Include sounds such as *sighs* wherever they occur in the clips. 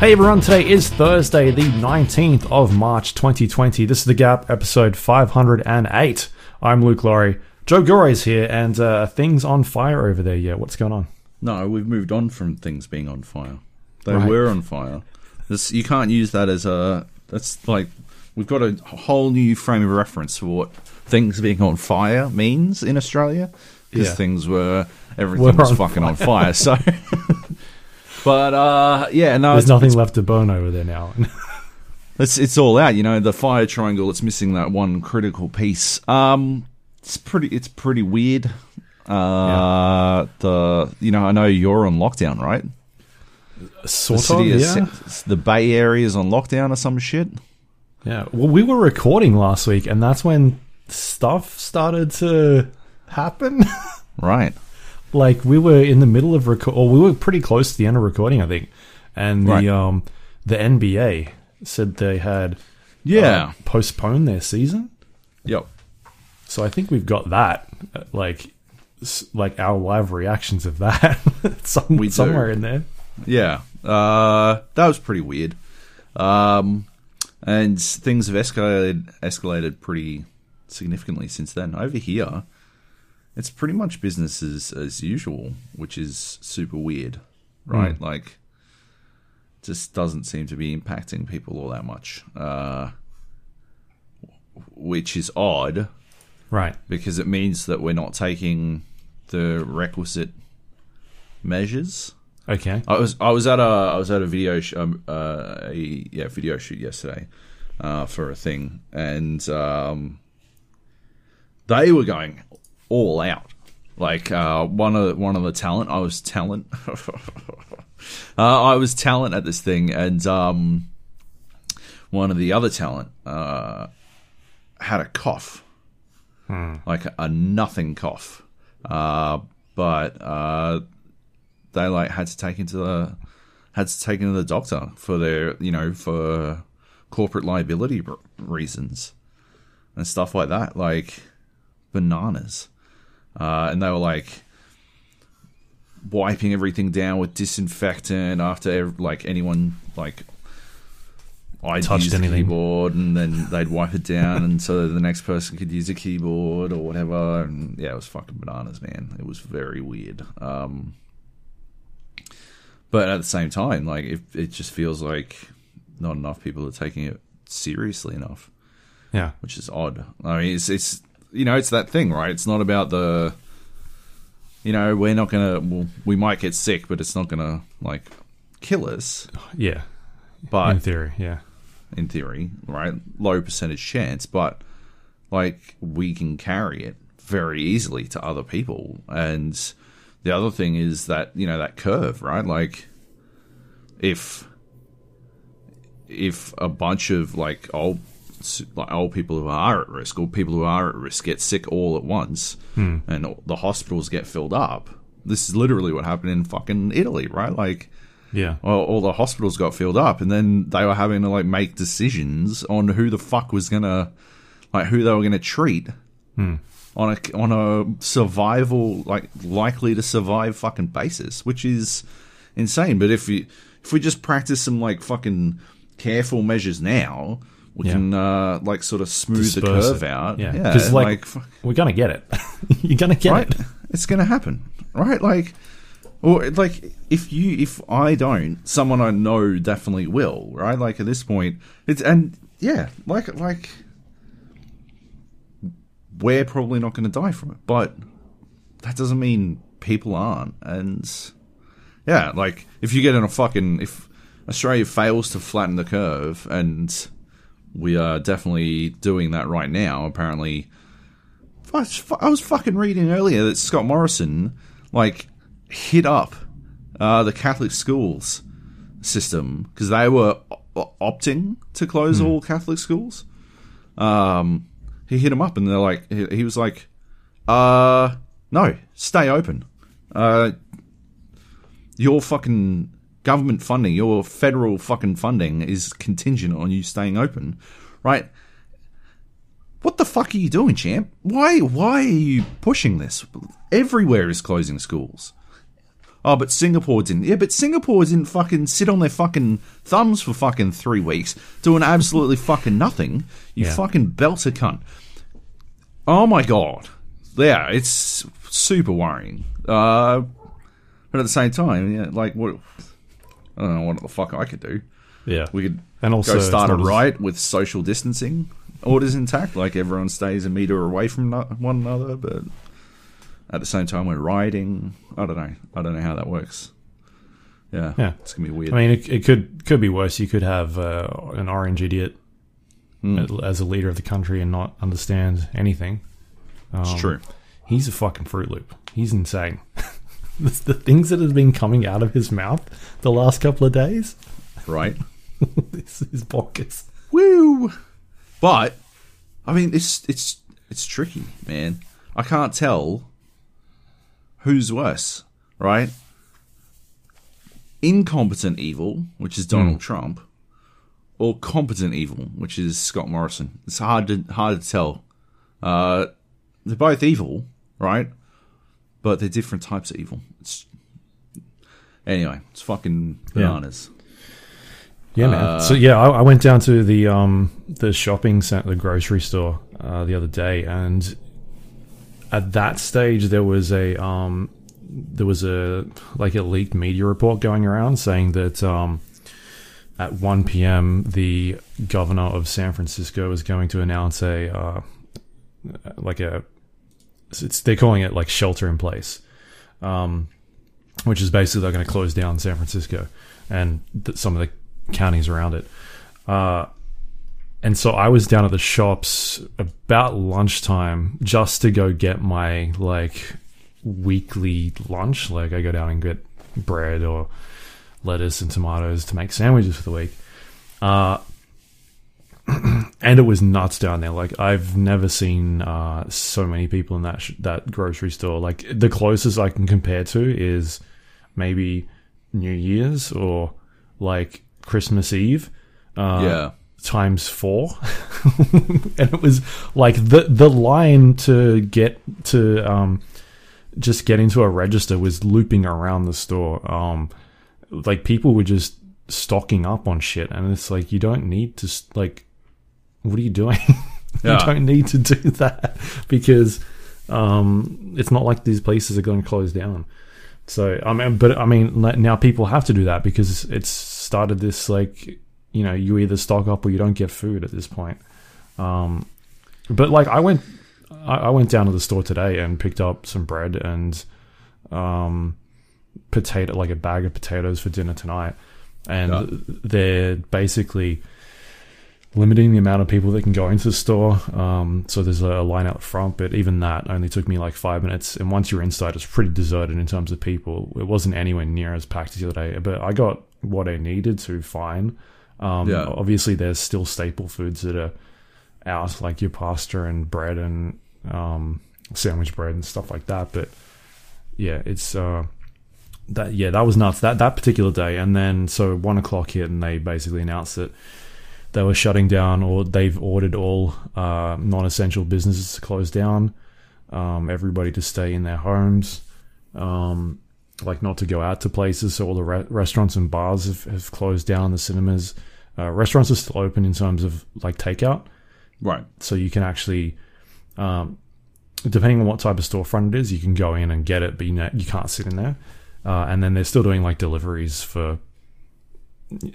Hey everyone, today is Thursday, the 19th of March 2020. This is The Gap, episode 508. I'm Luke Lawrie. Joab Gilroy is here, and uh, things on fire over there. Yeah, what's going on? No, we've moved on from things being on fire. They Right. were on fire. This, you can't use that as a. That's like we've got a whole new frame of reference for what things being on fire means in Australia because Yeah. things were everything Were was on fucking on fire. So, *laughs* *laughs* but uh, yeah, no, There's nothing left to burn over there now. *laughs* it's it's all out. You know, the fire triangle. It's missing that one critical piece. Um, it's pretty. It's pretty weird. Uh, the you know I know you're on lockdown, right? sort the of, city yeah. is the Bay Area is on lockdown or some shit. Yeah. Well, we were recording last week, and that's when stuff started to happen. *laughs* Right. Like we were in the middle of record, or we were pretty close to the end of recording, I think. And the Right. um the NBA said they had Yeah. uh, postponed their season. Yep. So I think we've got that, uh, like, like our live reactions of that, *laughs* some, We do. somewhere in there. Yeah. Uh, that was pretty weird. Um, and things have escalated escalated pretty significantly since then. Over here, it's pretty much business as, as usual, which is super weird, right? Like, just doesn't seem to be impacting people all that much, uh, which is odd. Right. because it means that we're not taking the requisite measures. Okay. I was I was at a I was at a video sh- um, uh, a yeah video shoot yesterday uh, for a thing, and um, they were going all out. Like uh, one of one of the talent, I was talent. *laughs* uh, I was talent at this thing, and um, one of the other talent uh, had a cough, like a nothing cough, uh, but uh, they like had to take into the had to take into the doctor for their you know for corporate liability reasons and stuff like that, like bananas. Uh, and they were like wiping everything down with disinfectant after like anyone like I Touched used the anything. keyboard and then they'd wipe it down and so the next person could use a keyboard or whatever and yeah it was fucking bananas man it was very weird um but at the same time like it, it just feels like not enough people are taking it seriously enough Yeah. which is odd. I mean, it's it's you know it's that thing, right? It's not about the you know we're not gonna well, we might get sick, but it's not gonna like kill us. Yeah. But in theory, yeah. in theory, right? Low percentage chance, but like we can carry it very easily to other people. And the other thing is that, you know, that curve, right? Like if if a bunch of like old like old people who are at risk or people who are at risk get sick all at once hmm. and the hospitals get filled up. This is literally what happened in fucking Italy, right? Like Yeah. all, all the hospitals got filled up, and then they were having to like make decisions on who the fuck was gonna, like, who they were gonna treat hmm. on a on a survival like likely to survive fucking basis, which is insane. But if you if we just practice some like fucking careful measures now, we Yeah. can uh like sort of smooth the curve it. out. Yeah. yeah, Because, and, like, fuck- we're going to get it. *laughs* You're going to get right? it. *laughs* It's gonna happen, right? Like, or like if you if I don't, someone I know definitely will, right? Like at this point, it's and yeah, like like we're probably not going to die from it, but that doesn't mean people aren't, and yeah, like if you get in a fucking if Australia fails to flatten the curve, and we are definitely doing that right now, apparently. I was, fucking reading earlier that Scott Morrison like hit up uh, the Catholic schools system because they were o- opting to close all Catholic schools. Um, he hit him up and they're like, he, he was like, uh, no, stay open. Uh, your fucking government funding, your federal fucking funding is contingent on you staying open, right? What the fuck are you doing, champ? Why why are you pushing this? Everywhere is closing schools. Oh, but Singapore didn't. Yeah, but Singapore didn't fucking sit on their fucking thumbs for fucking three weeks doing absolutely fucking nothing. You Yeah. fucking belter cunt. Oh my god. Yeah, it's super worrying. Uh, but at the same time, yeah, like what? I don't know what the fuck I could do. Yeah. We could And also, go start a not as- riot with social distancing orders intact, like everyone stays a meter away from one another, but at the same time we're rioting. I don't know. I don't know how that works. Yeah, Yeah. it's gonna be weird. I mean, it, it could could be worse. You could have uh, an orange idiot as a leader of the country and not understand anything. Um, it's true. He's a fucking Fruit Loop. He's insane. *laughs* the, the things that have been coming out of his mouth the last couple of days, Right. *laughs* this is bonkers. Woo! But I mean, it's it's it's tricky, man. I can't tell who's worse, right? Incompetent evil, which is Donald Trump, or competent evil, which is Scott Morrison. It's hard to hard to tell. Uh, they're both evil, right? But they're different types of evil. It's anyway, it's fucking bananas. Yeah, man. so yeah, I, I went down to the um the shopping center, the grocery store, uh, the other day, and at that stage there was a um there was a like a leaked media report going around saying that um at 1 p.m. the governor of San Francisco is going to announce a uh, like a it's they're calling it like shelter in place, um, which is basically they're going to close down San Francisco and th- some of the counties around it. Uh, and so I was down at the shops about lunchtime just to go get my like weekly lunch. Like I go down and get bread or lettuce and tomatoes to make sandwiches for the week. Uh, *clears throat* and it was nuts down there. Like I've never seen uh, so many people in that sh- that grocery store. Like the closest I can compare to is maybe New Year's or like Christmas Eve. Uh, Yeah. times four *laughs* and it was like the the line to get to um just get into a register was looping around the store um like people were just stocking up on shit and it's like you don't need to like what are you doing *laughs* you Yeah. don't need to do that because um it's not like these places are going to close down so I mean, but I mean, now people have to do that because it's started this like, you know, you either stock up or you don't get food at this point. Um, but like, I went, I, I went down to the store today and picked up some bread and, um, potato, like a bag of potatoes for dinner tonight, and Yeah. they're basically limiting the amount of people that can go into the store. Um, so there's a line out front, but even that only took me like five minutes. And once you're inside, it's pretty deserted in terms of people. It wasn't anywhere near as packed as the other day, but I got what I needed to fine. Um, Yeah. Obviously, there's still staple foods that are out, like your pasta and bread and um, sandwich bread and stuff like that. But yeah, it's uh, that yeah, that was nuts that that particular day. And then so one o'clock hit, and they basically announced that they were shutting down, or they've ordered all uh, non-essential businesses to close down. Um, everybody to stay in their homes, um, like not to go out to places. So all the re- restaurants and bars have, have closed down. The cinemas, uh, restaurants are still open in terms of like takeout Right. so you can actually um, depending on what type of storefront it is you can go in and get it but you know you can't sit in there uh, and then they're still doing like deliveries for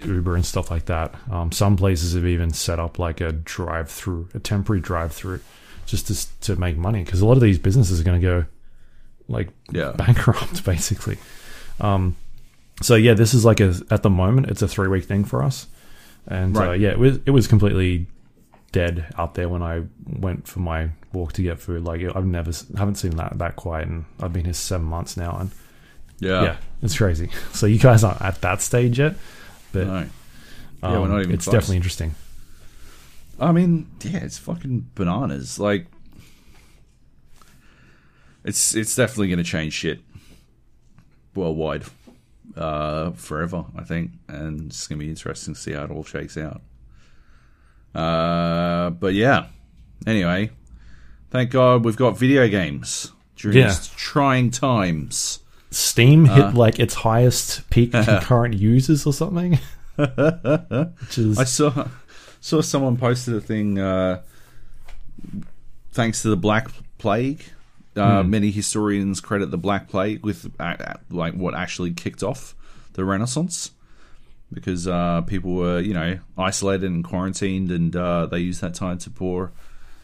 uber and stuff like that um, some places have even set up like a drive through a temporary drive through just to, to make money because a lot of these businesses are going to go like Yeah. *laughs* bankrupt basically um, so yeah this is like a at the moment it's a three week thing for us and uh, yeah it was it was completely dead out there when I went for my walk to get food. Like I've never, haven't seen that that quiet, and I've been here seven months now, and Yeah. yeah, it's crazy. *laughs* So you guys aren't at that stage yet, No. um, we're not even it's close. definitely interesting. I mean, yeah, it's fucking bananas. Like, it's it's definitely going to change shit worldwide, uh, forever. I think, and it's going to be interesting to see how it all shakes out. Uh, but yeah. Anyway, thank God we've got video games during Yeah. these trying times. Steam Uh. hit like its highest peak *laughs* concurrent users or something. *laughs* Which is I saw saw someone posted a thing. Uh, thanks to the Black Plague, uh, many historians credit the Black Plague with uh, uh, like what actually kicked off the Renaissance, because uh, people were you know isolated and quarantined, and uh, they used that time to pour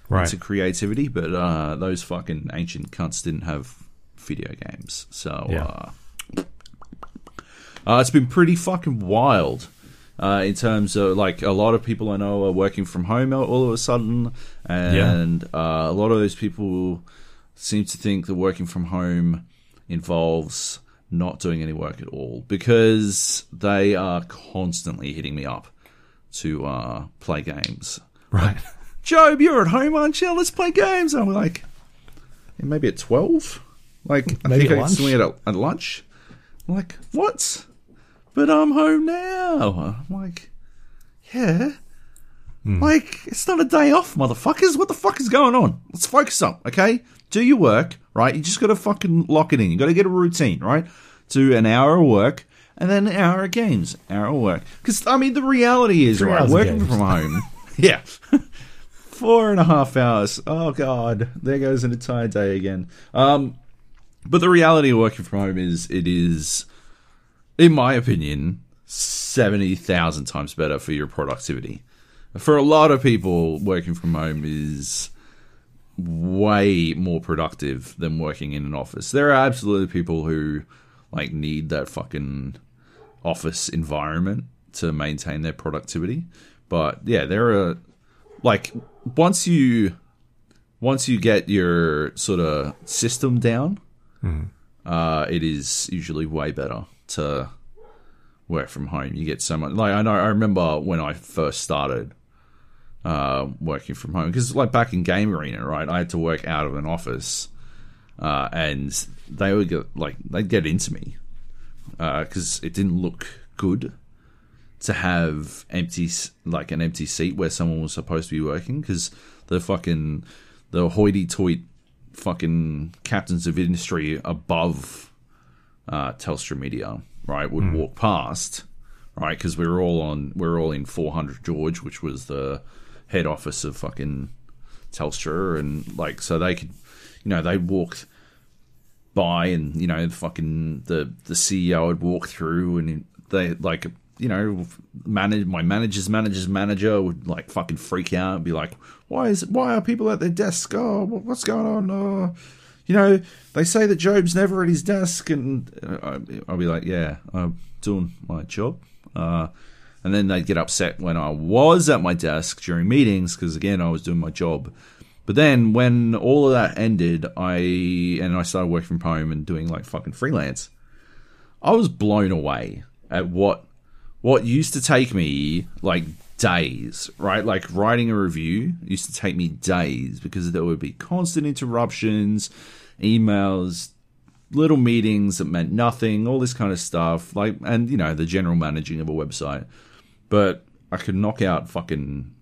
right. into creativity. But uh, those fucking ancient cunts didn't have video games, so. Yeah. Uh, uh, it's been pretty fucking wild uh, in terms of like a lot of people I know are working from home all of a sudden, and uh, a lot of those people seem to think that working from home involves not doing any work at all because they are constantly hitting me up to uh, play games. Right. Joab, you're at home, aren't you? Let's play games. I'm like, yeah, maybe at twelve. Like, I Maybe think I lunch? swing it at, at lunch. I'm like, what? But I'm home now. I'm like, yeah. Hmm. Like, it's not a day off, motherfuckers. What the fuck is going on? Let's focus up, okay? Do your work, right? You just gotta fucking lock it in. You gotta get a routine, right? Do an hour of work and then an hour of games. Hour of work. Because, I mean, the reality is, Three right, working from home. *laughs* yeah. *laughs* Four and a half hours. Oh, God. There goes an entire day again. Um, but the reality of working from home is it is, in my opinion, 70,000 times better for your productivity. For a lot of people, working from home is way more productive than working in an office. There are absolutely people who like need that fucking office environment to maintain their productivity. But yeah, there are like once you once you get your sort of system down, uh, it is usually way better to work from home. You get so much. Like I know, I remember when I first started uh, working from home because, like back in Game Arena, right, I had to work out of an office, uh, and they would get like they'd get into me because it didn't look good to have empty like an empty seat where someone was supposed to be working because the fucking the hoity-toity fucking captains of industry above uh, Telstra Media, right, would walk past, right, because we were all on, we are all in 400 George, which was the head office of fucking Telstra, and like, so they could, you know, they walked by, and you know, fucking the the CEO would walk through, and they like, you know, manage my manager's manager's manager would like fucking freak out and be like, why is why are people at their desk? Oh, what's going on? Oh, you know, they say that Joab's never at his desk, and uh, I'll be like, yeah, I'm doing my job. Uh, and then they'd get upset when I was at my desk during meetings because again I was doing my job. But then when all of that ended, I and I started working from home and doing like fucking freelance. I was blown away at what what used to take me like days, right? Like writing a review used to take me days because there would be constant interruptions, emails, little meetings that meant nothing, all this kind of stuff. Like, and you know, the general managing of a website. But I could knock out fucking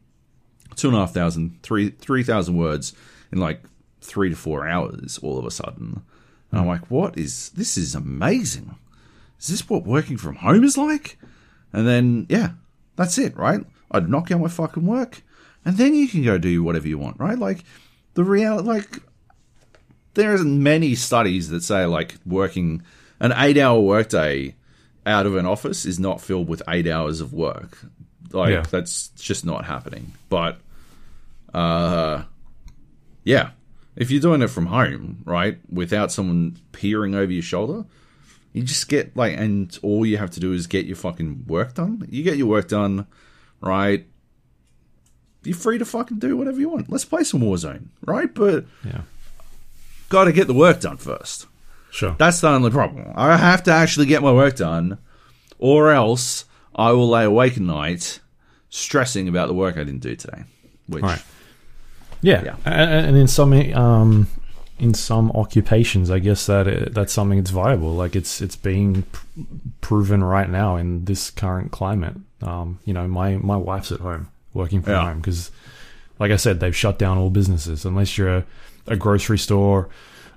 two and a half thousand, three three thousand words in like three to four hours all of a sudden. And I'm like, what is this? Is amazing. Is this what working from home is like? And then, yeah, that's it, right? I'd knock out my fucking work, and then you can go do whatever you want, right? Like the reality, like there isn't many studies that say like working an eight-hour workday out of an office is not filled with eight hours of work. Like Yeah. that's just not happening. But, uh, yeah, if you're doing it from home, right, without someone peering over your shoulder, you just get like, and all you have to do is get your fucking work done. You get your work done, right? You're free to fucking do whatever you want. Let's play some Warzone, right? But Yeah. got to get the work done first. Sure. That's the only problem. I have to actually get my work done, or else I will lay awake at night stressing about the work I didn't do today. Which, Right. Yeah, Yeah. And in some um, in some occupations, I guess that it, that's something that's viable. Like it's it's being pr- proven right now in this current climate. Um, you know, my my wife's at home working from Yeah. home because, like I said, they've shut down all businesses unless you're a, a grocery store,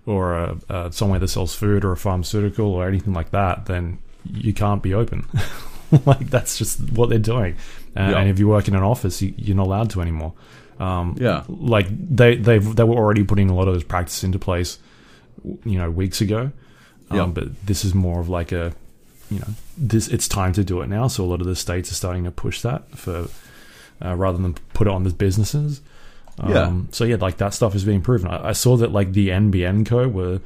or a, uh, somewhere that sells food or a pharmaceutical or anything like that, then you can't be open. *laughs* like that's just what they're doing. And, Yeah. and if you work in an office, you, you're not allowed to anymore. Um, Yeah. like they they they were already putting a lot of those practices into place, you know, weeks ago. Um, Yeah. But this is more of like a, you know, this it's time to do it now. So a lot of the states are starting to push that for uh, rather than put it on the businesses. Um, Yeah. So yeah, like that stuff is being proven. I, I saw that like the NBN co were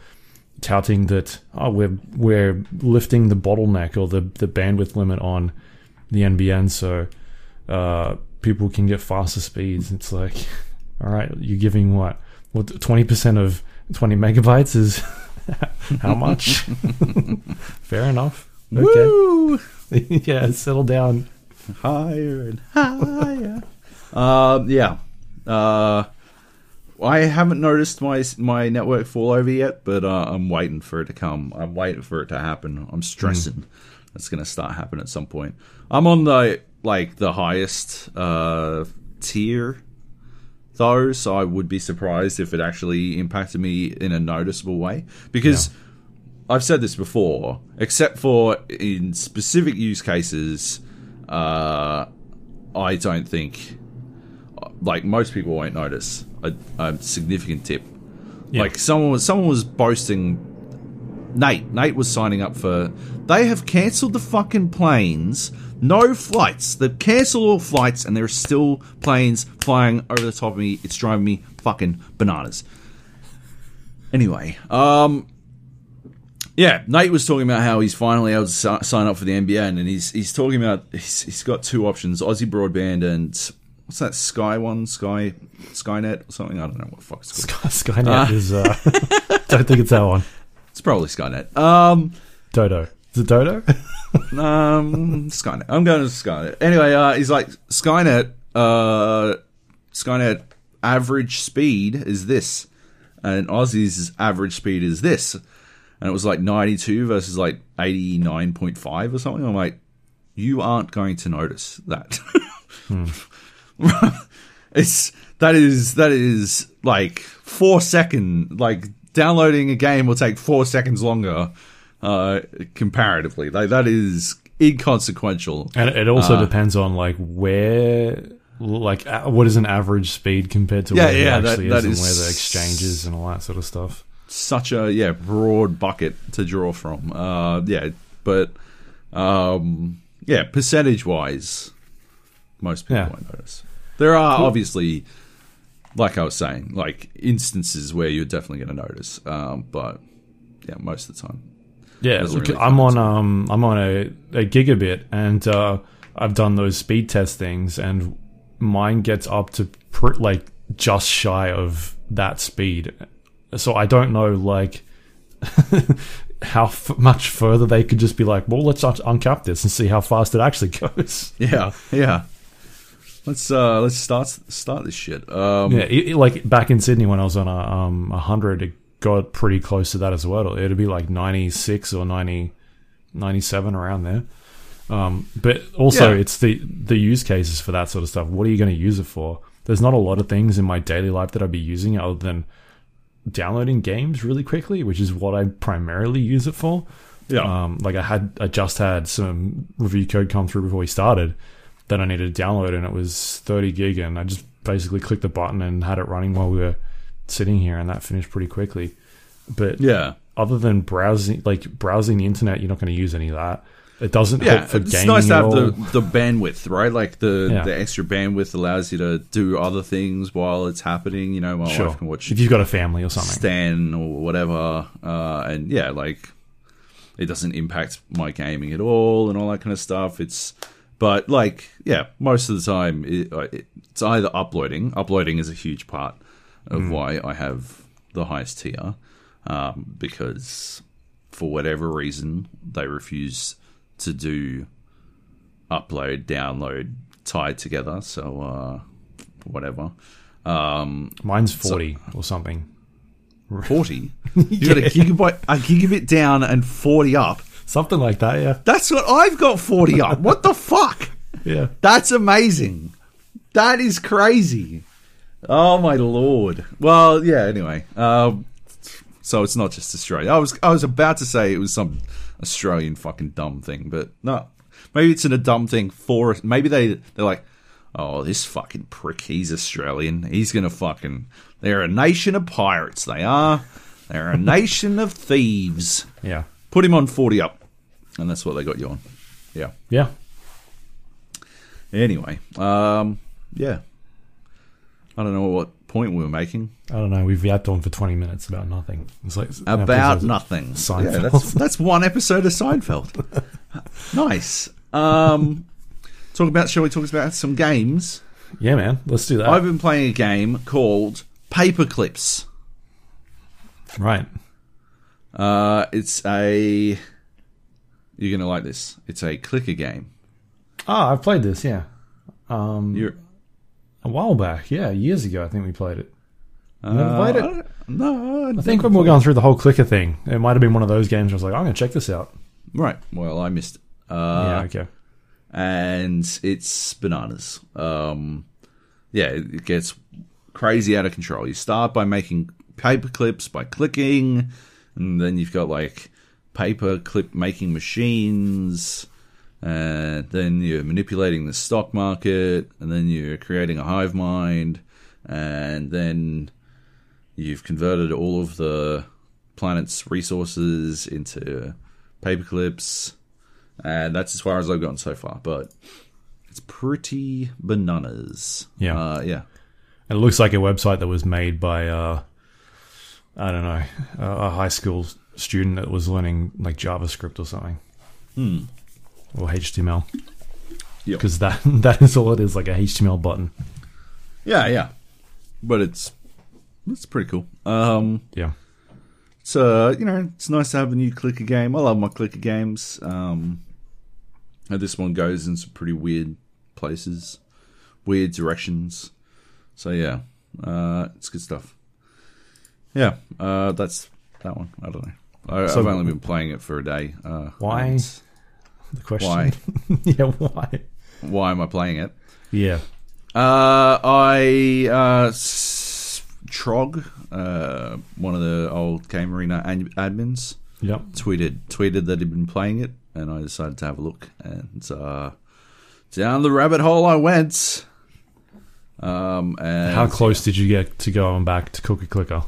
touting that oh we're we're lifting the bottleneck or the the bandwidth limit on the NBN so uh, people can get faster speeds. It's like, all right, you're giving what what twenty percent of twenty megabytes is *laughs* how much? *laughs* Fair enough. Okay, *laughs* yeah, settle down. higher and higher. um, yeah. Uh, I haven't noticed my my network fall over yet, but uh, I'm waiting for it to come. I'm waiting for it to happen. I'm stressing. That's going to start happening at some point. I'm on the like the highest uh, tier though, so I would be surprised if it actually impacted me in a noticeable way because. I've said this before, except for in specific use cases, uh, I don't think, like most people won't notice a, a significant tip. Yeah. Like someone was someone was boasting. Nate, Nate was signing up for. They have cancelled the fucking planes. No flights. They've cancelled all flights, and there are still planes flying over the top of me. It's driving me fucking bananas. Anyway, um, yeah, Nate was talking about how he's finally able to sign up for the NBN, and he's he's talking about he's, he's got two options: Aussie Broadband and what's that Sky one, Sky Skynet or something. I don't know what the fuck it's called. Sky- Skynet is. Uh, *laughs* don't think it's that one. *laughs* It's probably Skynet. Um, Dodo. Is it Dodo? um, Skynet. I'm going to Skynet. Anyway, uh, he's like Skynet. Uh, Skynet average speed is this, and Aussie's average speed is this, and it was like 92 versus like 89.5 or something. I'm like, you aren't going to notice that. *laughs* it's that is that is like four second like downloading a game will take four seconds longer uh comparatively. Like that is inconsequential. And it also depends on like where, like uh, what is an average speed compared to Yeah, where it yeah, that- actually that is, and is- where the exchanges and all that sort of stuff. such a yeah broad bucket to draw from. Uh yeah but um yeah percentage wise most people Yeah. won't notice. There are obviously like i was saying like instances where you're definitely going to notice um but yeah most of the time Yeah, look, really I'm on um I'm on a, a gigabit, and uh, I've done those speed test things, and mine gets up to pr- like just shy of that speed. So I don't know like *laughs* how f- much further they could just be like, well, let's un- uncap this and see how fast it actually *laughs* goes. yeah yeah let's uh let's start start this shit um Yeah, it, it- like back in Sydney when I was on a um a hundred, got pretty close to that as well. It'd be like ninety six or 90, 97 around there. Um, but also Yeah. it's the the use cases for that sort of stuff. What are you going to use it for? There's not a lot of things in my daily life that I'd be using other than downloading games really quickly, which is what I primarily use it for. yeah Um, like I had, I just had some review code come through before we started that I needed to download, and it was 30 gig, and I just basically clicked the button and had it running while we were sitting here, and that finished pretty quickly. But yeah other than browsing, like browsing the internet, you're not going to use any of that. It doesn't yeah, help for it's gaming nice to have the, the bandwidth, right? Like the Yeah. the extra bandwidth allows you to do other things while it's happening. You know, my sure, wife can watch if you've got a family or something. Stan or whatever, uh, and yeah, like it doesn't impact my gaming at all and all that kind of stuff. It's but like yeah, most of the time it, uh, it's either uploading. Uploading is a huge part of Hmm. why I have the highest tier um, because for whatever reason they refuse to do upload download tied together. So uh, whatever. Um, Mine's 40 or something. Forty. *laughs* You got a gigabyte, a gigabit down, and forty up. Something like that, yeah. That's what I've got. Forty up. What the *laughs* fuck? Yeah. That's amazing. That is crazy. Oh my lord. Well, yeah. Anyway, um, So it's not just Australia. I was I was about to say it was some Australian fucking dumb thing, but no. Maybe it's in a dumb thing for maybe they they're like, oh, this fucking prick, he's Australian. He's gonna fucking. They're a nation of pirates. They are. They're a nation of thieves. Yeah. Put him on forty up, and that's what they got you on. Yeah. Yeah. Anyway, um, yeah. I don't know what point we were making. I don't know. We've yapped on for 20 minutes about nothing. It's like About nothing. Seinfeld. Yeah, that's that's one episode of Seinfeld. *laughs* nice. Um, talk about. Shall we talk about some games? Yeah, man. Let's do that. I've been playing a game called Paperclips. Right. Uh, it's a. You're gonna like this. It's a clicker game. Ah, I've played this, yeah. Um, You're. A while back. Yeah, years ago, I think we played it. never Uh, played it? I No, I think when we were going through the whole clicker thing, it might have been one of those games where I was like, I'm going to check this out. Right. Well, I missed. It. Uh, yeah, okay. and it's bananas. Um, yeah, it gets crazy out of control. You start by making paper clips by clicking, and then you've got like paper clip making machines, and then you're manipulating the stock market, and then you're creating a hive mind, and then you've converted all of the planet's resources into paperclips. and that's as far as I've gotten so far. But it's pretty bananas. Yeah. uh, yeah. It looks like a website that was made by, uh, I don't know, a, a high school student that was learning like JavaScript or something. Hmm. Or HTML. Yep. Because that, *laughs* that is all it is, like a HTML button. Yeah, yeah. But it's it's pretty cool. Um, Yeah. so you know, it's nice to have a new clicker game. I love my clicker games. Um, and this one goes in some pretty weird places, weird directions. So yeah, uh, it's good stuff. Yeah, uh, that's that one. I don't know. I, So- I've only been playing it for a day. Uh, Why? The question. Why? *laughs* yeah, why? Why am I playing it? Yeah. Uh, I uh, s- Trog, uh, one of the old Game Arena ad- admins, Yep. tweeted tweeted that he'd been playing it, and I decided to have a look. And uh, down the rabbit hole I went. Um, and How close did you get to going back to Cookie Clicker?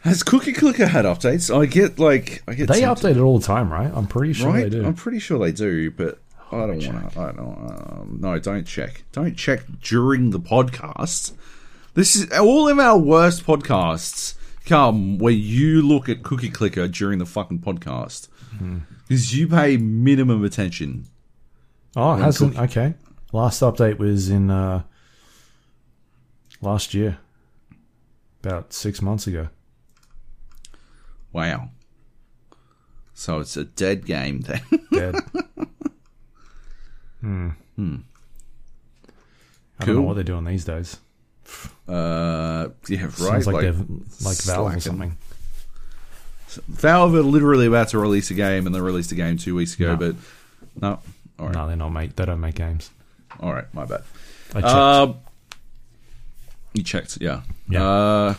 Has Cookie Clicker had updates? I get like I get They update it all the time, right? I'm pretty sure right? they do. I'm pretty sure they do, but I don't want to. I don't. Um, no, don't check. Don't check during the podcast. This is all of our worst podcasts come where you look at Cookie Clicker during the fucking podcast Hmm. because you pay minimum attention. Oh, it hasn't. Cookie- Okay. Last update was in uh, last year, about six months ago. Wow. So it's a dead game then. *laughs* Dead. hmm. I don't know what they're doing these days. uh, yeah, right. Sounds like, they're like Valve or something. Valve are literally about to release a game, and they released a game two weeks ago. No. But no, all right, No, they're not make. They don't make games. all right, my bad. I checked. Uh, you checked, yeah. Yeah. Uh,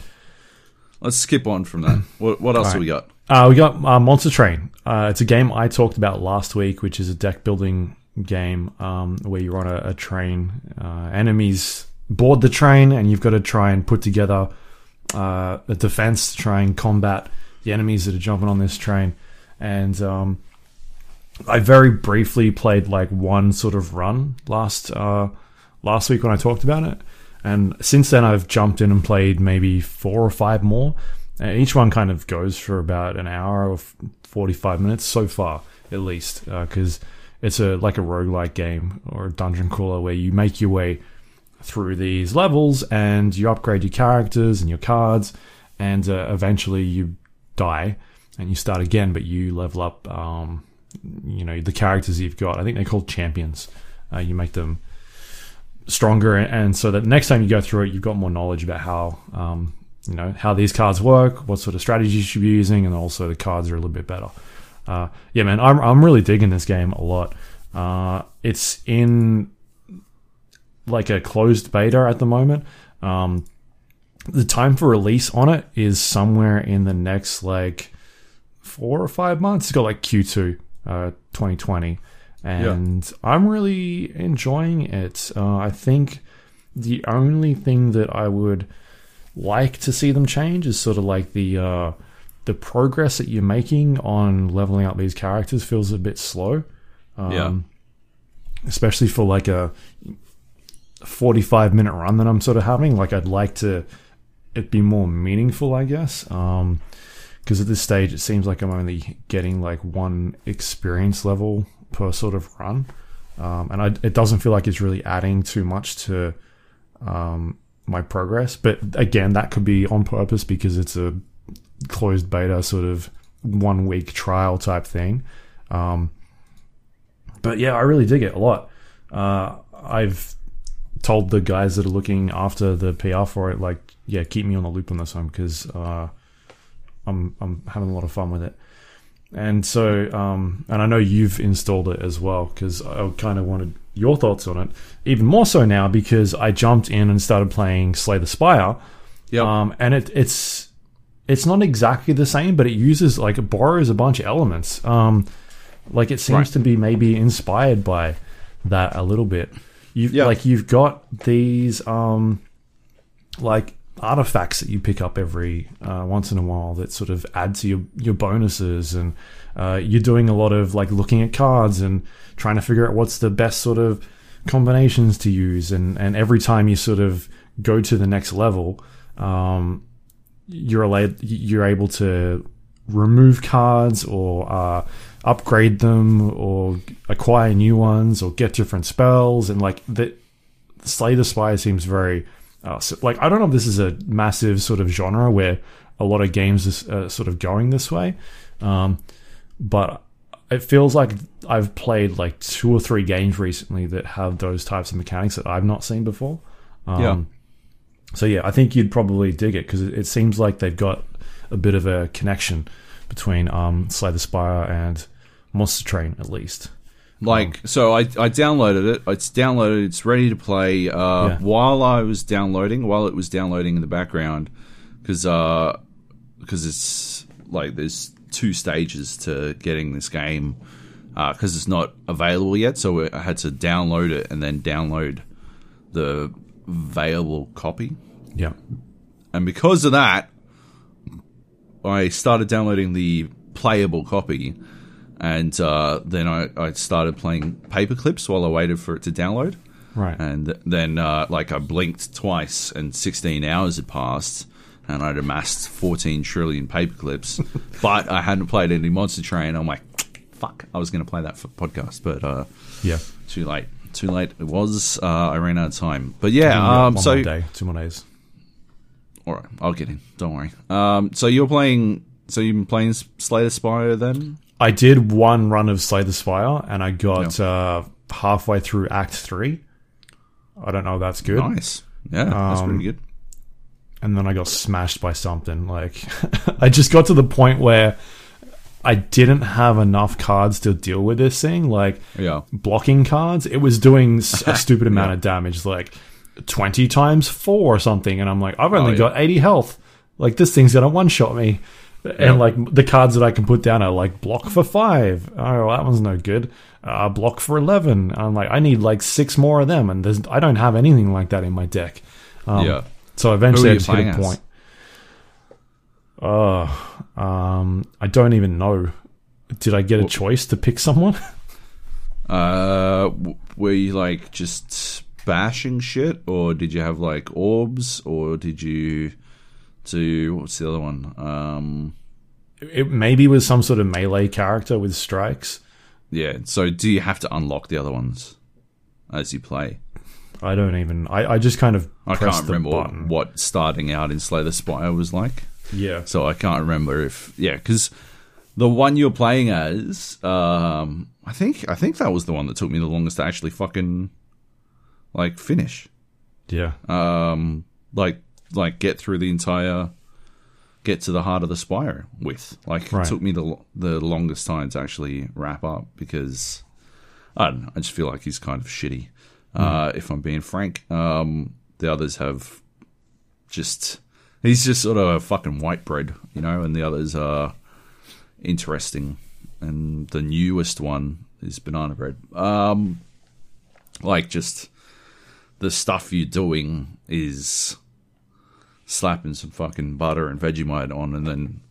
let's skip on from that. *clears throat* What, what else All do we got? Uh, we got uh, Monster Train. Uh, it's a game I talked about last week, which is a deck building game um, where you're on a, a train. Uh, enemies board the train, and you've got to try and put together uh, a defense to try and combat the enemies that are jumping on this train. And um, I very briefly played like one sort of run last uh, last week when I talked about it, and since then I've jumped in and played maybe four or five more. And each one kind of goes for about an hour or forty-five minutes so far, at least, because it's a like a roguelike game or a dungeon crawler where you make your way through these levels and you upgrade your characters and your cards, and uh, eventually you die and you start again, but you level up. Um, you know the characters you've got. I think they're called champions. Uh, you make them stronger, and so that next time you go through it, you've got more knowledge about how um, you know how these cards work, what sort of strategies you should be using, and also the cards are a little bit better. Uh, yeah, man, I'm I'm really digging this game a lot. Uh, it's in like a closed beta at the moment. Um, the time for release on it is somewhere in the next like four or five months. It's got like Q2 uh, 2020. And I'm really enjoying it. Uh, I think the only thing that I would like to see them change is sort of like the uh, the progress that you're making on leveling up these characters feels a bit slow. Um, Yeah. Especially for like a 45 minute run that I'm sort of having. Like I'd like to it be more meaningful, I guess. Um, because at this stage it seems like I'm only getting like one experience level per sort of run, um, and I, it doesn't feel like it's really adding too much to um, my progress. But again, that could be on purpose because it's a closed beta sort of one week trial type thing. Um, but yeah, I really dig it a lot. Uh, I've told the guys that are looking after the PR for it, like, yeah, keep me on the loop on this one because uh, I'm I'm having a lot of fun with it. And so, um, and I know you've installed it as well because I kind of wanted your thoughts on it, even more so now because I jumped in and started playing Slay the Spire. Yep. Um, and it, it's it's not exactly the same, but it uses like it borrows a bunch of elements. Um, like it seems Right. to be maybe inspired by that a little bit. You've Yeah. like you've got these um, like artifacts that you pick up every uh, once in a while that sort of add to your your bonuses, and uh, you're doing a lot of like looking at cards and trying to figure out what's the best sort of combinations to use, and and every time you sort of go to the next level, um, you're allowed, you're able to remove cards or uh, upgrade them or acquire new ones or get different spells. And like the Slay the Spire seems very uh, so, like I don't know if this is a massive sort of genre where a lot of games are uh, sort of going this way, um, but it feels like I've played like two or three games recently that have those types of mechanics that I've not seen before. Um, Yeah. So yeah, I think you'd probably dig it because it, it seems like they've got a bit of a connection between um, Slay the Spire and Monster Train, at least. Like so, I, I downloaded it. It's downloaded. It's ready to play. Uh, Yeah. While I was downloading, while it was downloading in the background, because because it's like there's two stages to getting this game because it's not available yet. So I had to download it and then download the available copy. Yeah, And because of that, I started downloading the playable copy, and uh, then I, I started playing paper clips while I waited for it to download. right. And then, uh, like, I blinked twice, and 16 hours had passed, and I'd amassed 14 trillion paper clips, *laughs* but I hadn't played any Monster Train. I'm like, fuck, I was going to play that for podcast, but uh, yeah. too late. Too late it was. Uh, I ran out of time. But yeah, One um, more so day, two more days. all right, I'll get in. Don't worry. Um, so you're playing. So you've been playing Slay the Spire then? I did one run of Slay the Spire, and I got uh, halfway through Act Three. I don't know if that's good. Nice. Yeah, that's Um, pretty good. and then I got smashed by something. Like *laughs* I just got to the point where I didn't have enough cards to deal with this thing. Like Yeah. blocking cards, it was doing a *laughs* stupid amount of damage, like twenty times four or something. And I'm like, I've only Oh, yeah. got eighty health. Like this thing's gonna one shot me. And like the cards that I can put down are like block for five. Oh, that one's no good. Uh, block for eleven. I'm like, I need like six more of them, and there's I don't have anything like that in my deck. Um, yeah. so eventually, I just hit a point. Oh, um, I don't even know. Did I get a choice to pick someone? *laughs* Uh, were you like just bashing shit, or did you have like orbs, or did you do what's the other one? Um, it maybe was some sort of melee character with strikes. yeah. So do you have to unlock the other ones as you play? I don't even. I, I just kind of I can't remember what, button. what starting out in Slay the Spire was like. Yeah, So I can't remember if yeah, because the one you're playing as, um, I think I think that was the one that took me the longest to actually fucking like finish, yeah, um, like like get through the entire, get to the heart of the spire with. Like Right. it took me the the longest time to actually wrap up because I don't know. I just feel like he's kind of shitty. Uh, if I'm being frank, um, the others have just he's just sort of a fucking white bread, you know, and the others are interesting. And the newest one is banana bread. Um, like just the stuff you're doing is slapping some fucking butter and Vegemite on, and then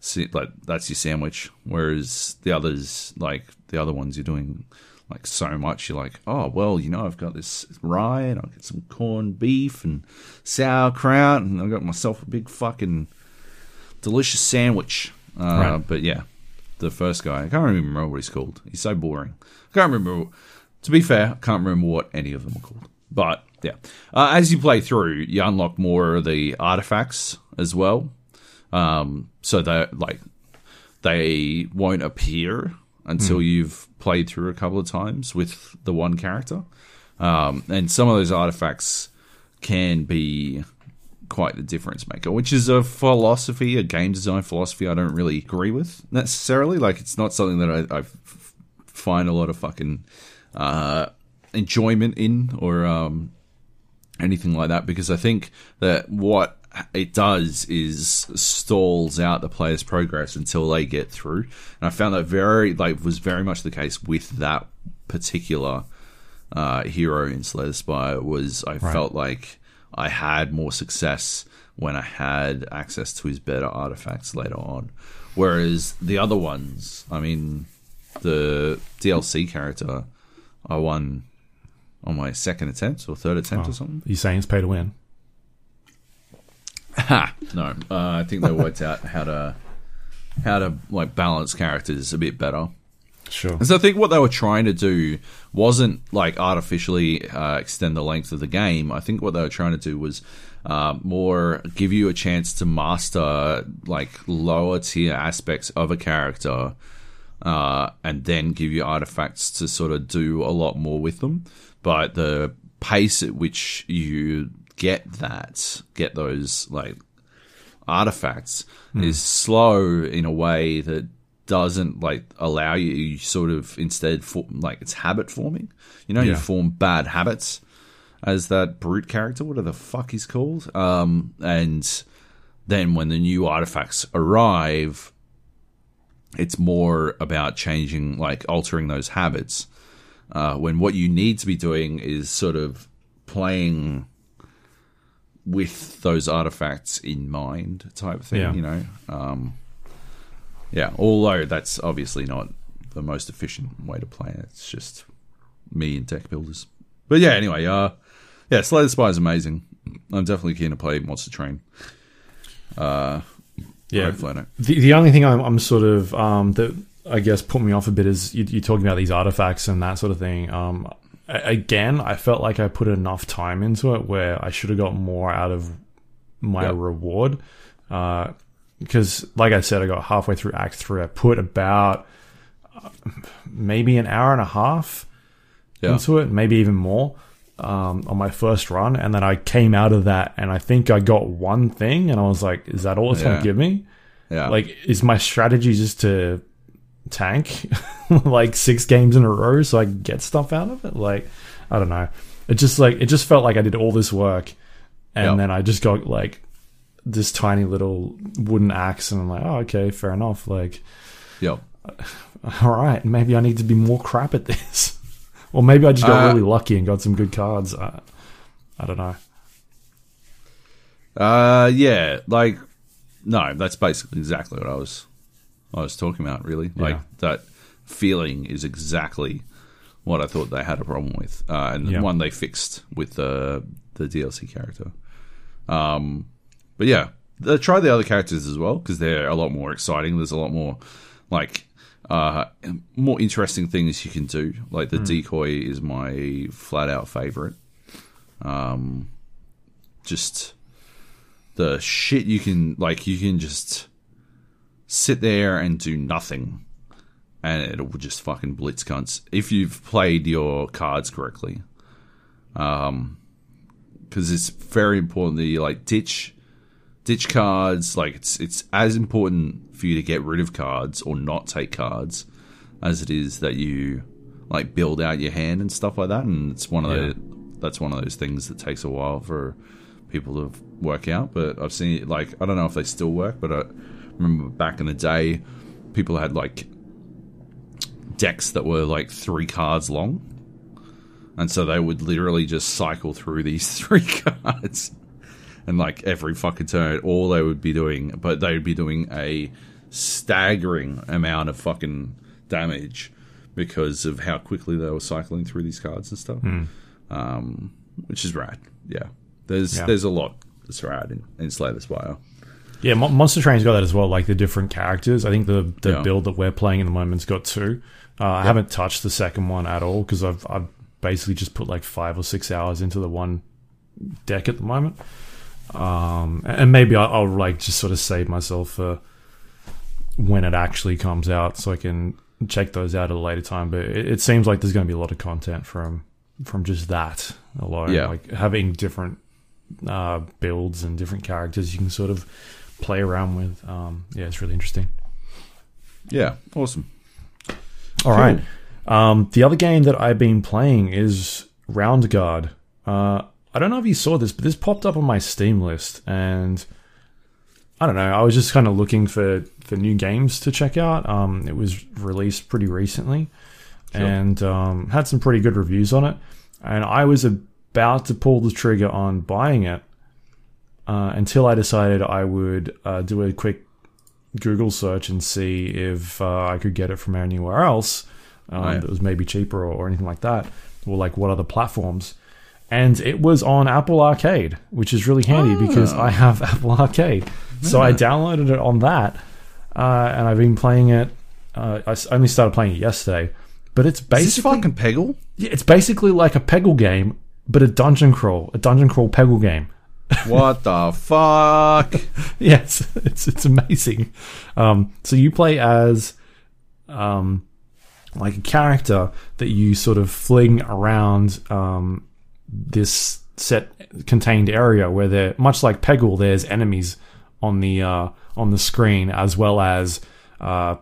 see, like that's your sandwich. Whereas the others, like the other ones, you're doing like so much. You're like, oh well, you know, I've got this rye and I've got some corned beef and sauerkraut, and I've got myself a big fucking delicious sandwich. Uh, Right. But yeah, the first guy, I can't remember what he's called. He's so boring. I can't remember. To be fair, I can't remember what any of them are called. But yeah, uh, as you play through, you unlock more of the artifacts as well. Um, so that like they won't appear until you've played through a couple of times with the one character. Um, and some of those artifacts can be quite the difference maker, which is a philosophy, a game design philosophy I don't really agree with necessarily. Like, it's not something that I find a lot of fucking uh, enjoyment in or um, anything like that because I think that what it does is stalls out the player's progress until they get through. And I found that very like was very much the case with that particular uh, hero in Slay the Spire was I felt like I had more success when I had access to his better artifacts later on. Whereas the other ones, I mean, the DLC character, I won on my second attempt or third attempt or something. You saying it's pay to win? *laughs* Ha! No, uh, I think they worked out how to how to like balance characters a bit better. Sure. So I think what they were trying to do wasn't like artificially uh, extend the length of the game. I think what they were trying to do was uh, more give you a chance to master like lower tier aspects of a character, uh, and then give you artifacts to sort of do a lot more with them. But the pace at which you get that, get those like artifacts, is slow in a way that doesn't like allow you you sort of instead for, like it's habit forming. You know you form bad habits as that brute character whatever the fuck he's called um and then when the new artifacts arrive it's more about changing like altering those habits uh when what you need to be doing is sort of playing with those artifacts in mind type thing Yeah. you know um yeah, although that's obviously not the most efficient way to play it. It's just me and deck builders. But yeah, anyway, uh, yeah, Slay the Spire is amazing. I'm definitely keen to play Monster Train. Uh, Yeah. The, the only thing I'm, I'm sort of um, that I guess put me off a bit is you, you're talking about these artifacts and that sort of thing. Um, again, I felt like I put enough time into it where I should have got more out of my Yep. reward. Uh, because, like I said, I got halfway through Act Three. I put about uh, maybe an hour and a half Yeah, into it, maybe even more um, on my first run. And then I came out of that and I think I got one thing and I was like, is that all it's gonna give me? yeah, Like, is my strategy just to tank *laughs* like six games in a row so I get stuff out of it? Like, I don't know. It just like, it just felt like I did all this work and Yep. then I just got like this tiny little wooden axe and I'm like, oh, okay, fair enough. Like, yeah. *sighs* all right, maybe I need to be more crap at this. *laughs* or maybe I just got Uh, really lucky and got some good cards. I, I don't know. Uh, yeah, like no, that's basically exactly what I was I was talking about. Really, like Yeah. that feeling is exactly what I thought they had a problem with, uh, and Yeah. one they fixed with the the DLC character. Um, but yeah, try the other characters as well because they're a lot more exciting. There's a lot more like uh, more interesting things you can do. Like the decoy is my flat out favorite. Um, just the shit you can like you can just sit there and do nothing. And it will just fucking blitz cunts. If you've played your cards correctly. Um because it's very important that you like ditch ditch cards. Like it's it's as important for you to get rid of cards or not take cards as it is that you like build out your hand and stuff like that. And it's one of Yeah. the that's one of those things that takes a while for people to work out, but I've seen it like I don't know if they still work, but I remember back in the day, people had like decks that were like three cards long, and so they would literally just cycle through these *laughs* three cards, and like every fucking turn, all they would be doing, but they would be doing a staggering amount of fucking damage because of how quickly they were cycling through these cards and stuff, um, which is rad. Yeah, there's Yeah. there's a lot that's rad in, in Slay the Spire. Yeah, Monster Train's got that as well. Like the different characters. I think the the Yeah. build that we're playing in the moment's got two. Uh, I haven't touched the second one at all because I've I've basically just put like five or six hours into the one deck at the moment. Um, and maybe I'll, I'll like just sort of save myself for when it actually comes out, so I can check those out at a later time. But it, it seems like there's going to be a lot of content from from just that alone. Yeah. like having different uh, builds and different characters you can sort of play around with. Um, yeah, it's really interesting. Yeah, awesome. All right. Um, the other game that I've been playing is Roundguard. Uh, I don't know if you saw this, but this popped up on my Steam list, and I don't know. I was just kind of looking for for new games to check out. Um, it was released pretty recently, Sure. and um, had some pretty good reviews on it. And I was about to pull the trigger on buying it uh, until I decided I would uh, do a quick Google search and see if uh, I could get it from anywhere else um, that was maybe cheaper or, or anything like that, or like what other platforms. And it was on Apple Arcade, which is really handy because Oh. I have *laughs* Apple Arcade. So I downloaded it on that, uh, and I've been playing it. Uh, I only started playing it yesterday, but it's Is this basically fucking Peggle? yeah, it's basically like a Peggle game, but a dungeon crawl, a dungeon crawl Peggle game. What the fuck? *laughs* yes, it's it's amazing. Um, so you play as um, like a character that you sort of fling around um, this set contained area where they're much like Peggle. There's enemies on the uh, on the screen as well as uh,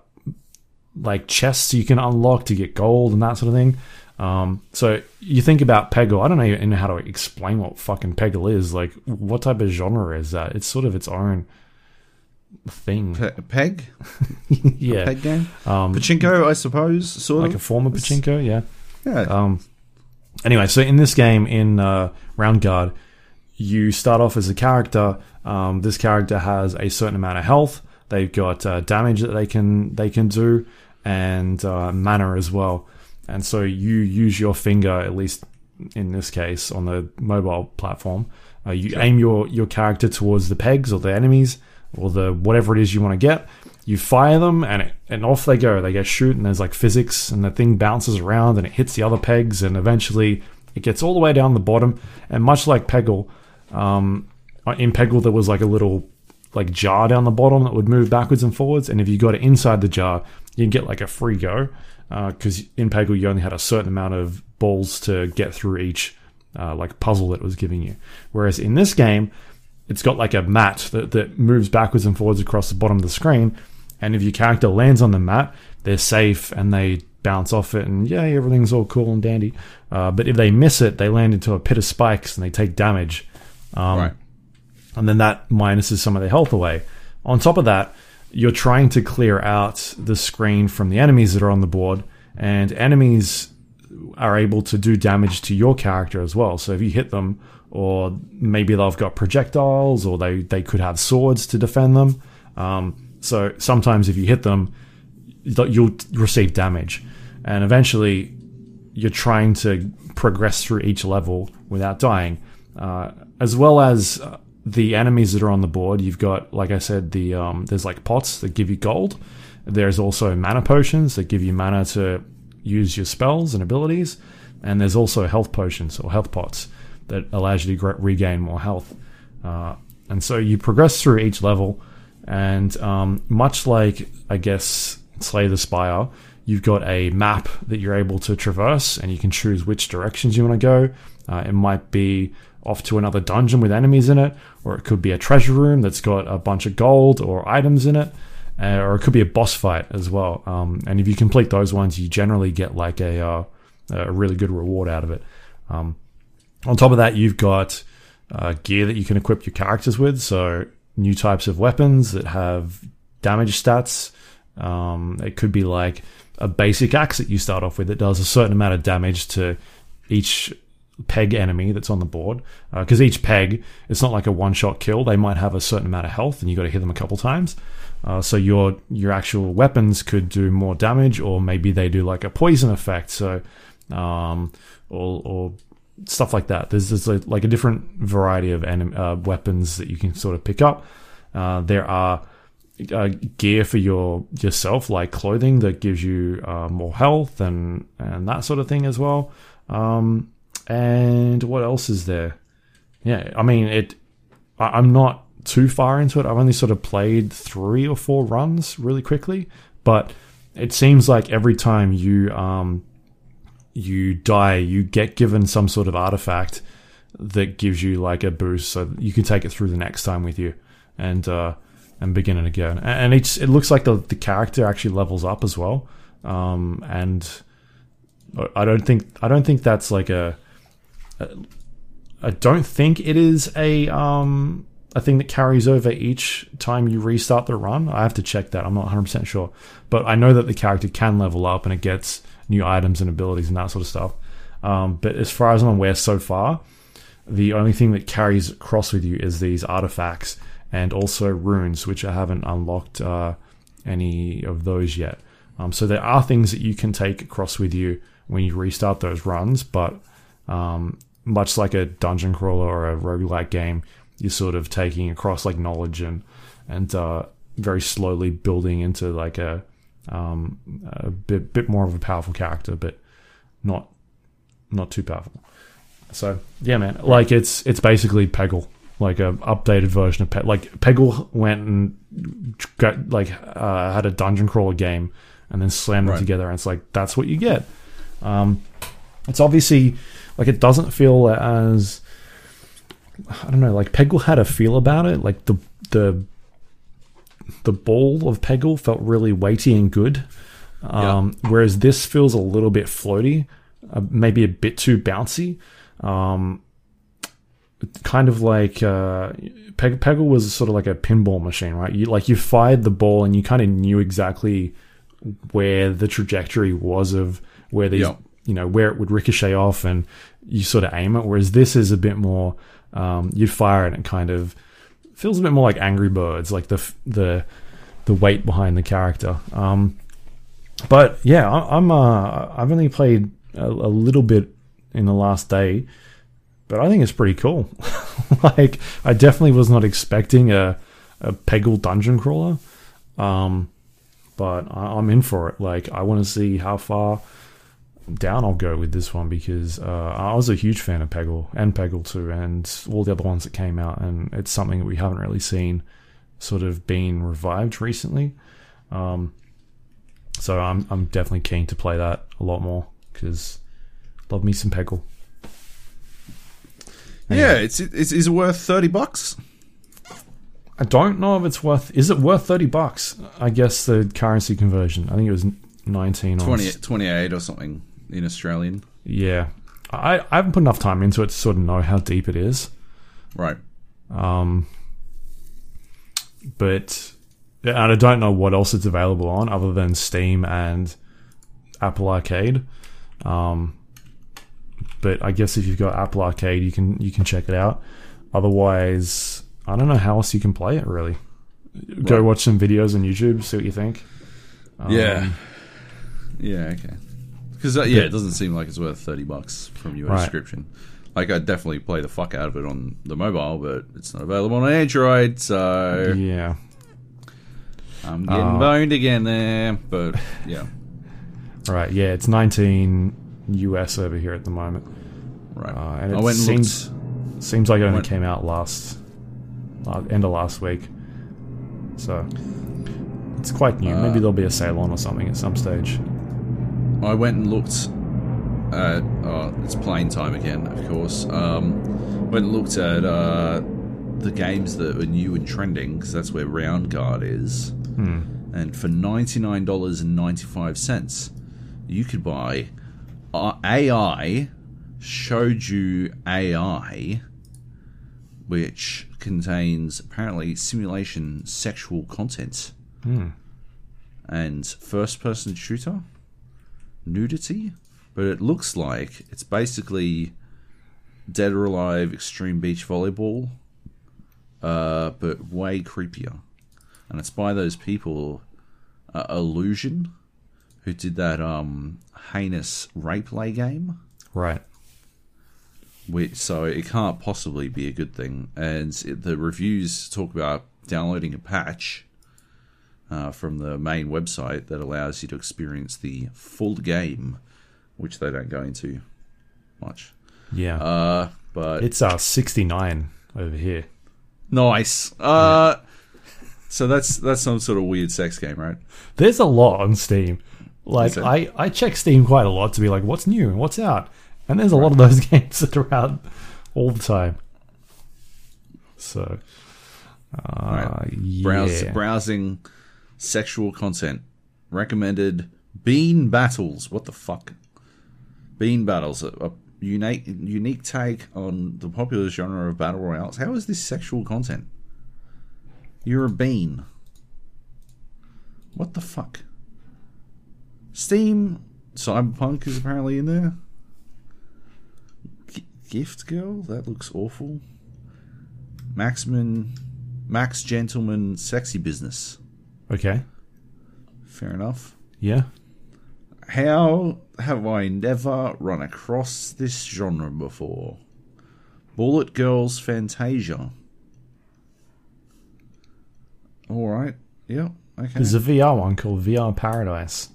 like chests you can unlock to get gold and that sort of thing. Um, so you think about Peggle. I don't even know how to explain what fucking Peggle is. Like, what type of genre is that? It's sort of its own thing. Pe- peg? *laughs* yeah, Peg game? um, Pachinko, I suppose, sort like a of. form of pachinko. Yeah. yeah. Um, anyway, so in this game, in uh, Roundguard, you start off as a character. Um, this character has a certain amount of health. They've got uh, damage that they can they can do, and uh, mana as well. And so you use your finger, at least in this case, on the mobile platform. Uh, you aim your your character towards the pegs or the enemies or the whatever it is you want to get. You fire them and it, and off they go. They get shoot and there's like physics and the thing bounces around and it hits the other pegs and eventually it gets all the way down the bottom. And much like Peggle, um, in Peggle there was like a little like jar down the bottom that would move backwards and forwards. And if you got it inside the jar, you can get like a free go because in Peggle you only had a certain amount of balls to get through each uh, like puzzle that it was giving you. Whereas in this game, it's got like a mat that, that moves backwards and forwards across the bottom of the screen. And if your character lands on the mat, they're safe and they bounce off it, and yay, everything's all cool and dandy. Uh, but if they miss it, they land into a pit of spikes and they take damage. Um, right. and then that minuses some of their health away. On top of that, you're trying to clear out the screen from the enemies that are on the board, and enemies are able to do damage to your character as well. So if you hit them, or maybe they've got projectiles, or they, they could have swords to defend them. Um, so sometimes if you hit them, you'll receive damage, and eventually you're trying to progress through each level without dying, uh, as well as uh, the enemies that are on the board. You've got, like I said, the um, there's like pots that give you gold. There's also mana potions that give you mana to use your spells and abilities, and there's also health potions or health pots that allows you to regain more health. Uh, and so you progress through each level, and um, much like I guess Slay the Spire, you've got a map that you're able to traverse, and you can choose which directions you want to go. Uh, it might be off to another dungeon with enemies in it, or it could be a treasure room that's got a bunch of gold or items in it, uh, or it could be a boss fight as well. Um, and if you complete those ones, you generally get like a uh, a really good reward out of it. Um, on top of that, you've got uh, gear that you can equip your characters with. So new types of weapons that have damage stats. Um, it could be like a basic axe that you start off with that does a certain amount of damage to each peg enemy that's on the board. Because uh, each peg, it's not like a one shot kill. They might have a certain amount of health, and you got to hit them a couple times. Uh, so your your actual weapons could do more damage, or maybe they do like a poison effect. So, um, or, or stuff like that. There's, there's like a different variety of anim- uh, weapons that you can sort of pick up. Uh, there are uh, gear for your yourself, like clothing that gives you uh, more health and and that sort of thing as well. Um, and what else is there? Yeah, I mean it. I, I'm not too far into it. I've only sort of played three or four runs really quickly, but it seems like every time you um you die, you get given some sort of artifact that gives you like a boost, so you can take it through the next time with you, and uh, and begin it again. And it's it looks like the the character actually levels up as well. Um, and I don't think I don't think that's like a I don't think it is a um a thing that carries over each time you restart the run. I have to check that. I'm not 100% sure. But I know that the character can level up and it gets new items and abilities and that sort of stuff. Um, but as far as I'm aware so far, the only thing that carries across with you is these artifacts and also runes, which I haven't unlocked uh, any of those yet. Um, so there are things that you can take across with you when you restart those runs, but um, much like a dungeon crawler or a roguelike game, you're sort of taking across like knowledge and and uh, very slowly building into like a um, a bit bit more of a powerful character, but not not too powerful. So yeah, man, like it's it's basically Peggle, like a updated version of Peggle. Like Peggle went and got like uh, had a dungeon crawler game and then slammed right. them together, and it's like that's what you get. Um, it's obviously like it doesn't feel as I don't know, like Peggle had a feel about it, like the the the ball of Peggle felt really weighty and good. Um, yeah. Whereas this feels a little bit floaty, uh, maybe a bit too bouncy. Um, kind of like uh, Peg- Peggle was sort of like a pinball machine, right? You like you fired the ball and you kind of knew exactly where the trajectory was of where these, yeah. You know, where it would ricochet off, and you sort of aim it. Whereas this is a bit more, um, you'd fire it and kind of feels a bit more like Angry Birds, like the the the weight behind the character. Um, but yeah, I, am uh, I've only played a, a, little bit in the last day, but I think it's pretty cool. *laughs* like I definitely was not expecting a a Peggle dungeon crawler, um, but I, I'm in for it. Like I want to see how far down I'll go with this one because uh, I was a huge fan of Peggle and Peggle 2 and all the other ones that came out, and it's something that we haven't really seen sort of being revived recently. Um, so I'm I'm definitely keen to play that a lot more because love me some Peggle. Anyway. Yeah, it's, it's is it worth thirty bucks? I don't know if it's worth. Is it worth thirty bucks? I guess the currency conversion. I think it was nineteen 20, 28 or something in Australian. Yeah, I, I haven't put enough time into it to sort of know how deep it is. Right. Um, but and I don't know what else it's available on other than Steam and Apple Arcade. Um, but I guess if you've got Apple Arcade, you can you can check it out. Otherwise, I don't know how else you can play it. Really, go watch some videos on YouTube, see what you think. Um, yeah, yeah, okay. Because uh, yeah, it doesn't seem like it's worth thirty bucks from your right. description. Like I'd definitely play the fuck out of it on the mobile, but it's not available on Android, so yeah. I'm getting uh, boned again there, but yeah. Right, yeah, it's 19 US over here at the moment. Right, uh, and it I went and seems looked, seems like it only went, came out last end of last week, so it's quite new. Maybe uh, there'll be a sale on or something at some stage. I went and looked at. Oh, it's playing time again, of course. Um, went and looked at uh, the games that were new and trending because that's where Roundguard is. Hmm. And for ninety nine dollars and ninety five cents, you could buy uh, AI Shoujo AI which contains apparently simulation sexual content and first person shooter nudity, but it looks like it's basically Dead or Alive Extreme Beach Volleyball, uh, but way creepier. And it's by those people, uh, Illusion, who did that um, heinous rape play game. Right. Which, so it can't possibly be a good thing. And it, the reviews talk about downloading a patch uh, from the main website that allows you to experience the full game, which they don't go into much. Yeah. Uh, but it's uh 69 over here. nice. Uh, so that's that's some sort of weird sex game, right? There's a lot on Steam. Like I, I check Steam quite a lot to be like, what's new and what's out, and there's a lot of those *laughs* games that are out all the time. So, uh, Right. yeah, Browse, browsing sexual content recommended. Bean battles. What the fuck? Bean battles. A, a unique unique take on the popular genre of battle royales. How is this sexual content? You're a bean. What the fuck? Steam Cyberpunk is apparently in there. G- Gift Girl? That looks awful. Maxman, Max Gentleman Sexy Business. Okay, Fair enough. yeah, How have I never run across this genre before? Bullet Girls Fantasia. Alright, yeah, okay. there's a VR one called VR Paradise.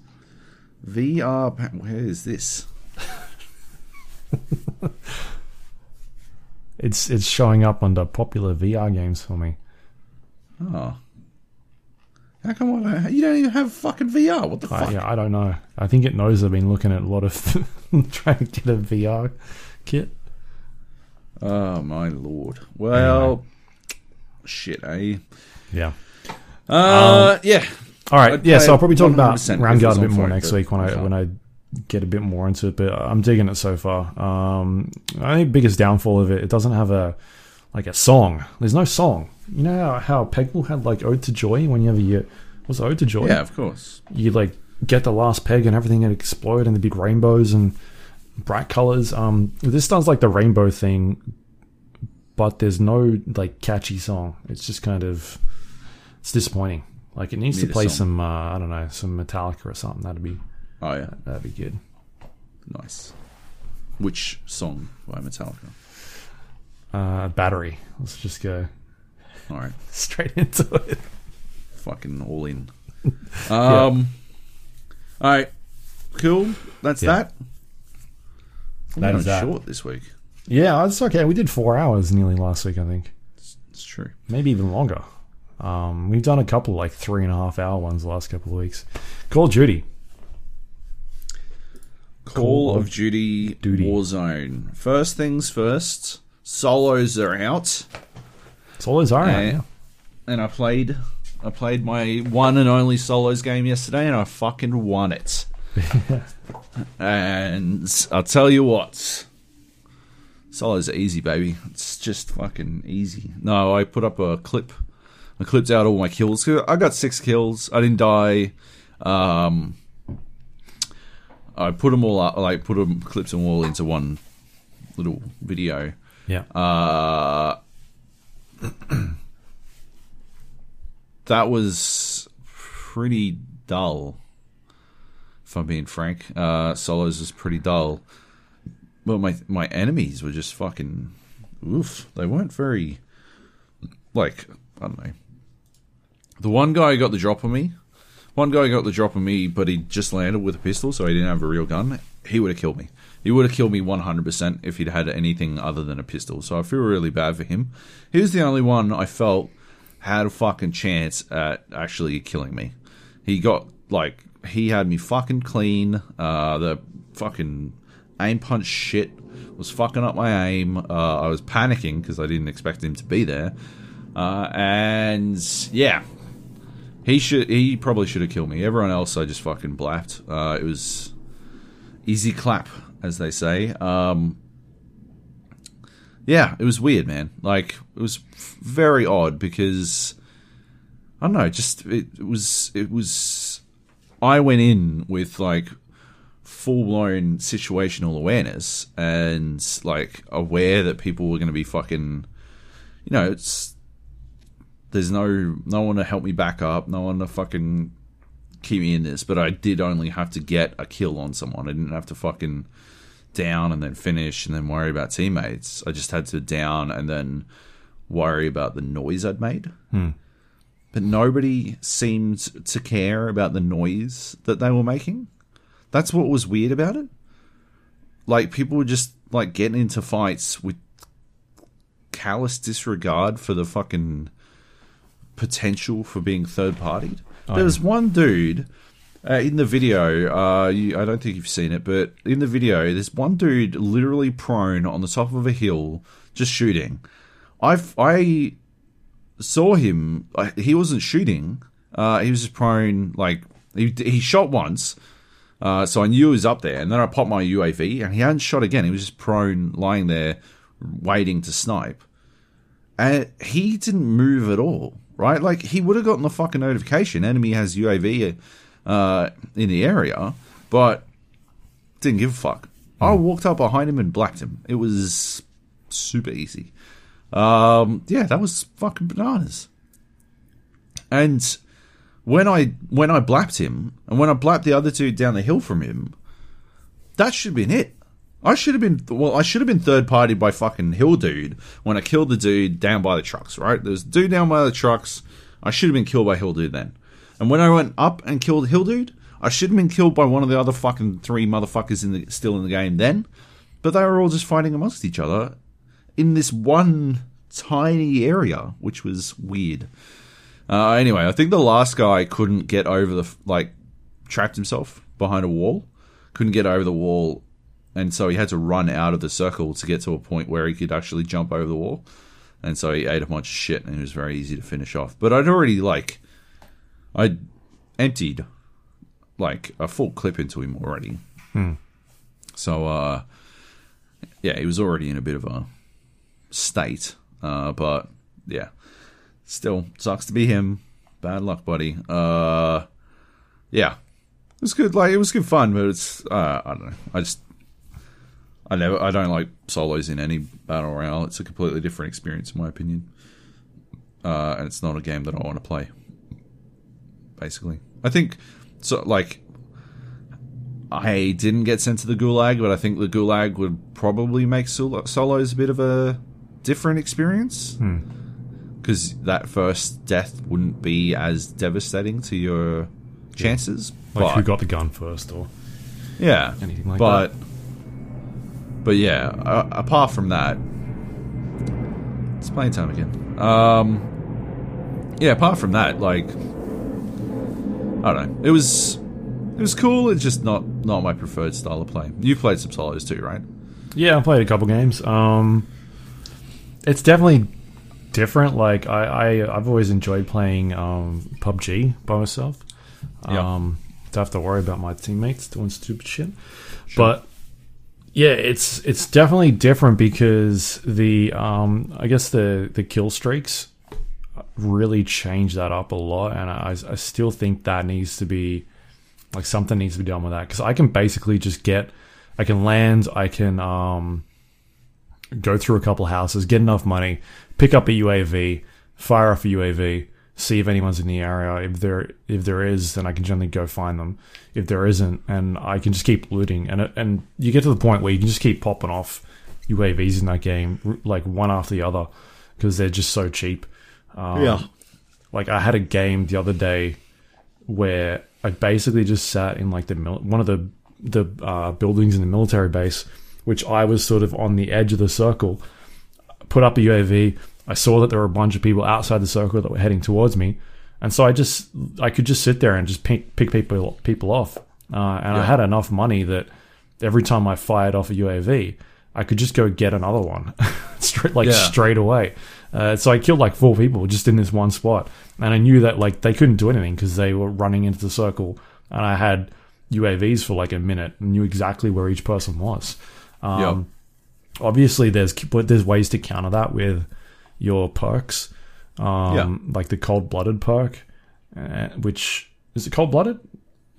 VR. pa- Where is this? *laughs* It's it's showing up under popular VR games for me. Oh. How come I don't, you don't even have fucking VR? What the I, fuck? yeah, I don't know. I think it knows I've been looking at a lot of *laughs* trying to get a VR kit. Oh my lord. Well, shit, eh? Yeah. Uh, yeah. All right. Yeah. So I'll probably talk about 100% Roundguard a bit more phone, next week when I when I get a bit more into it. But I'm digging it so far. Um, I think biggest downfall of it, it doesn't have a like a song. There's no song. You know how, how Peggle had like Ode to Joy when you have a was Ode to Joy? Yeah, of course. you like get the last peg and everything would explode and the big rainbows and bright colors. Um, this does like the rainbow thing, but there's no like catchy song. It's just kind of it's disappointing. Like it needs Need to play some uh, I don't know some Metallica or something. That'd be Oh, yeah. that'd be good. Nice. Which song by Metallica? Uh, battery. Let's just go Alright. *laughs* straight into it. Fucking all in. *laughs* Um, Alright. Cool. That's Yeah. that. We're That going that. short this week. Yeah, it's okay. We did four hours nearly last week. I think It's true. maybe even longer. Um, we've done a couple like three and a half hour ones the last couple of weeks. Call of Duty. Call Call of of Duty, Duty. Warzone. First things first. Solos are out. Solos are all right. Yeah. Yeah. and I played I played my one and only solos game yesterday and I fucking won it. *laughs* and I'll tell you what. Solos are easy, baby. It's just fucking easy. No, I put up a clip. I clipped out all my kills. I got six kills. I didn't die. Um, I put them all up, like put them, clipped them all into one little video. Yeah. Uh, *clears throat* that was pretty dull. If I'm being frank, uh, solos is pretty dull. But my my enemies were just fucking oof. They weren't very like I don't know. The one guy got the drop on me. One guy got the drop on me, but he just landed with a pistol, so he didn't have a real gun. He would have killed me. He would have killed me 100% if he'd had anything other than a pistol. So I feel really bad for him. He was the only one I felt had a fucking chance at actually killing me. He got, like, he had me fucking clean. Uh, the fucking aim punch shit was fucking up my aim. Uh, I was panicking because I didn't expect him to be there. Uh, and yeah, he should. He probably should have killed me. Everyone else, I just fucking blapped. Uh, it was easy clap, as they say. Um, yeah, it was weird, man. Like it was very odd because I don't know, just it, it was it was. I went in with like full blown situational awareness and like aware that people were going to be fucking, you know, it's there's no no one to help me back up, no one to fucking keep me in this. But I did only have to get a kill on someone. I didn't have to fucking down and then finish and then worry about teammates. I just had to down and then worry about the noise I'd made. Hmm. But nobody seemed to care about the noise that they were making. That's what was weird about it. Like people were just like getting into fights with callous disregard for the fucking potential for being third partied. Oh, there was one dude uh, in the video. Uh, you, I don't think you've seen it, but in the video, there's one dude literally prone on the top of a hill, just shooting. I've I saw him. I- He wasn't shooting. Uh, he was just prone. Like he he shot once. Uh, so I knew he was up there, and then I popped my UAV, and he hadn't shot again. He was just prone, lying there, waiting to snipe. And he didn't move at all, right? Like he would have gotten the fucking notification. Enemy has UAV uh, in the area, but didn't give a fuck. I walked up behind him and blacked him. It was super easy. Um, yeah, that was fucking bananas. And when I when I blapped him, and when I blapped the other two down the hill from him, that should have been it. I should have been well. I should have been third party by fucking hill dude when I killed the dude down by the trucks. Right, there's a dude down by the trucks. I should have been killed by hill dude then. And when I went up and killed hill dude, I should have been killed by one of the other fucking three motherfuckers in the still in the game then. But they were all just fighting amongst each other in this one tiny area, which was weird. Uh, anyway, I think the last guy couldn't get over the like trapped himself behind a wall, couldn't get over the wall, and so he had to run out of the circle to get to a point where he could actually jump over the wall. And so he ate a bunch of shit, and it was very easy to finish off. But I'd already like, I emptied like a full clip into him already. So uh, yeah, he was already in a bit of a state. Uh, but yeah, still sucks to be him. Bad luck, buddy. Uh, yeah, it was good. Like it was good fun, but it's uh, I don't know. I just I never I don't like solos in any battle royale. It's a completely different experience, in my opinion. Uh, and it's not a game that I want to play. Basically, I think so. Like, I didn't get sent to the gulag, but I think the gulag would probably make solo- solos a bit of a different experience because that first death wouldn't be as devastating to your chances. Like but, who got the gun first, or yeah, anything like but but yeah, uh, apart from that, it's playing time again. Um, yeah, apart from that, like I don't know, it was it was cool. It's just not not my preferred style of play. You played some solos too, right? Yeah, I played a couple games. Um, it's definitely different. Like I, I I've always enjoyed playing um, PUBG by myself. Yeah. Um, to have to worry about my teammates doing stupid shit. But yeah, it's it's definitely different because the um, I guess the the kill streaks really changed that up a lot, and I, I still think that needs to be like something needs to be done with that because I can basically just get I can land, I can um, go through a couple houses, get enough money, pick up a UAV, fire off a UAV, see if anyone's in the area. If there if there is, then I can generally go find them. If there isn't, and I can just keep looting, and and you get to the point where you can just keep popping off UAVs in that game like one after the other because they're just so cheap. Um, like I had a game the other day where I basically just sat in like the mil- one of the the uh, buildings in the military base, which I was sort of on the edge of the circle. Put up a UAV. I saw that there were a bunch of people outside the circle that were heading towards me, and so I just I could just sit there and just pick, pick people people off. Uh, and I had enough money that every time I fired off a UAV, I could just go get another one, *laughs* straight like Yeah. straight away. Uh, so I killed like four people just in this one spot, and I knew that like they couldn't do anything because they were running into the circle, and I had UAVs for like a minute and knew exactly where each person was. Um, obviously there's but there's ways to counter that with your perks, um, like the cold blooded perk, uh, which is it cold blooded?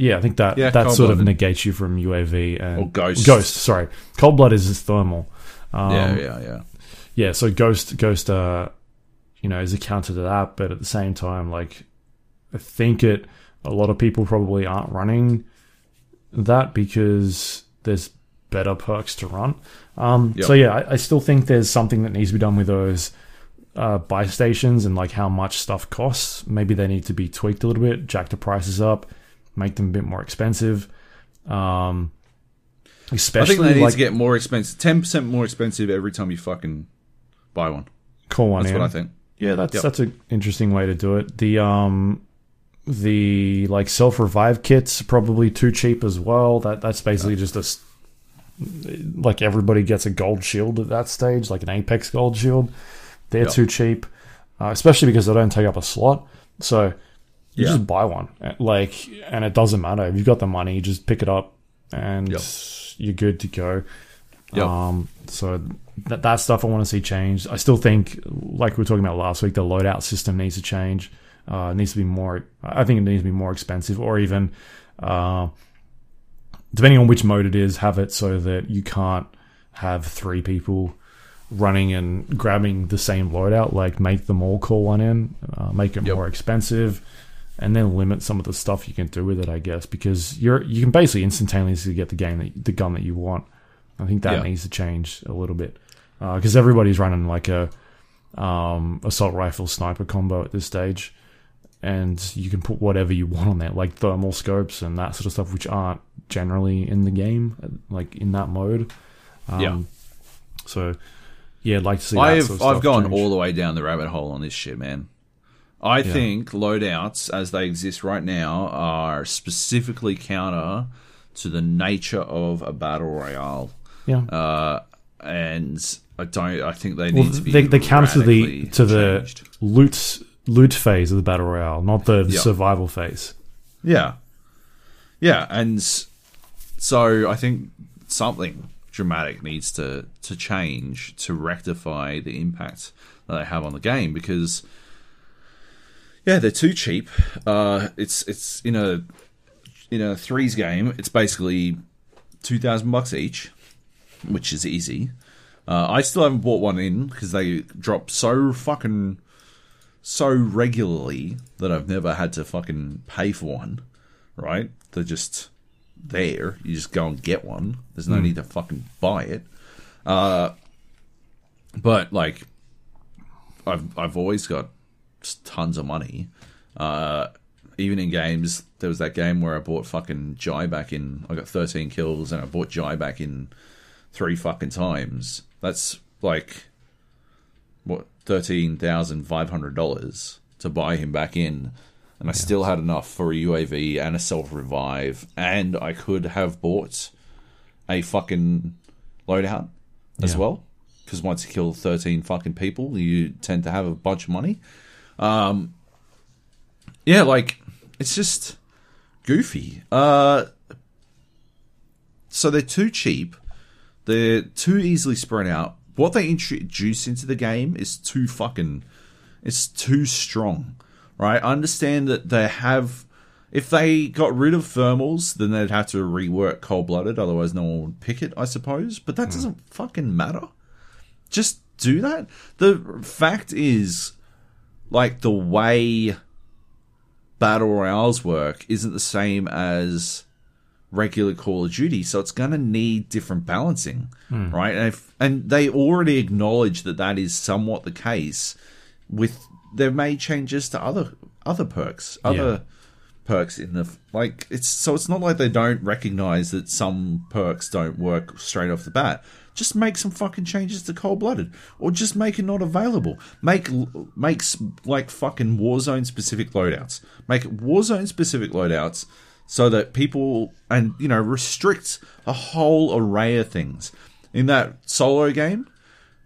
Yeah, I think that Yeah, that sort of negates you from UAV and Or ghost. Ghost, sorry, cold blood is thermal. Um, yeah, yeah, yeah. yeah, so Ghost Ghost uh you know is a counter to that, but at the same time, like I think it a lot of people probably aren't running that because there's better perks to run. Um Yep. so yeah, I, I still think there's something that needs to be done with those uh buy stations and like how much stuff costs. Maybe they need to be tweaked a little bit, jack the prices up, make them a bit more expensive. Um I especially think they need like to get more expensive, ten percent more expensive every time you fucking buy one. call one That's in. what I think. Yeah, that's Yep. that's an interesting way to do it. The um the like self revive kits probably too cheap as well. That that's basically just a like everybody gets a gold shield at that stage, like an Apex gold shield. They're Yep. too cheap, uh, especially because they don't take up a slot. So you Yeah. just buy one, like, and it doesn't matter if you've got the money. You just pick it up, and Yep. you're good to go. Yep. Um, so that that stuff I want to see changed. I still think, like we were talking about last week, the loadout system needs to change. Uh, it needs to be more. I think it needs to be more expensive, or even, uh, depending on which mode it is, have it so that you can't have three people running and grabbing the same loadout. Like make them all call one in, uh, make it Yep. more expensive, and then limit some of the stuff you can do with it. I guess because you're you can basically instantaneously get the game that the gun that you want. I think that Yeah. needs to change a little bit because everybody's running like a um, assault rifle sniper combo at this stage, and you can put whatever you want on there, like thermal scopes and that sort of stuff, which aren't generally in the game, like in that mode. Um, Yeah. So, yeah, I'd like to see. I've sort of I've gone change. all the way down the rabbit hole on this shit, man. I think loadouts as they exist right now are specifically counter to the nature of a battle royale, Yeah. uh, and I don't. I think they well, need to be they, they counter to the to the changed. loot loot phase of the battle royale, not the Yeah. survival phase. Yeah. Yeah, and so I think something dramatic needs to to change to rectify the impact that they have on the game because yeah, they're too cheap. Uh it's it's in a in a threes game, it's basically 2000 bucks each, which is easy. Uh, I still haven't bought one in because they drop so fucking so regularly that I've never had to fucking pay for one. Right? They're just there. You just go and get one. There's no need to fucking buy it. Uh, but like, I've I've always got tons of money. Uh, even in games, there was that game where I bought fucking Jai back in. I got 13 kills and I bought Jai back in three fucking times. That's like what thirteen thousand five hundred dollars to buy him back in, and I still had enough for a UAV and a self revive, and I could have bought a fucking loadout as Yeah. well. Because once you kill thirteen fucking people, you tend to have a bunch of money. Um, yeah, like it's just goofy. Uh, so they're too cheap. They're too easily spread out. What they introduce into the game is too fucking. It's too strong, right? I understand that they have. If they got rid of thermals, then they'd have to rework cold blooded. Otherwise, no one would pick it, I suppose. But that doesn't fucking matter. Just do that. The fact is, like the way battle royales work isn't the same as regular Call of Duty, so it's going to need different balancing, hmm. right? And, if, and they already acknowledge that that is somewhat the case. With they've made changes to other other perks, other perks in the like. It's so it's not like they don't recognize that some perks don't work straight off the bat. Just make some fucking changes to cold blooded, or just make it not available. Make makes like fucking Warzone specific loadouts. Make Warzone specific loadouts so that people and you know restrict a whole array of things. In that solo game,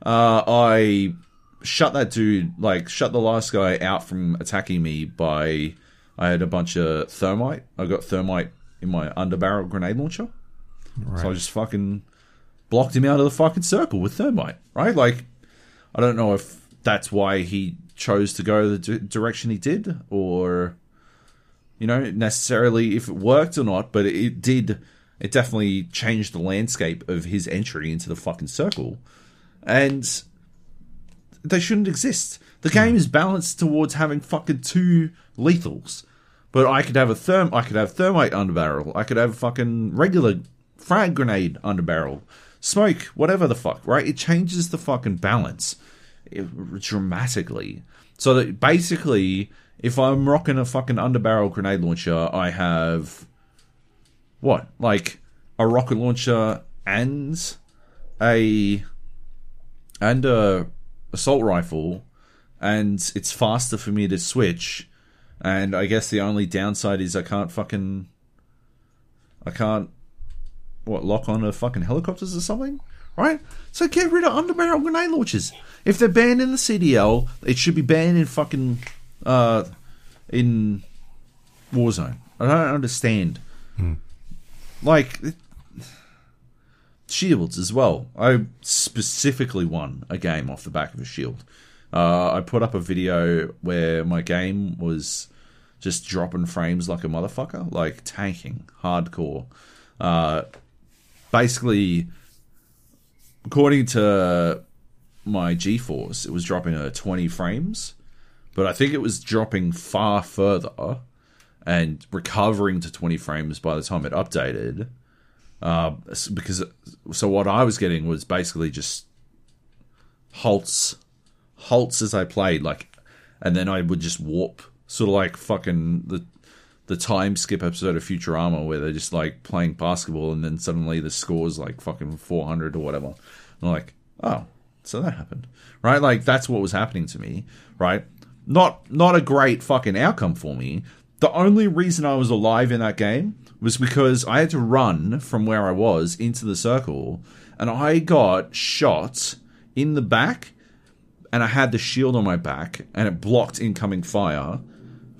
uh, I shut that dude like shut the last guy out from attacking me by I had a bunch of thermite. I got thermite in my underbarrel grenade launcher. So I just fucking blocked him out of the fucking circle with thermite, right? Like, I don't know if that's why he chose to go the d- direction he did, or you know, necessarily if it worked or not, but it did. It definitely changed the landscape of his entry into the fucking circle, and they shouldn't exist. The hmm. game is balanced towards having fucking two lethals, but I could have a therm, I could have thermite under barrel, I could have fucking regular frag grenade under barrel, smoke, whatever the fuck, right? It changes the fucking balance it- dramatically. So that basically, if I'm rocking a fucking underbarrel grenade launcher, I have what, like a rocket launcher and a and a assault rifle, and it's faster for me to switch. And I guess the only downside is I can't fucking I can't what lock on a fucking helicopters or something, right? So get rid of underbarrel grenade launchers. If they're banned in the CDL, it should be banned in fucking uh in Warzone. I don't understand. Like it- shields as well. I specifically won a game off the back of a shield. Uh, I put up a video where my game was just dropping frames like a motherfucker, like tanking hardcore. Uh, basically, according to my GeForce, it was dropping at 20 frames, but I think it was dropping far further and recovering to 20 frames by the time it updated. Uh, because so what I was getting was basically just halts, halts as I played, like, and then I would just warp, sort of like fucking the the time skip episode of Futurama where they're just like playing basketball and then suddenly the score's like fucking 400 or whatever. And I'm like, oh, so that happened, right? Like that's what was happening to me, right? Not not a great fucking outcome for me. The only reason I was alive in that game was because I had to run from where I was into the circle, and I got shot in the back, and I had the shield on my back, and it blocked incoming fire.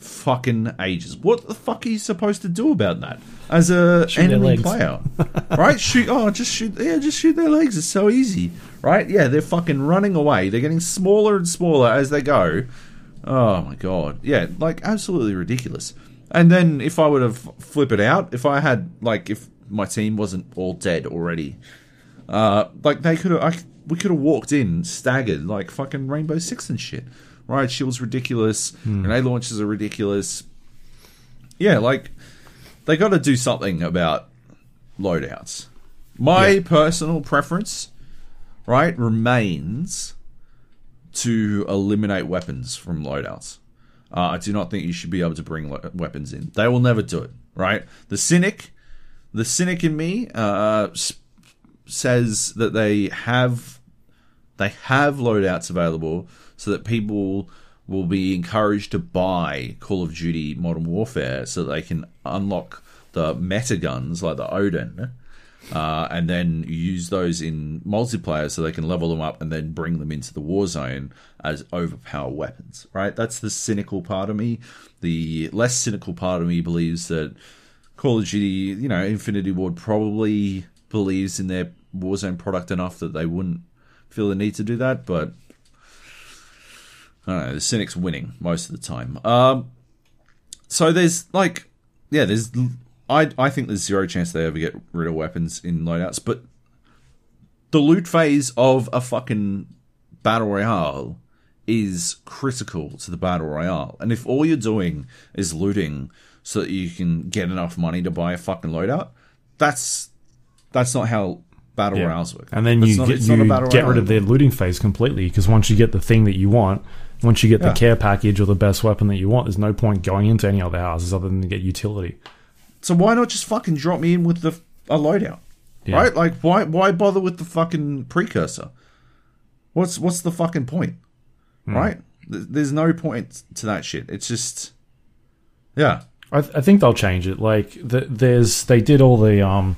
Fucking ages. What the fuck are you supposed to do about that as a Shoot enemy player? *laughs* right? Shoot. Oh, just shoot. Yeah, just shoot their legs. It's so easy, right? Yeah, they're fucking running away. They're getting smaller and smaller as they go. Oh my god. Yeah, like absolutely ridiculous. And then if I would have flip it out, if I had like if my team wasn't all dead already, uh, like they could have, I, we could have walked in staggered like fucking Rainbow Six and shit. Right? Shield's ridiculous. Grenade launches are ridiculous. Yeah, like they got to do something about loadouts. My Yeah. personal preference, right, remains to eliminate weapons from loadouts. Uh, I do not think you should be able to bring lo- weapons in. They will never do it, right? The cynic, the cynic in me, uh, s- says that they have they have loadouts available so that people will be encouraged to buy Call of Duty Modern Warfare so that they can unlock the meta guns like the Oden uh, and then use those in multiplayer so they can level them up and then bring them into the war zone as overpower weapons right? That's the cynical part of me. The less cynical part of me believes that Call of Duty, you know, Infinity Ward probably believes in their Warzone product enough that they wouldn't feel the need to do that, but I don't know, the cynic's winning most of the time. Um, so there's like, yeah, there's, I I think there's zero chance they ever get rid of weapons in loadouts, but the loot phase of a fucking battle royale is critical to the battle royale. And if all you're doing is looting so that you can get enough money to buy a fucking loadout, that's that's not how battle Yeah. royales work. And then That's you not- get, it's not a you get rid of their looting phase completely because once you get the thing that you want, once you get Yeah. the care package or the best weapon that you want, there's no point going into any other houses other than to get utility. So why not just fucking drop me in with the a loadout? Yeah. Right? Like why why bother with the fucking precursor? What's what's the fucking point? Hmm. Right? There's no point to that shit. It's just yeah. I, th- I think they'll change it. Like the, there's, they did all the um,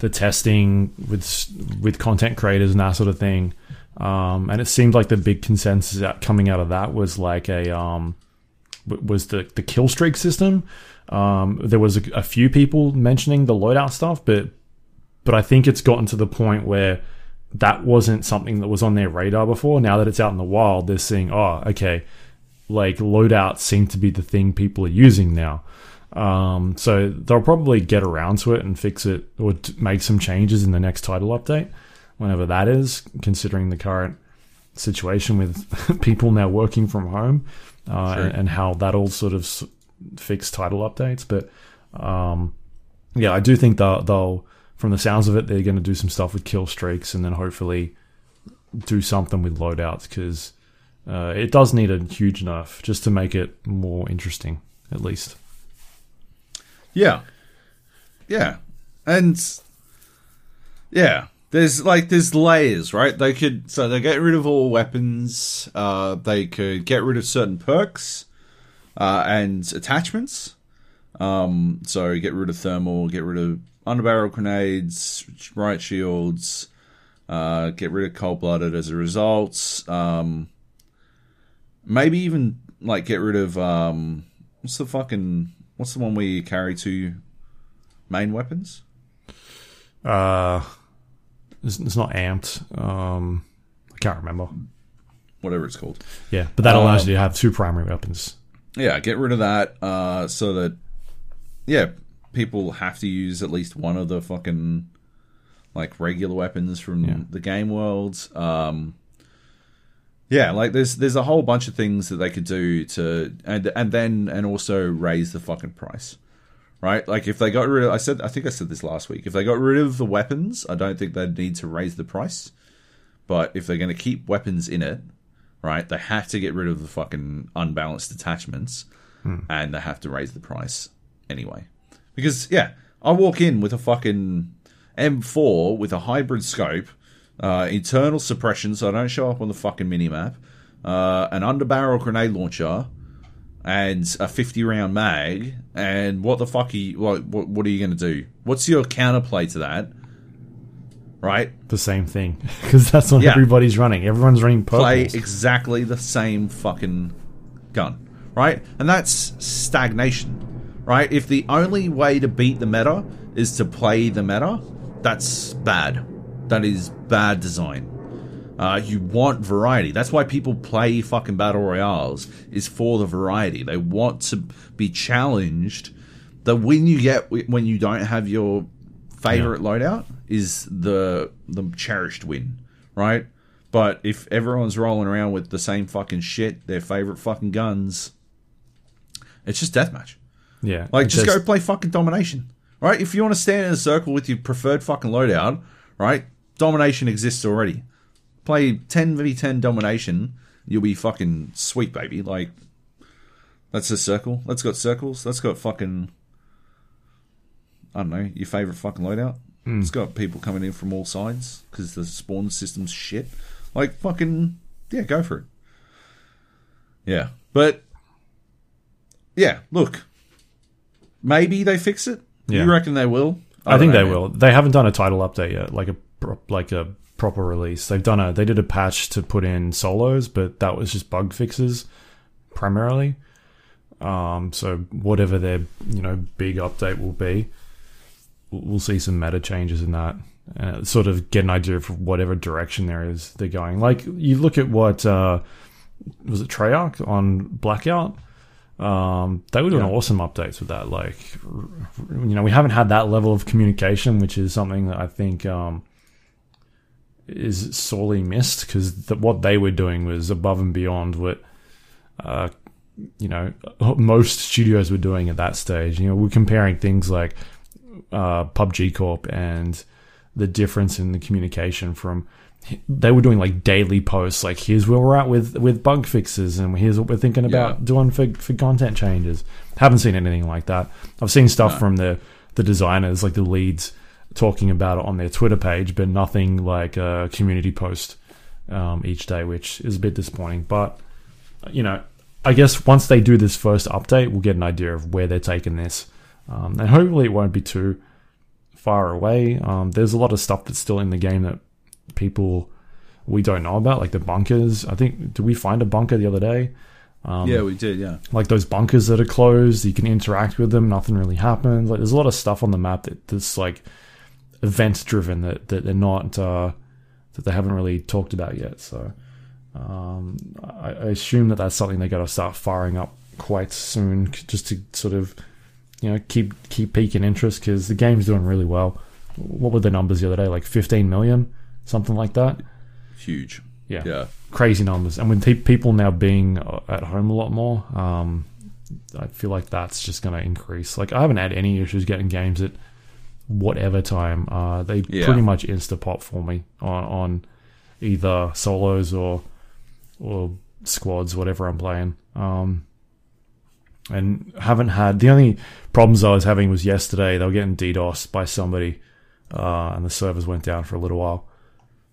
the testing with with content creators and that sort of thing, um, and it seemed like the big consensus out, coming out of that was like a um, was the the kill streak system. Um, there was a, a few people mentioning the loadout stuff, but but I think it's gotten to the point where that wasn't something that was on their radar before. Now that it's out in the wild, they're seeing, oh, okay, like loadouts seem to be the thing people are using now. Um, so they'll probably get around to it and fix it or make some changes in the next title update, whenever that is, considering the current situation with *laughs* people now working from home uh, Sure. and, and how that'll sort of s- fix title updates. But um, yeah, I do think they'll, they'll, from the sounds of it, they're going to do some stuff with kill streaks and then hopefully do something with loadouts because uh, it does need a huge nerf just to make it more interesting, at least. Yeah. Yeah. And yeah, there's like there's layers, right? They could so they get rid of all weapons, uh they could get rid of certain perks uh and attachments. Um so get rid of thermal, get rid of underbarrel grenades, riot shields, uh get rid of cold blooded as a result. Um maybe even like get rid of um what's the fucking what's the one where you carry two main weapons? Uh, it's, it's not amped. Um, I can't remember. Whatever it's called. Yeah, but that allows Um, you to have two primary weapons. Yeah, get rid of that uh so that yeah, people have to use at least one of the fucking like regular weapons from Yeah. the game world. Um yeah, like there's there's a whole bunch of things that they could do to and and then and also raise the fucking price. Right? Like if they got rid of I said I think I said this last week. If they got rid of the weapons, I don't think they'd need to raise the price. But if they're going to keep weapons in it, right, they have to get rid of the fucking unbalanced attachments and they have to raise the price anyway. Because yeah, I walk in with a fucking M4 with a hybrid scope, uh, internal suppression so I don't show up on the fucking minimap, uh, an underbarrel grenade launcher, and a 50 round mag. And what the fuck are you, what, what, what are you going to do? What's your counterplay to that? Right? The same thing *laughs* because that's what Yeah. everybody's running. Everyone's running play exactly the same fucking gun, right? And that's stagnation, right? If the only way to beat the meta is to play the meta, that's bad. That is bad design. Uh, you want variety. That's why people play fucking battle royales. Is for the variety. They want to be challenged. The win you get when you don't have your favorite loadout is the the cherished win, right? But if everyone's rolling around with the same fucking shit, their favorite fucking guns, it's just deathmatch. yeah, Like, just, go play fucking domination, right? If you want to stand in a circle with your preferred fucking loadout, right? Domination exists already. Play ten v ten domination, you'll be fucking sweet, baby. Like, that's a circle. That's got circles. That's got fucking, I don't know, your favorite fucking loadout. Hmm. It's got people coming in from all sides because the spawn system's shit. Like, fucking, yeah, go for it. Yeah, but yeah, look, maybe they fix it. Yeah. You reckon they will? I, don't think know, they man. will. They haven't done a title update yet, like a like a proper release. They've done a they did a patch to put in solos, but that was just bug fixes primarily. Um, so whatever their you know big update will be, we'll see some meta changes in that. Uh, sort of get an idea of whatever direction there is they're going. Like you look at what uh, was it Treyarch on Blackout. Um, they were doing Yeah. awesome updates with that. Like, you know, we haven't had that level of communication, which is something that I think um, is sorely missed because the, what they were doing was above and beyond what, uh, you know, most studios were doing at that stage. You know, we're comparing things like uh, PUBG Corp and the difference in the communication from they were doing like daily posts like here's where we're at with with bug fixes and here's what we're thinking about Yeah. doing for, for content changes haven't seen anything like that i've seen stuff from the the designers like the leads talking about it on their twitter page but nothing like a community post um, each day which is a bit disappointing but you know i guess once they do this first update we'll get an idea of where they're taking this um, and hopefully it won't be too far away um, there's a lot of stuff that's still in the game that people we don't know about, like the bunkers. I think did we find a bunker the other day? Um, yeah, we did. Yeah, like those bunkers that are closed, you can interact with them. Nothing really happens. Like there's a lot of stuff on the map that that's like event driven that, that they're not uh, that they haven't really talked about yet. So um, I, I assume that that's something they got to start firing up quite soon, just to sort of you know keep keep peaking interest because the game's doing really well. What were the numbers the other day? Like 15 million, something like that. Huge. Yeah, Yeah. crazy numbers. And with pe- people now being uh, at home a lot more, um, I feel like that's just going to increase. Like I haven't had any issues getting games at whatever time. Uh, they Yeah. pretty much insta pop for me on, on either solos or or squads, whatever I'm playing. Um, and haven't had the only problems I was having was yesterday. They were getting DDoS by somebody, uh, and the servers went down for a little while.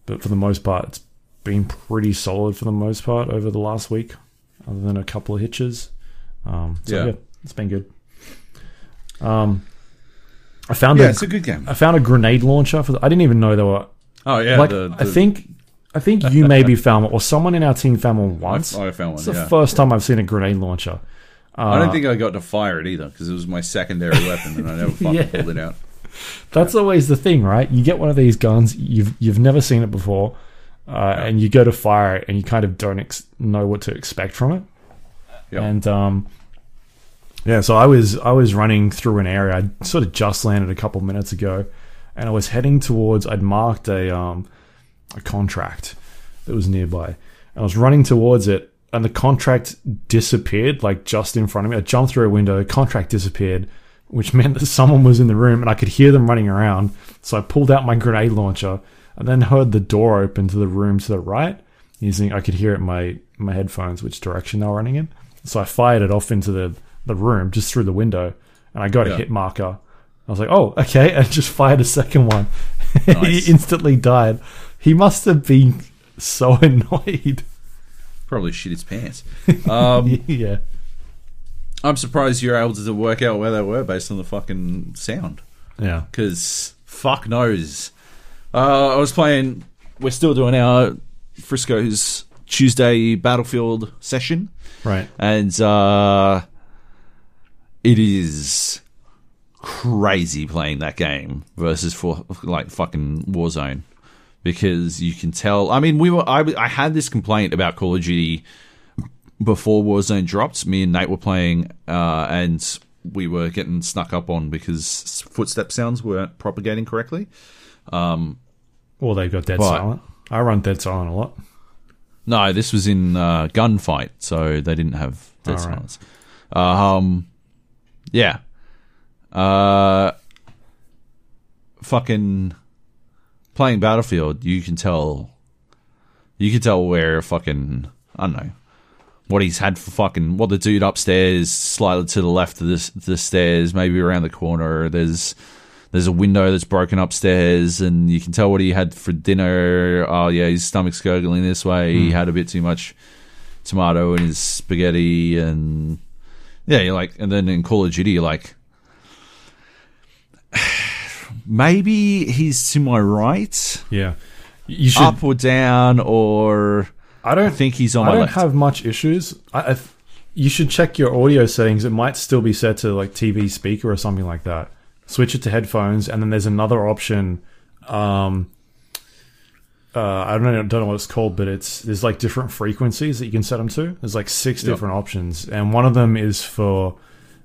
But for the most part, it's been pretty solid for the most part over the last week, other than a couple of hitches. Um, so Yeah. yeah. it's been good. Um, I found Yeah, a, it's a good game. I found a grenade launcher for. The, I didn't even know there were Oh yeah, like the, I think I think you maybe found one or someone in our team found one once. I, I found one. it's the Yeah. first time I've seen a grenade launcher. Uh, I don't think I got to fire it either because it was my secondary weapon and I never fucking *laughs* Yeah. pulled it out. That's always the thing, right? You get one of these guns, you've you've never seen it before, uh, and you go to fire it, and you kind of don't ex- know what to expect from it. Yep. And um, yeah, so I was I was running through an area. I sort of just landed a couple minutes ago, and I was heading towards. I'd marked a um, a contract that was nearby, and I was running towards it, and the contract disappeared like just in front of me. I jumped through a window, contract disappeared, which meant that someone was in the room, and I could hear them running around. So I pulled out my grenade launcher, and then heard the door open to the room to the right. Using I could hear it in my my headphones which direction they were running in. So I fired it off into the the room just through the window, and I got a hit marker. I was like, "Oh, okay," and just fired a second one. *laughs* Nice. he instantly died. He must have been so *laughs* annoyed. Probably shit his pants. Um, *laughs* yeah, I'm surprised you're able to work out where they were based on the fucking sound. yeah, Because fuck knows. Uh, I was playing. We're still doing our Frisco's Tuesday Battlefield session, right. and uh, it is crazy playing that game versus for like fucking Warzone because you can tell. I mean, we were. I, I had this complaint about Call of Duty before Warzone dropped. Me and Nate were playing, uh, and we were getting snuck up on because footstep sounds weren't propagating correctly. Well, they've got dead Right. silent. I run dead silent a lot. No, this was in uh, gunfight, so they didn't have dead All right. silence. Um, yeah. Uh, fucking playing Battlefield, you can tell. You can tell where fucking I don't know what he's had for fucking what the dude upstairs, slightly to the left of the, the stairs, maybe around the corner. There's there's a window that's broken upstairs, and you can tell what he had for dinner. Oh yeah, his stomach's gurgling this way. He had a bit too much tomato in his spaghetti, and yeah, you're like, and then in Call of Duty, you're like, *sighs* maybe he's to my right, Yeah, you should. up or down, or I don't I think he's on I don't left. have much issues. I, I you should check your audio settings. It might still be set to like TV speaker or something like that. Switch it to headphones, and then there's another option. Um, uh, I don't know, don't know what it's called, but it's there's like different frequencies that you can set them to. There's like six Yep. different options, and one of them is for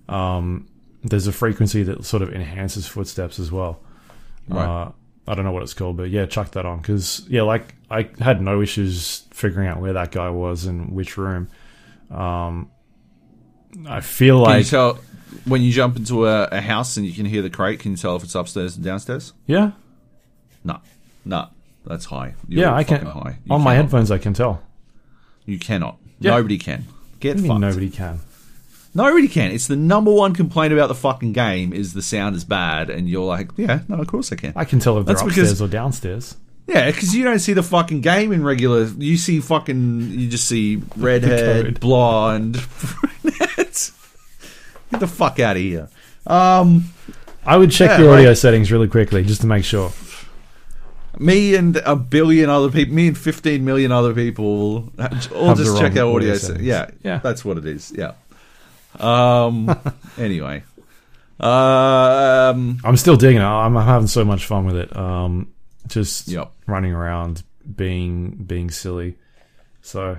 um, there's a frequency that sort of enhances footsteps as well. Right. Uh, I don't know what it's called, but yeah, chuck that on because yeah, like I had no issues figuring out where that guy was and which room. Um, I feel Can you like tell when you jump into a, a house and you can hear the crate? Can you tell if it's upstairs and downstairs? yeah, No, no, that's high. You're yeah, I can High. You on my headphones. I can tell. You cannot. Yeah. Nobody can. Get fucked. nobody can. Nobody can. It's the number one complaint about the fucking game is the sound is bad, and you're like, yeah, no, of course I can. I can tell if they're That's upstairs because- or downstairs. Yeah, because you don't see the fucking game in regular. You see fucking. You just see redhead, blonde. brunette. Get the fuck out of here. Um, I would check Yeah, your audio like- settings really quickly just to make sure. Me and a billion other people, me and fifteen million other people, all just check our audio. audio. Yeah, Yeah. that's what it is. Yeah. Um. *laughs* anyway, Um, I'm still digging it. I'm having so much fun with it. Um, just Yep. running around, being being silly. So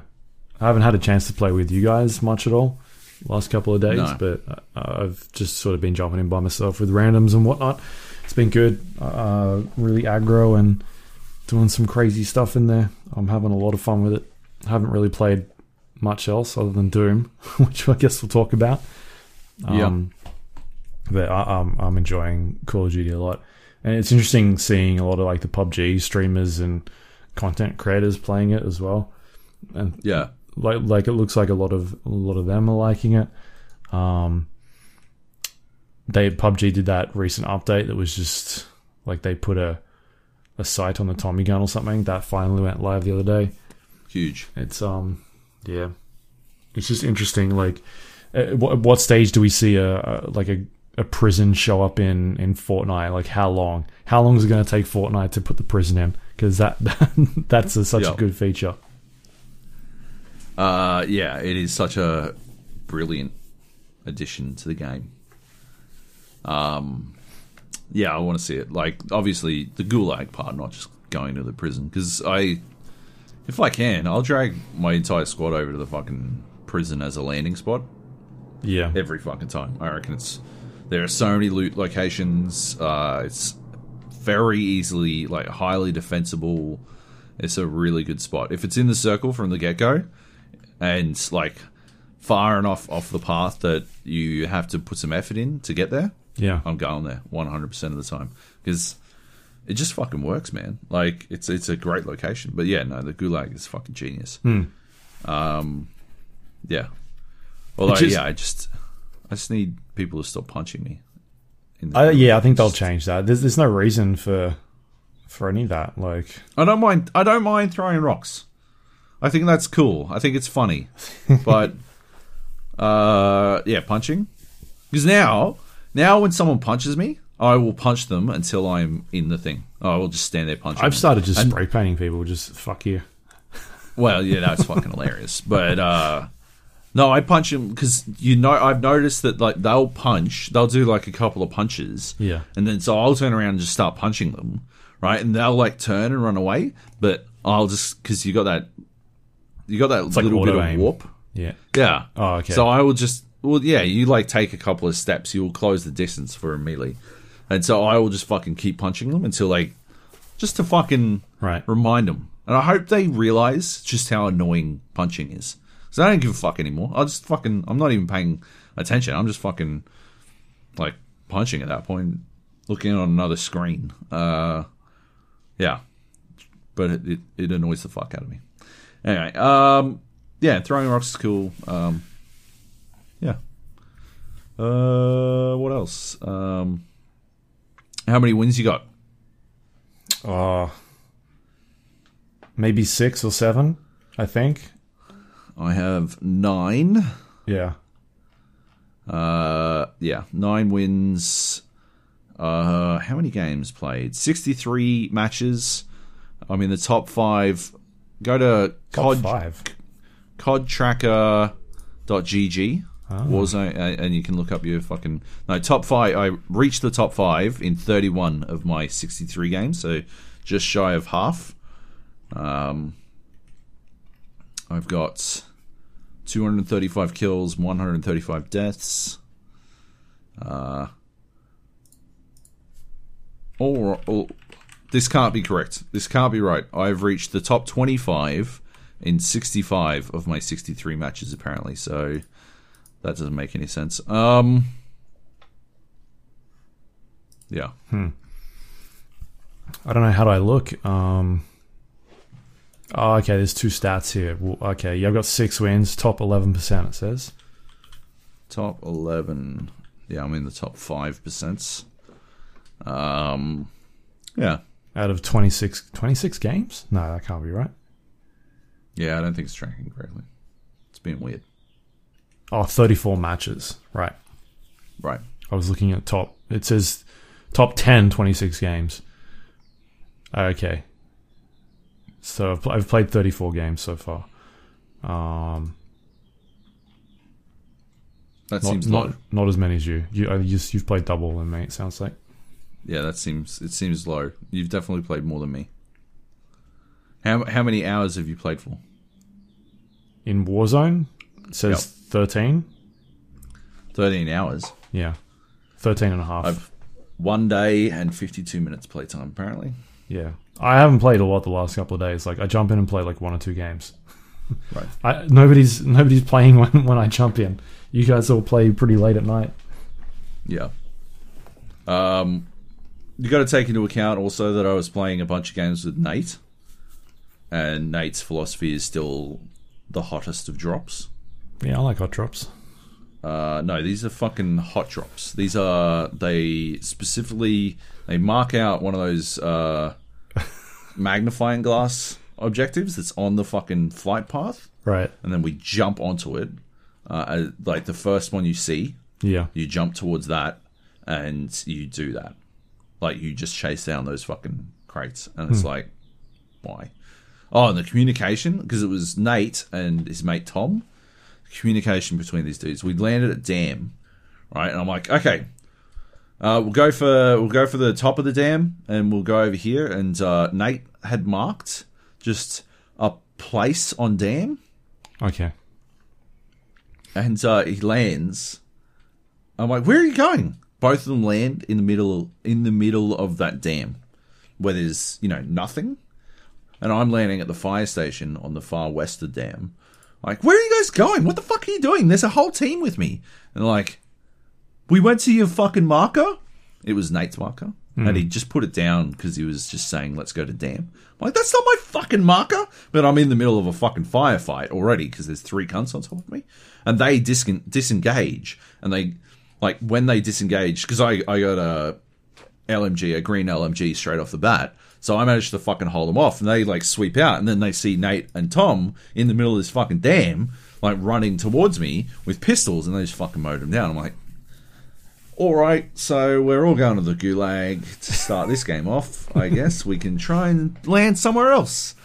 I haven't had a chance to play with you guys much at all last couple of days, No. but uh, I've just sort of been jumping in by myself with randoms and whatnot. It's been good. Uh, really aggro and doing some crazy stuff in there. I'm having a lot of fun with it. I haven't really played much else other than Doom, *laughs* which I guess we'll talk about. Um, But I, I'm, I'm enjoying Call of Duty a lot. And it's interesting seeing a lot of like the PUBG streamers and content creators playing it as well. And yeah. like like it looks like a lot of a lot of them are liking it. Um, they PUBG did that recent update that was just like they put a a sight on the Tommy gun or something that finally went live the other day. Huge. It's um yeah, it's just interesting. Like, at what, what stage do we see a, a like a, a prison show up in in Fortnite? Like, how long? How long is it going to take Fortnite to put the prison in? Because that *laughs* that's a, such Yeah. a good feature. Uh, yeah, it is such a brilliant addition to the game. Um, yeah, I want to see it. Like, obviously, the gulag part, not just going to the prison. Because I, if I can, I'll drag my entire squad over to the fucking prison as a landing spot Yeah, every fucking time. I reckon it's there are so many loot locations. Uh, it's very easily like highly defensible. It's a really good spot. If it's in the circle from the get go, and like far enough off the path that you have to put some effort in to get there, yeah, I'm going there 100 percent of the time because it just fucking works, man. Like it's it's a great location. But yeah, no, the Gulag is fucking genius. Um, yeah. Although is- yeah, I just I just need people to stop punching me. In the I, yeah. I think they'll change that. There's there's no reason for for any of that. Like, I don't mind. I don't mind throwing rocks. I think that's cool. I think it's funny, *laughs* but uh, yeah, punching. Because now, now when someone punches me, I will punch them until I'm in the thing. I will just stand there punching. I've them. started just And- spray painting people. Just fuck you. Well, yeah, that's fucking *laughs* hilarious. But uh no, I punch them because you know I've noticed that like they'll punch, they'll do like a couple of punches, Yeah. and then so I'll turn around and just start punching them, right? And they'll like turn and run away, but I'll just because you got that, you got that like little bit auto of aim. warp, Yeah. yeah. Oh, okay. So I will just, well, yeah, you like take a couple of steps, you'll close the distance for a melee, and so I will just fucking keep punching them until like, just to fucking Right. remind them. And I hope they realize just how annoying punching is. So I don't give a fuck anymore. I just fucking, I'm not even paying attention. I'm just fucking like punching at that point, looking on another screen. Uh, yeah, but it, it, it annoys the fuck out of me. Anyway, um, yeah, throwing rocks is cool. Um, yeah. Uh, what else? Um, how many wins you got? Uh, maybe six or seven. I think. I have nine. Yeah. Uh, yeah, nine wins. Uh, how many games played? Sixty-three matches. I'm in the top five. Go to Top COD five. CODtracker.gg Warzone, uh, and you can look up your fucking no top five. I reached the top five in 31 of my 63 games, so just shy of half. Um, I've got 235 kills, 135 deaths. Uh, all, this can't be correct. This can't be right. I've reached the top 25 in 65 of my 63 matches, apparently. So that doesn't make any sense. Um, yeah. Hmm. I don't know how do I look. Um. Oh, okay. There's two stats here. Well, Okay, yeah, I've got six wins, top eleven percent. It says. Top 11. Yeah, I'm in the top 5%. Um, yeah. Out of 26, 26 games? No, that can't be right. Yeah, I don't think it's tracking correctly. It's being weird. Oh, 34 matches. Right. Right. I was looking at top. It says top 10, 26 games. Okay. So I've, pl- I've played 34 games so far. Um, That Not, seems not, low. not as many as you. You, uh, you you've played double than me. It sounds like. Yeah, that seems it seems low. You've definitely played more than me. How how many hours have you played for? In Warzone, it says Yep. 13. Thirteen hours. Yeah. 13 and a half. I've one day and fifty two minutes playtime apparently. yeah. I haven't played a lot the last couple of days. Like, I jump in and play like one or two games. *laughs* Right. I, nobody's nobody's playing *laughs* when, when I jump in. You guys all play pretty late at night. Yeah. Um, you got to take into account also that I was playing a bunch of games with Nate, and Nate's philosophy is still the hottest of drops. Yeah, I like hot drops. Uh, no, these are fucking hot drops. These are they specifically they mark out one of those uh, *laughs* magnifying glass objectives that's on the fucking flight path, Right. and then we jump onto it. Uh, like the first one you see, Yeah. you jump towards that, and you do that. Like you just chase down those fucking crates, and it's like, why? Oh, and the communication because it was Nate and his mate Tom. Communication between these dudes. We landed at Dam, right? And I'm like, okay, uh, we'll go for we'll go for the top of the dam, and we'll go over here. And uh, Nate had marked just a place on Dam, Okay. and uh, he lands. I'm like, where are you going? Both of them land in the middle in the middle of that dam, where there's you know nothing, and I'm landing at the fire station on the far west of the dam. Like, where are you guys going? What the fuck are you doing? There's a whole team with me, and like, we went to your fucking marker. It was Nate's marker, and hmm. he just put it down because he was just saying, "Let's go to dam." I'm like, that's not my fucking marker, but I'm in the middle of a fucking firefight already because there's three cunts on top of me, and they dis- disengage, and they like when they disengage because I I got a LMG, a green LMG straight off the bat. So I managed to fucking hold them off, and they like sweep out, and then they see Nate and Tom in the middle of this fucking dam, like running towards me with pistols, and they just fucking mowed them down. I'm like, all right, so we're all going to the gulag to start this game off. I guess we can try and land somewhere else.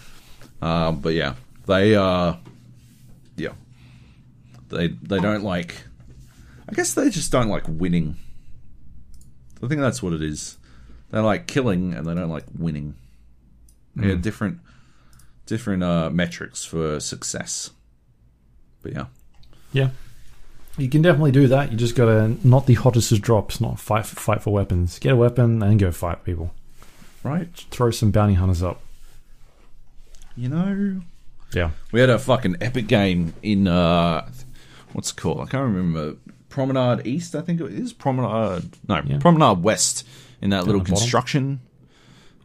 Um, but yeah, they uh, yeah, they they don't like. I guess they just don't like winning. I think that's what it is. They like killing and they don't like winning. Yeah, different different uh, metrics for success. But yeah, Yeah. You can definitely do that. You just gotta not the hottest of drops, not fight fight for weapons. Get a weapon and go fight people. right. Throw some bounty hunters up. You know, Yeah. we had a fucking epic game in uh, what's it called? I can't remember. Promenade East, I think it is. Promenade, no, Yeah. Promenade West. In that little construction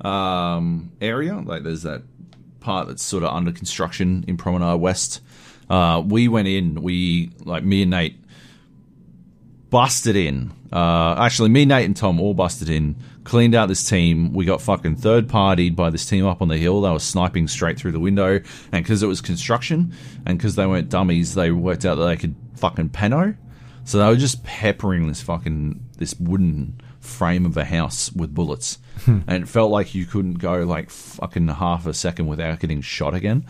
um, area, like there's that part that's sort of under construction in Promenade West. Uh, we went in. We like me and Nate busted in. Uh, actually, me, Nate, and Tom all busted in. Cleaned out this team. We got fucking third partied by this team up on the hill. They were sniping straight through the window, and because it was construction, and because they weren't dummies, they worked out that they could fucking peno. So they were just peppering this fucking this wooden frame of a house with bullets, and it felt like you couldn't go like fucking half a second without getting shot again.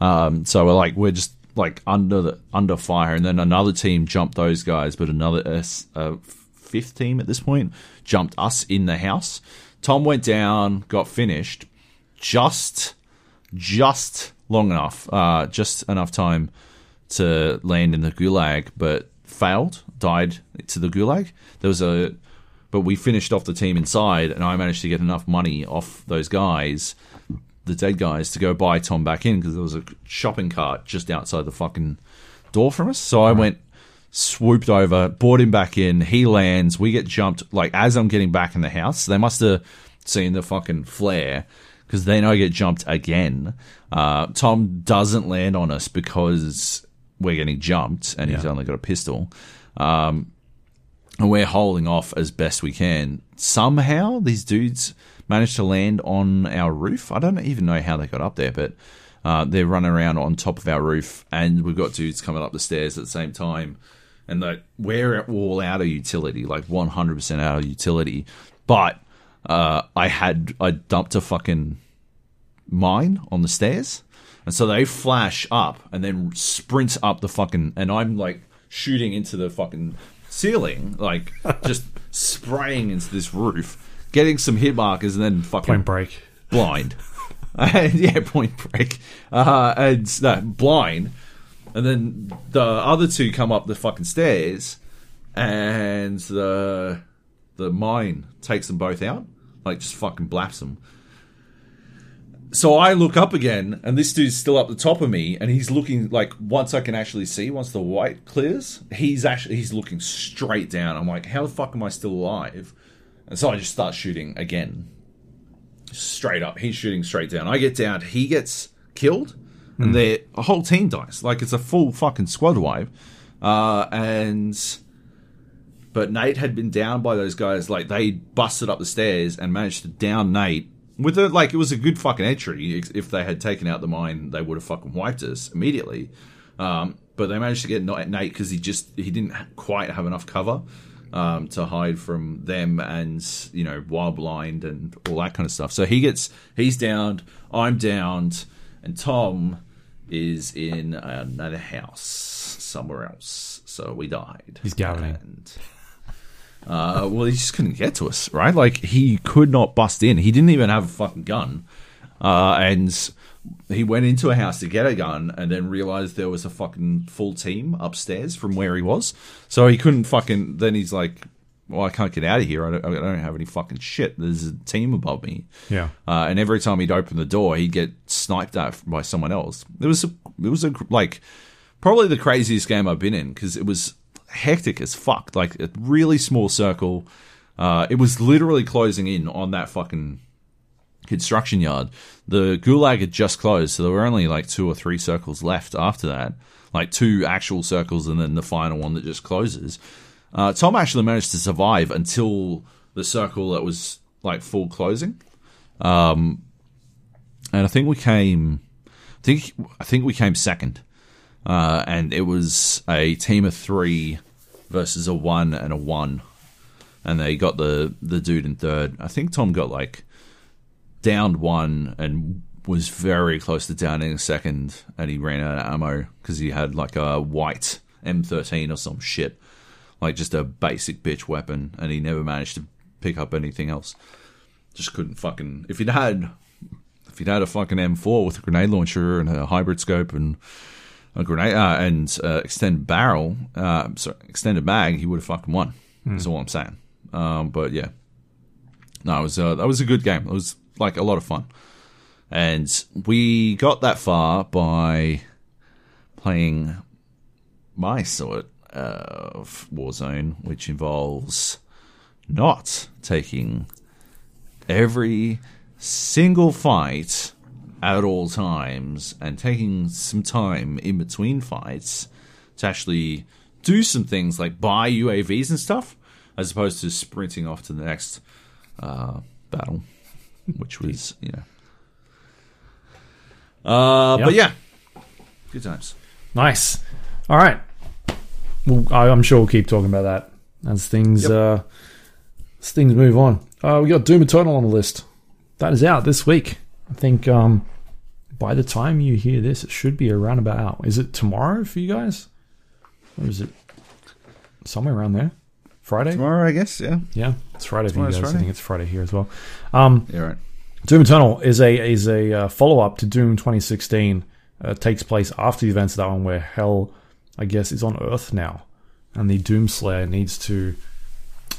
Um, so we're like we're just like under the under fire, and then another team jumped those guys, but another uh, uh, fifth team at this point jumped us in the house. Tom went down, got finished, just just long enough, uh, just enough time to land in the gulag, but failed, died to the gulag. There was a, but we finished off the team inside, and I managed to get enough money off those guys, the dead guys, to go buy Tom back in because there was a shopping cart just outside the fucking door from us. So I went, swooped over, brought him back in. He lands. We get jumped like as I'm getting back in the house. They must have seen the fucking flare because then I get jumped again. Uh, Tom doesn't land on us because we're getting jumped and he's only got a pistol. Um, and we're holding off as best we can. Somehow these dudes managed to land on our roof. I don't even know how they got up there, but uh, they're running around on top of our roof, and we've got dudes coming up the stairs at the same time. And like we're all out of utility, like one hundred percent out of utility. But uh, I had I dumped a fucking mine on the stairs, and so they flash up and then sprint up the fucking, and I'm like shooting into the fucking ceiling, like just *laughs* spraying into this roof, getting some hit markers, and then fucking Point break. blind. *laughs* and yeah, point break. Uh, and no, blind. And then the other two come up the fucking stairs, and the the mine takes them both out, like just fucking blaps them. So I look up again, and this dude's still up the top of me, and he's looking like once I can actually see, once the white clears, he's actually he's looking straight down. I'm like, how the fuck am I still alive? And so I just start shooting again, straight up. He's shooting straight down. I get down. He gets killed, and the a whole team dies. Like it's a full fucking squad wipe. Uh, and but Nate had been down by those guys. Like they busted up the stairs and managed to down Nate with a like it was a good fucking entry. If they had taken out the mine, they would have fucking wiped us immediately. Um, but they managed to get Nate because he just he didn't quite have enough cover um, to hide from them and you know wild blind and all that kind of stuff. So he gets he's downed, I'm downed, and Tom is in another house somewhere else. So we died. He's gallining. And, uh, well, he just couldn't get to us, right? Like he could not bust in. He didn't even have a fucking gun, uh, and he went into a house to get a gun, and then realized there was a fucking full team upstairs from where he was. So he couldn't fucking. Then he's like, "Well, I can't get out of here. I don't, I don't have any fucking shit. There's a team above me." Yeah. Uh, and every time he'd open the door, he'd get sniped at by someone else. It was a, it was a like probably the craziest game I've been in because it was hectic as fuck. Like a really small circle. Uh, it was literally closing in on that fucking construction yard. The gulag had just closed, so there were only like two or three circles left after that. Like two actual circles and then the final one that just closes. Uh, Tom actually managed to survive until the circle that was like full closing. Um, and I think we came, I think I think we came second, uh, and it was a team of three versus a one and a one, and they got the the dude in third. I think Tom got like downed one and was very close to downing a second, and he ran out of ammo because he had like a white M13 or some shit, like just a basic bitch weapon, and he never managed to pick up anything else. Just couldn't fucking. If he'd had, if he'd had a fucking M4 with a grenade launcher and a hybrid scope and a grenade uh, and uh, extended barrel, uh, sorry, extended mag, he would have fucking won. That's all I'm saying. Um, but yeah, no, it was uh, that was a good game. It was like a lot of fun, and we got that far by playing my sort of Warzone, which involves not taking every single fight at all times and taking some time in between fights to actually do some things like buy UAVs and stuff, as opposed to sprinting off to the next uh, battle, which was you know. Uh, But yeah, good times. Nice. All right. Well, I, I'm sure we'll keep talking about that as things Yep. uh, as things move on. Uh, we got Doom Eternal on the list. That is out this week. I think um, by the time you hear this, it should be around about out. Is it tomorrow for you guys? Or is it somewhere around there? Friday? Tomorrow, I guess. Yeah. Yeah, it's Friday for you guys. I think it's Friday here as well. Um, Yeah. Right. Doom Eternal is a is a uh, follow up to Doom 2016. Uh, takes place after the events of that one, where Hell, I guess, is on Earth now, and the Doom Slayer needs to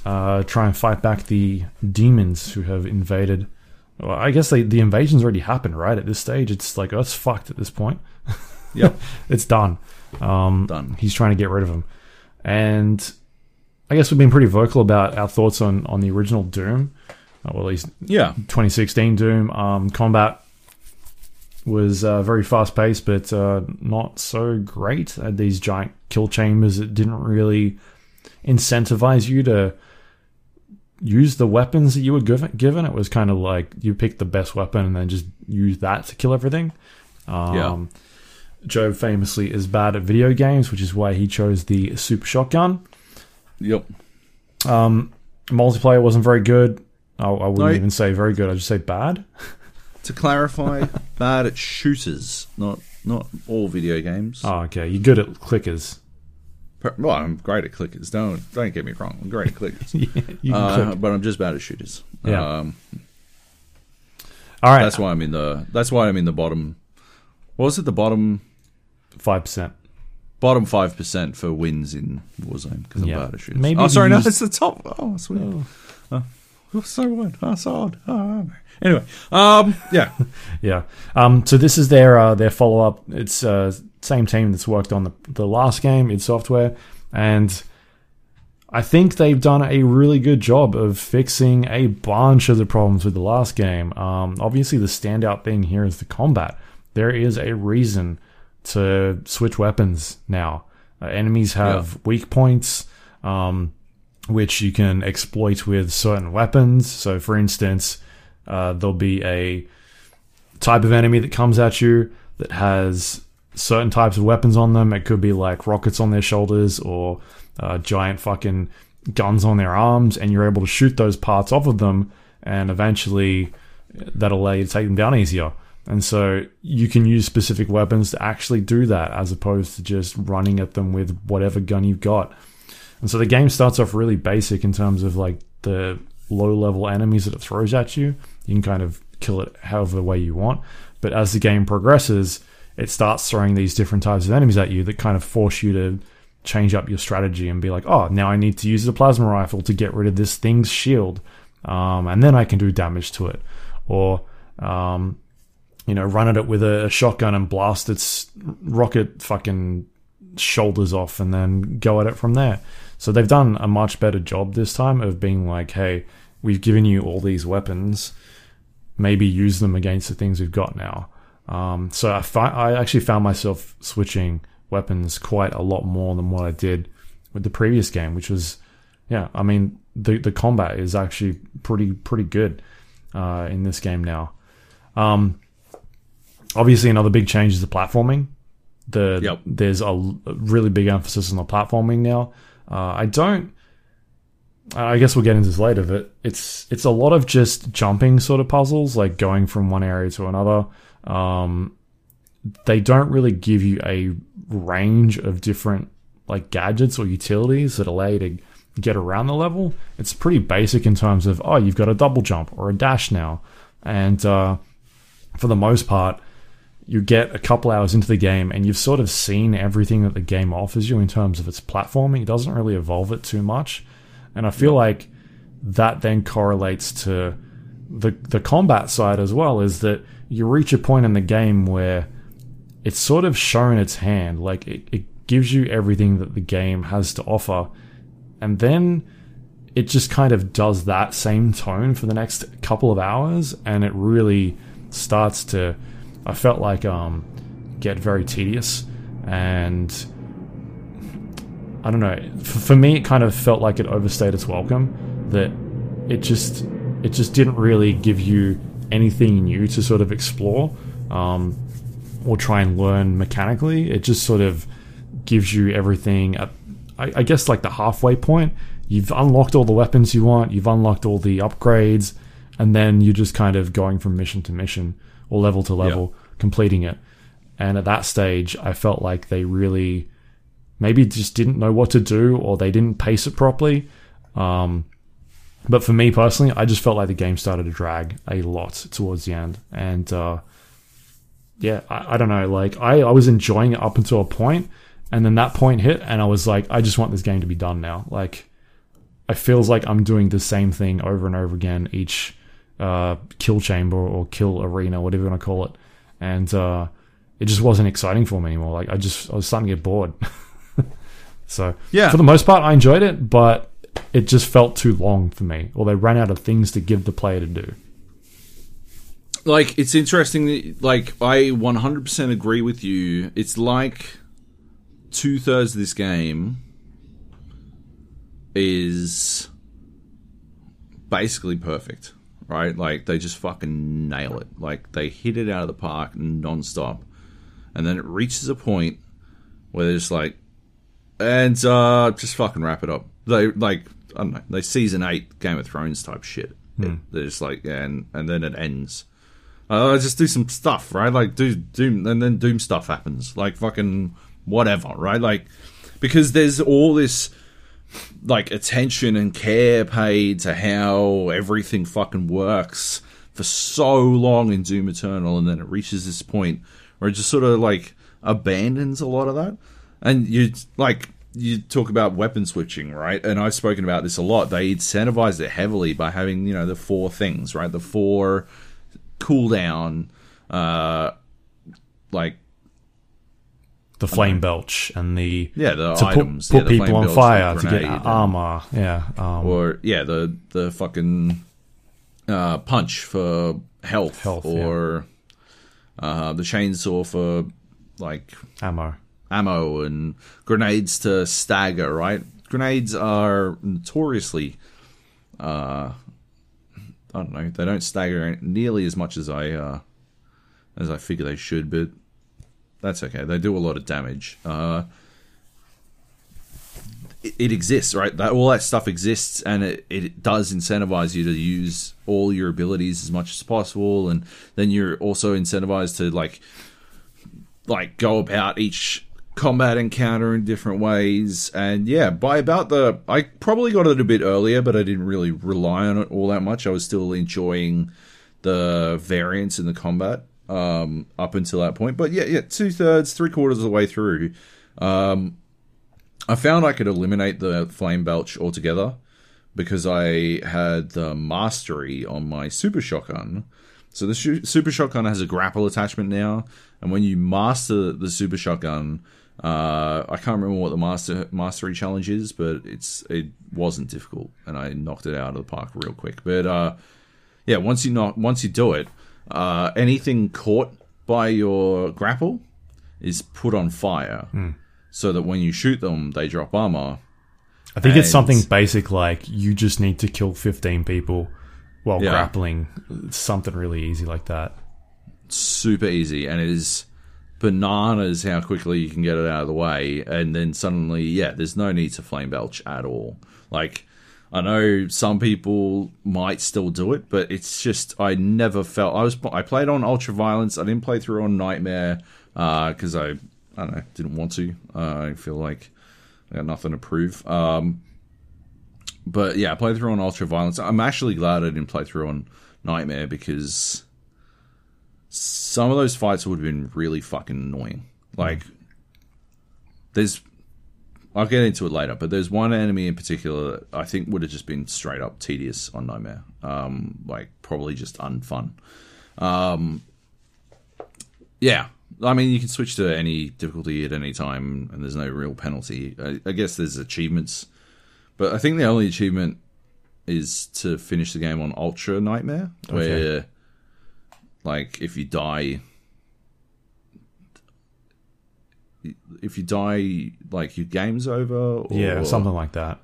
uh, try and fight back the demons who have invaded. Well, I guess they, the invasion's already happened, right? At this stage, it's like Earth's fucked at this point. *laughs* Yep. it's done. Um, Done. He's trying to get rid of him, and I guess we've been pretty vocal about our thoughts on on the original Doom. Uh, well, at least Yeah. 2016 Doom. Um, combat was uh, very fast paced, but uh, not so great. Had these giant kill chambers that didn't really incentivize you to use the weapons that you were given. given. It was kind of like you picked the best weapon and then just use that to kill everything. Um, Yeah. Joe famously is bad at video games, which is why he chose the super shotgun. Yep. Um, multiplayer wasn't very good. I, I wouldn't No. even say very good. I'd just say bad. To clarify, *laughs* bad at shooters, not not all video games. Oh, okay. You're good at clickers. Per- Well, I'm great at clickers. Don't don't get me wrong. I'm great at clickers. *laughs* can uh, click. but I'm just bad at shooters. Yeah. Um, All right, that's why I'm in the. That's why I'm in the bottom. What was it? The bottom five percent. bottom five percent for wins in Warzone because I'm Yeah. bad at shooters. Maybe oh, sorry, you no, it's the top. Oh, sweet. Oh, oh, so what? Odd. Oh, anyway, um, yeah, *laughs* Yeah. Um, so this is their uh, their follow up. It's uh, same team that's worked on the the last game id Software, and I think they've done a really good job of fixing a bunch of the problems with the last game. Um, obviously, the standout thing here is the combat. There is a reason to switch weapons now. Uh, enemies have weak points. Um, which you can exploit with certain weapons. So, for instance, uh, there'll be a type of enemy that comes at you that has certain types of weapons on them. It could be like rockets on their shoulders or uh, giant fucking guns on their arms, and you're able to shoot those parts off of them, and eventually that'll allow you to take them down easier. And so you can use specific weapons to actually do that as opposed to just running at them with whatever gun you've got. And so the game starts off really basic in terms of like the low level enemies that it throws at you. You can kind of kill it however way you want. But as the game progresses, it starts throwing these different types of enemies at you that kind of force you to change up your strategy and be like, oh, now I need to use the plasma rifle to get rid of this thing's shield. Um, and then I can do damage to it. Or, um, you know, run at it with a, a shotgun and blast its rocket fucking shoulders off and then go at it from there. So they've done a much better job this time of being like, hey, we've given you all these weapons. Maybe use them against the things we've got now. Um, so I, fi- I actually found myself switching weapons quite a lot more than what I did with the previous game, which was, yeah, I mean, the the combat is actually pretty pretty good uh, in this game now. Um, obviously, another big change is the platforming. The Yep. there's a really big emphasis on the platforming now. Uh, I don't. I guess we'll get into this later, but it's it's a lot of just jumping sort of puzzles, like going from one area to another. Um, they don't really give you a range of different like gadgets or utilities that allow you to get around the level. It's pretty basic in terms of oh, you've got a double jump or a dash now, and uh, for the most part, you get a couple hours into the game and you've sort of seen everything that the game offers you in terms of its platforming. It doesn't really evolve it too much. And I feel like that then correlates to the the combat side as well, is that you reach a point in the game where it's sort of shown its hand. Like it, it gives you everything that the game has to offer. And then it just kind of does that same tone for the next couple of hours and it really starts to I felt like um get very tedious and I don't know for, for me it kind of felt like it overstayed its welcome that it just it just didn't really give you anything new to sort of explore um, or try and learn mechanically. It just sort of gives you everything at I, I guess like the halfway point. You've unlocked all the weapons you want you've unlocked all the upgrades and then you're just kind of going from mission to mission or level to level completing it. And at that stage i felt like they really maybe just didn't know what to do or they didn't pace it properly. Um, but for me personally i just felt like the game started to drag a lot towards the end. And uh, yeah I, I don't know like I, I was enjoying it up until a point and then that point hit and i was like i just want this game to be done now. Like it feels like i'm doing the same thing over and over again each uh, kill chamber or kill arena whatever you want to call it. And uh, it just wasn't exciting for me anymore. Like i just i was starting to get bored. *laughs* So Yeah. for the most part i enjoyed it but it just felt too long for me or they ran out of things to give the player to do. Like it's interesting that, like i 100% agree with you. It's like two-thirds of this game is basically perfect right? Like they just fucking nail it. Like they hit it out of the park non-stop. And then it reaches a point where they're just like and uh just fucking wrap it up. They like i don't know they season 8 game of thrones type shit. It- they're just like and and then it ends. Uh, just do some stuff, right? Like do doom, and then doom stuff happens. Like fucking whatever, right? Like because there's all this like attention and care paid to how everything fucking works for so long in Doom Eternal, and then it reaches this point where it just sort of like abandons a lot of that. And you like you talk about weapon switching, right? And I've spoken about this a lot. They incentivized it heavily by having you know the four things, right? The four cooldown, uh, like the flame belch and the yeah the to items, put, put yeah, people on belch, fire to get and- armor. Yeah, um, or yeah the the fucking uh, punch for health, Health, or uh, the chainsaw for like ammo. ammo and grenades to stagger. Right, grenades are notoriously. Uh, I don't know. They don't stagger nearly as much as I uh, as I figure they should, but that's okay. They do a lot of damage. Uh, it, exists, right? That all that stuff exists, and it, it does incentivize you to use all your abilities as much as possible, and then you're also incentivized to like like go about each combat encounter in different ways. And yeah, by about the I probably got it a bit earlier, but I didn't really rely on it all that much. I was still enjoying the variance in the combat um, up until that point. But yeah, yeah, two thirds, three quarters of the way through, um, I found I could eliminate the flame belch altogether because I had the mastery on my super shotgun. So the shu- super shotgun has a grapple attachment now, and when you master the super shotgun, uh, I can't remember what the master mastery challenge is, but it's it wasn't difficult, and I knocked it out of the park real quick. But uh, yeah, once you knock, once you do it, uh, anything caught by your grapple is put on fire, so that when you shoot them, they drop armor. I think it's something basic like you just need to kill 15 people while Yeah. grappling. Something really easy like that. super easy and it is bananas how quickly you can get it out of the way and then suddenly yeah there's no need to flame belch at all like i know some people might still do it but it's just i never felt i was i played on ultra violence. I didn't play through on nightmare because i i don't know didn't want to. Uh, i feel like i got nothing to prove. Um but yeah i played through on ultra violence. I'm actually glad i didn't play through on nightmare because some of those fights would have been really fucking annoying. Like, there's, I'll get into it later, but there's one enemy in particular that I think would have just been straight up tedious on Nightmare. Um, like, probably just unfun. Um, yeah. I mean, you can switch to any difficulty at any time, and there's no real penalty. I, I guess there's achievements, but I think the only achievement is to finish the game on Ultra Nightmare, where like if you die if you die like your game's over or Yeah, something like that.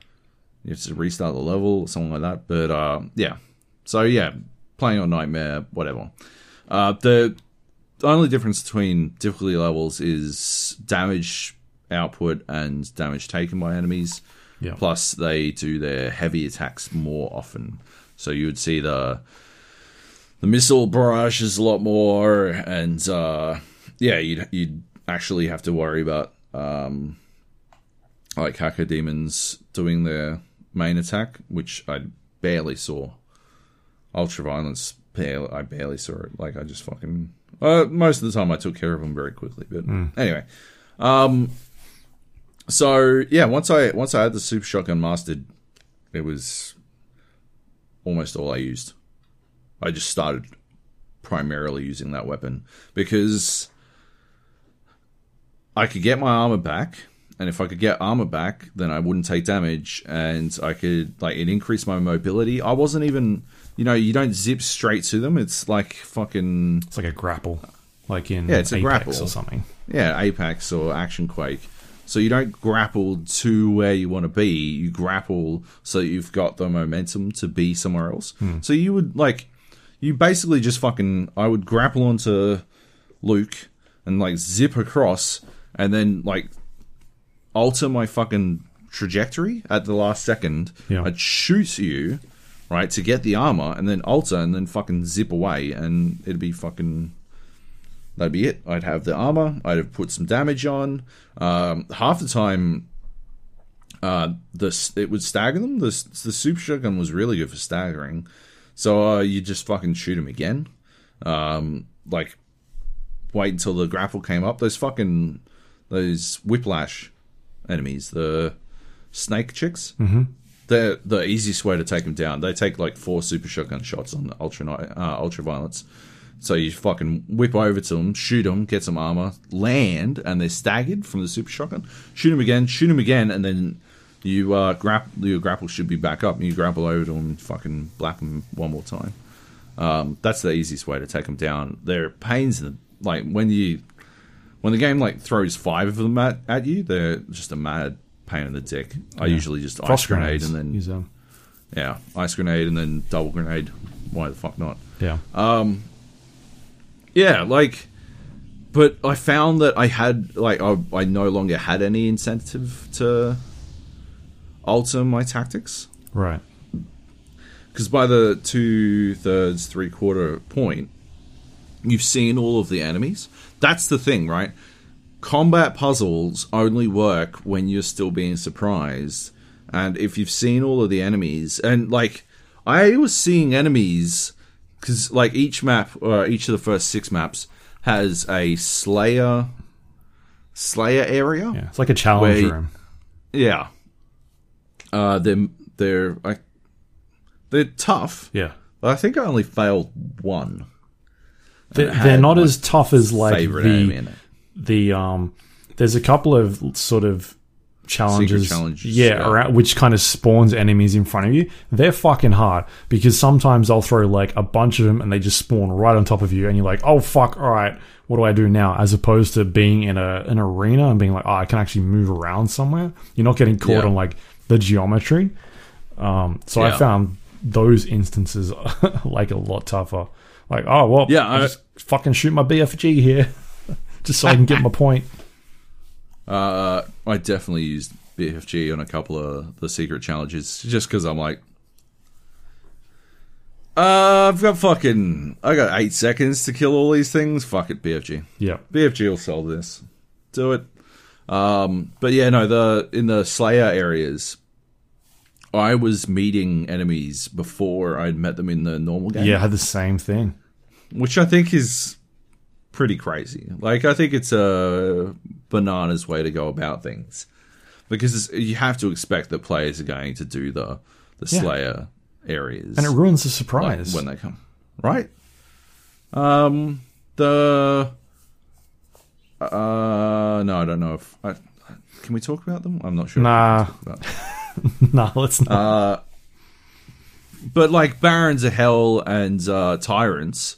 you have to restart the level something like that. But uh yeah. So yeah playing on nightmare whatever. Uh the only difference between difficulty levels is damage output and damage taken by enemies. Yeah. plus they do their heavy attacks more often. So you would see the the missile barrage is a lot more, and uh, yeah, you'd you'd actually have to worry about um, like hacker demons doing their main attack, which I barely saw. Ultraviolence, barely, I barely saw it. Like I just fucking uh, most of the time I took care of them very quickly. But anyway, um, so yeah, once I once I had the super shotgun mastered, it was almost all I used. I just started primarily using that weapon because I could get my armor back, and if I could get armor back, then I wouldn't take damage, and I could like it increased my mobility. I wasn't even, you know, you don't zip straight to them. It's like fucking It's like a grapple, like in Yeah, it's a grapple. or something. yeah, Apex or Action Quake. So you don't grapple to where you want to be. You grapple so you've got the momentum to be somewhere else. Hmm. So you would like, you basically just fucking. I would grapple onto Luke and like zip across, and then like alter my fucking trajectory at the last second. Yeah. I'd shoot you, right, to get the armor, and then alter, and then fucking zip away, and it'd be fucking. That'd be it. I'd have the armor. I'd have put some damage on. Um, half the time, uh, the it would stagger them. The the super shotgun was really good for staggering. So uh, you just fucking shoot him again. Um, like wait until the grapple came up. Those fucking those whiplash enemies, the snake chicks. Mm-hmm. They're the easiest way to take them down. They take like four super shotgun shots on the ultra uh, ultra violence. So you fucking whip over to them, shoot them, get some armor, land, and they're staggered from the super shotgun. Shoot them again, shoot them again, and then you uh, grapple. Your grapple should be back up, and you grapple over to them and fucking blap them one more time. Um, that's the easiest way to take them down. They're pains in the like when you when the game like throws five of them at, at you, they're just a mad pain in the dick. I usually just Frost ice grenade grenades. and then use them. yeah, ice grenade and then double grenade. Why the fuck not? Yeah. Um, yeah, like, but I found that I had like I, I no longer had any incentive to alter my tactics right. because by the two thirds, three quarter point, you've seen all of the enemies. That's the thing, right? Combat puzzles only work when you're still being surprised. And if you've seen all of the enemies, and like, I was seeing enemies because, like, each map, or each of the first six maps, has a Slayer, Slayer area. Yeah. It's like a challenge Wait. room. Yeah. Uh, they're they're like they're tough. Yeah. But I think I only failed one. They're, they're not as tough as like the the um. There's a couple of sort of challenges, challenges, yeah, yeah. Around, which kind of spawns enemies in front of you. They're fucking hard because sometimes I'll throw like a bunch of them and they just spawn right on top of you, and you're like, oh fuck, all right, what do I do now? As opposed to being in a an arena and being like, oh, I can actually move around somewhere. You're not getting caught Yeah. on like the geometry. Um, so I found those instances *laughs* like a lot tougher. Like, oh well, Yeah, I I- just fucking shoot my BFG here, *laughs* just so I can get my *laughs* point. Uh, I definitely used BFG on a couple of the secret challenges just because I'm like, uh, I've got fucking, I got eight seconds to kill all these things. Fuck it, BFG. Yeah, BFG will solve this. Do it. Um, but yeah, no, the in the Slayer areas, I was meeting enemies before I'd met them in the normal game. yeah, I had the same thing. Which I think is pretty crazy. Like, I think it's a bananas way to go about things because you have to expect that players are going to do the the Yeah. Slayer areas And it ruins the like, surprise. when they come, right? Um, the uh, no, I don't know if I, can we talk about them. I'm not sure. Nah. *laughs* nah, let's not. Uh, but like barons of hell and uh, tyrants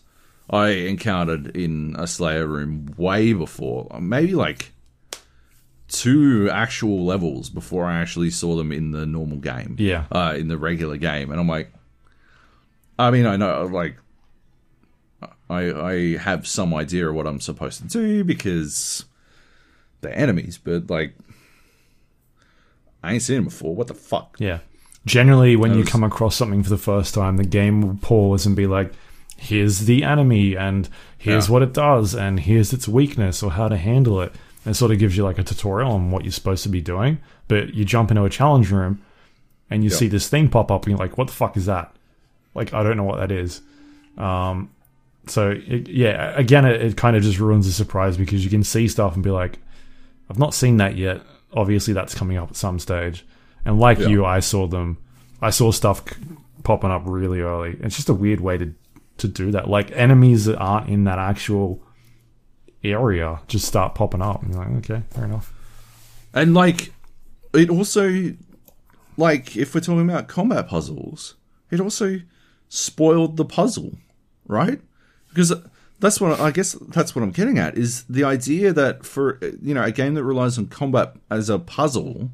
i encountered in a slayer room way before maybe like two actual levels before i actually saw them in the normal game Yeah. uh, in the regular game and i'm like i mean i know like i i have some idea of what i'm supposed to do because they're enemies but like i ain't seen them before what the fuck yeah. Generally, when you come across something for the first time, the game will pause and be like, "Here's the enemy, and here's Yeah. what it does, and here's its weakness or how to handle it." And it sort of gives you like a tutorial on what you're supposed to be doing. But you jump into a challenge room, and you Yeah. see this thing pop up, and you're like, "What the fuck is that?" Like, I don't know what that is. Um, so it, yeah, again, it, it kind of just ruins the surprise because you can see stuff and be like, I've not seen that yet. Obviously, that's coming up at some stage. And like Yeah. you, I saw them. I saw stuff c- popping up really early. It's just a weird way to to do that. Like enemies that aren't in that actual area just start popping up. And you're like, okay, fair enough. And like, it also, like, if we're talking about combat puzzles, it also spoiled the puzzle, right? Because that's what I guess that's what I'm getting at is the idea that for you know a game that relies on combat as a puzzle,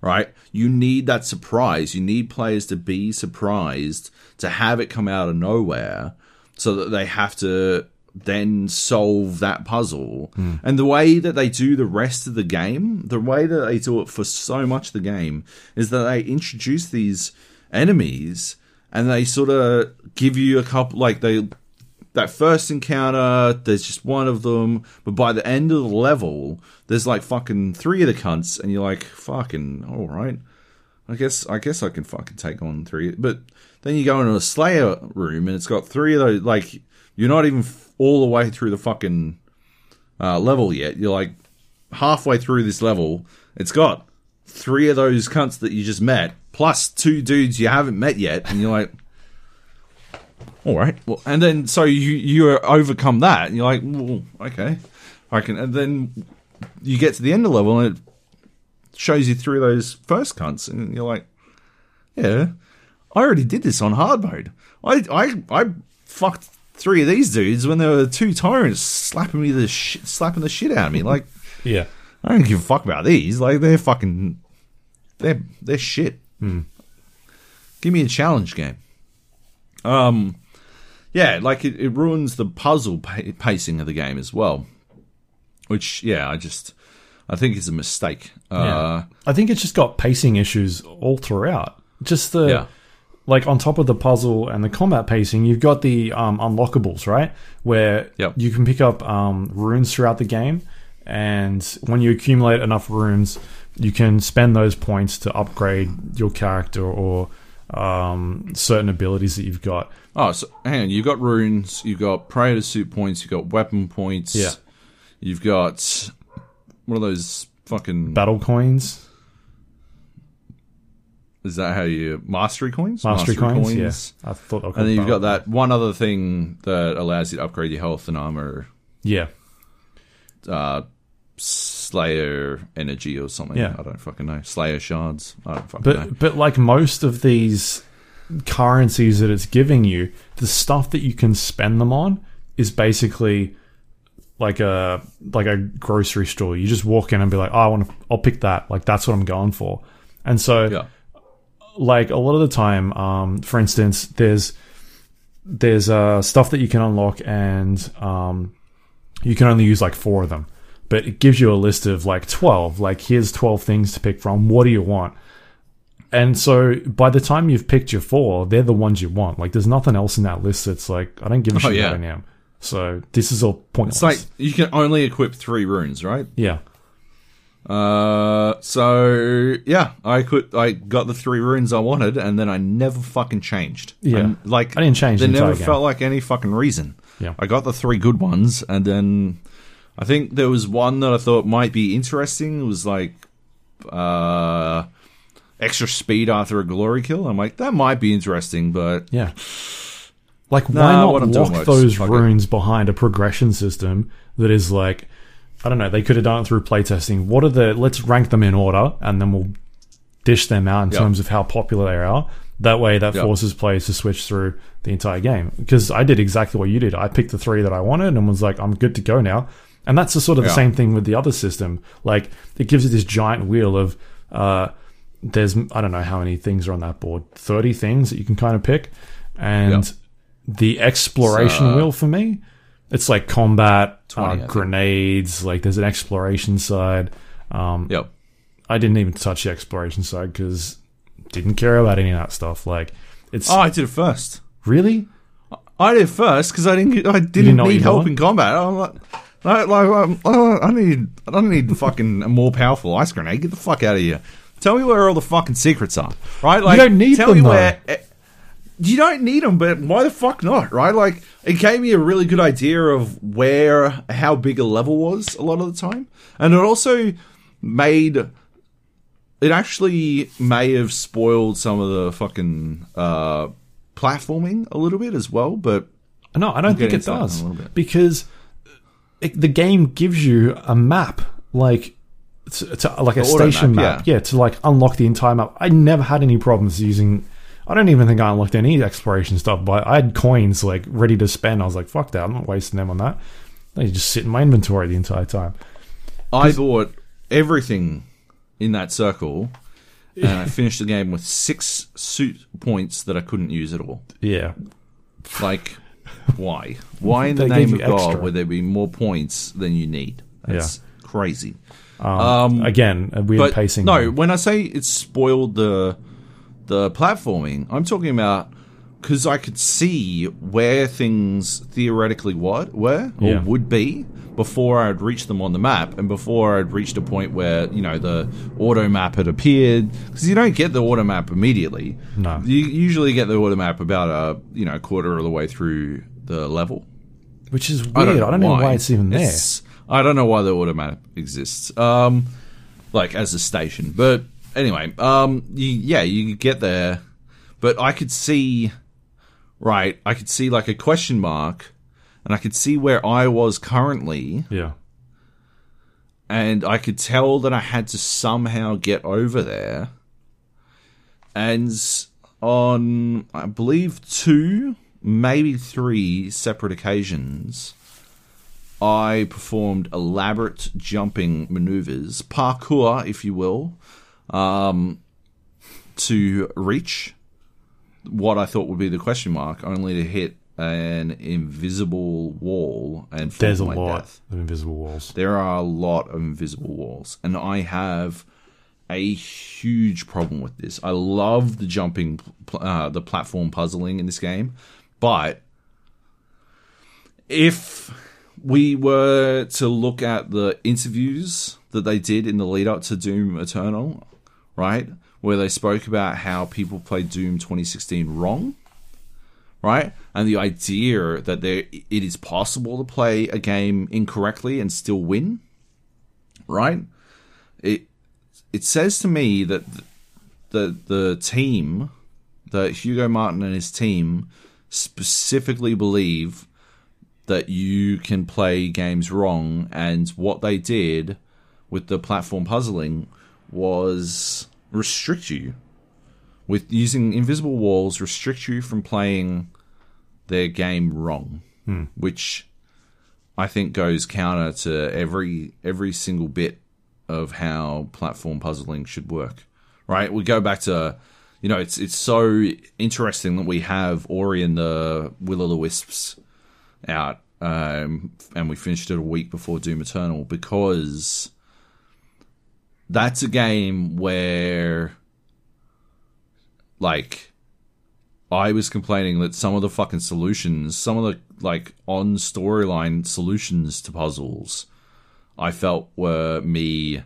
right? You need that surprise. You need players to be surprised to have it come out of nowhere, so that they have to then solve that puzzle. And the way that they do the rest of the game, the way that they do it for so much of the game, is that they introduce these enemies and they sort of give you a couple, like they that first encounter, there's just one of them, but by the end of the level, there's like fucking three of the cunts, and you're like, fucking, all right. I guess I guess I can fucking take on three. But then you go into a Slayer room and it's got three of those. Like you're not even all the way through the fucking uh, level yet. You're like halfway through this level. It's got three of those cunts that you just met, plus two dudes you haven't met yet, and you're like, all right. Well, and then so you you overcome that, and you're like, well, okay, I can. And then you get to the end of the level, and it shows you through those first cunts, and you're like, yeah, I already did this on hard mode. I I I fucked three of these dudes when there were two tyrants slapping me the sh- slapping the shit out of me. Like Yeah. I don't give a fuck about these. Like they're fucking they're they're shit. Give me a challenge game. Um, yeah, like it, it ruins the puzzle pa- pacing of the game as well. Which yeah, I just I think is a mistake. Uh, I think it's just got pacing issues all throughout. Just the Yeah. Like on top of the puzzle and the combat pacing, you've got the um, unlockables, right? Where Yep. you can pick up um, runes throughout the game, and when you accumulate enough runes, you can spend those points to upgrade your character or um, certain abilities that you've got. Oh, so hang on. You've got runes, you've got Praetor suit points, you've got weapon points. Yeah. You've got one of those fucking Battle coins, is that how you mastery coins? mastery, coins, Yeah, I thought. And then you've got that one other thing that allows you to upgrade your health and armor, Yeah, uh, Slayer energy or something. Yeah. I don't fucking know. Slayer shards. I don't fucking know. But but like most of these currencies that it's giving you, the stuff that you can spend them on is basically like a like a grocery store. You just walk in and be like, oh, I want to, I'll pick that. Like that's what I'm going for. And so Yeah. Like a lot of the time, um, for instance, there's there's uh, stuff that you can unlock, and um, you can only use like four of them. But it gives you a list of like twelve. Like here's twelve things to pick from. What do you want? And so by the time you've picked your four, they're the ones you want. Like there's nothing else in that list that's like I don't give a shit Oh, yeah. about any of them. So this is all pointless. It's like you can only equip three runes, right? yeah, Uh, so yeah, I could, I got the three runes I wanted, and then I never fucking changed. Yeah. And, like I didn't change There the never game. felt like any fucking reason. Yeah. I got the three good ones, and then I think there was one that I thought might be interesting. It was like uh, extra speed after a glory kill. I'm like, that might be interesting, but Yeah. Like, why Nah, not what I'm doing lock those it. runes behind a progression system that is like, I don't know, they could have done it through playtesting. What are the, let's rank them in order and then we'll dish them out in Yeah. terms of how popular they are. That way, that Yeah. forces players to switch through the entire game. Because I did exactly what you did. I picked the three that I wanted and was like, I'm good to go now. And that's the sort of the same thing with the other system. Like, it gives you this giant wheel of, uh, there's, I don't know how many things are on that board, 30 things that you can kind of pick. And Yeah. the exploration So- wheel for me, it's like combat, 20, uh, grenades, like there's an exploration side. Um, yep. I didn't even touch the exploration side because didn't care about any of that stuff. Like, it's Oh, I did it first. really I did it first because I didn't. I didn't didn't know what need you help wanted? in combat. I'm like, like, like um, oh, I need. I don't need *laughs* fucking a more powerful ice grenade. Get the fuck out of here. Tell me where all the fucking secrets are. Right? Like, don't need tell them, me where. You don't need them, but why the fuck not? Right? Like, it gave me a really good idea of where, how big a level was a lot of the time, and it also made. It actually may have spoiled some of the fucking uh, platforming a little bit as well, but no, I don't think it into that in a does because it, the game gives you a map like. To, to, like a station map, map, yeah. to like unlock the entire map. I never had any problems using. I don't even think I unlocked any exploration stuff, but I had coins like ready to spend. I was like, "Fuck that! I'm not wasting them on that." They just sit in my inventory the entire time. I bought everything in that circle, and I *laughs* finished the game with six suit points that I couldn't use at all. Yeah, Like, why? Why in *laughs* the name of God extra. would there be more points than you need? That's crazy. um, again, a weird But pacing. no, thing. when I say it spoiled the the platforming, I'm talking about because I could see where things theoretically what were or Yeah. would be before I'd reached them on the map, and before I'd reached a point where you know the auto map had appeared. Because you don't get the auto map immediately. No. you usually get the auto map about a you know quarter of the way through the level. Which is weird. I don't, know why it's even there. It's- I don't know why the auto map exists. Um, like as a station, but anyway, um, you, yeah, you get there, but I could see, right? I could see like a question mark, and I could see where I was currently, yeah. and I could tell that I had to somehow get over there. And on, I believe, two, maybe three separate occasions, I performed elaborate jumping maneuvers, parkour, if you will, um, to reach what I thought would be the question mark, only to hit an invisible wall and fall There's a lot death. of invisible walls. There are a lot of invisible walls, and I have a huge problem with this. I love the jumping, uh, the platform puzzling in this game, but if we were to look at the interviews that they did in the lead up to Doom Eternal, right, where they spoke about how people played Doom 2016 wrong, right? And the idea that there it is possible to play a game incorrectly and still win, right? It it says to me that the the team, that Hugo Martin and his team specifically believe that you can play games wrong and what they did with the platform puzzling was restrict you. With using invisible walls restrict you from playing their game wrong. Which i think goes counter to every every single bit of how platform puzzling should work. Right? We go back to you know it's it's so interesting that we have Ori and the Will of the Wisps out um, and we finished it a week before doom eternal because that's a game where like I was complaining that some of the fucking solutions, some of the like on storyline solutions to puzzles, I felt were me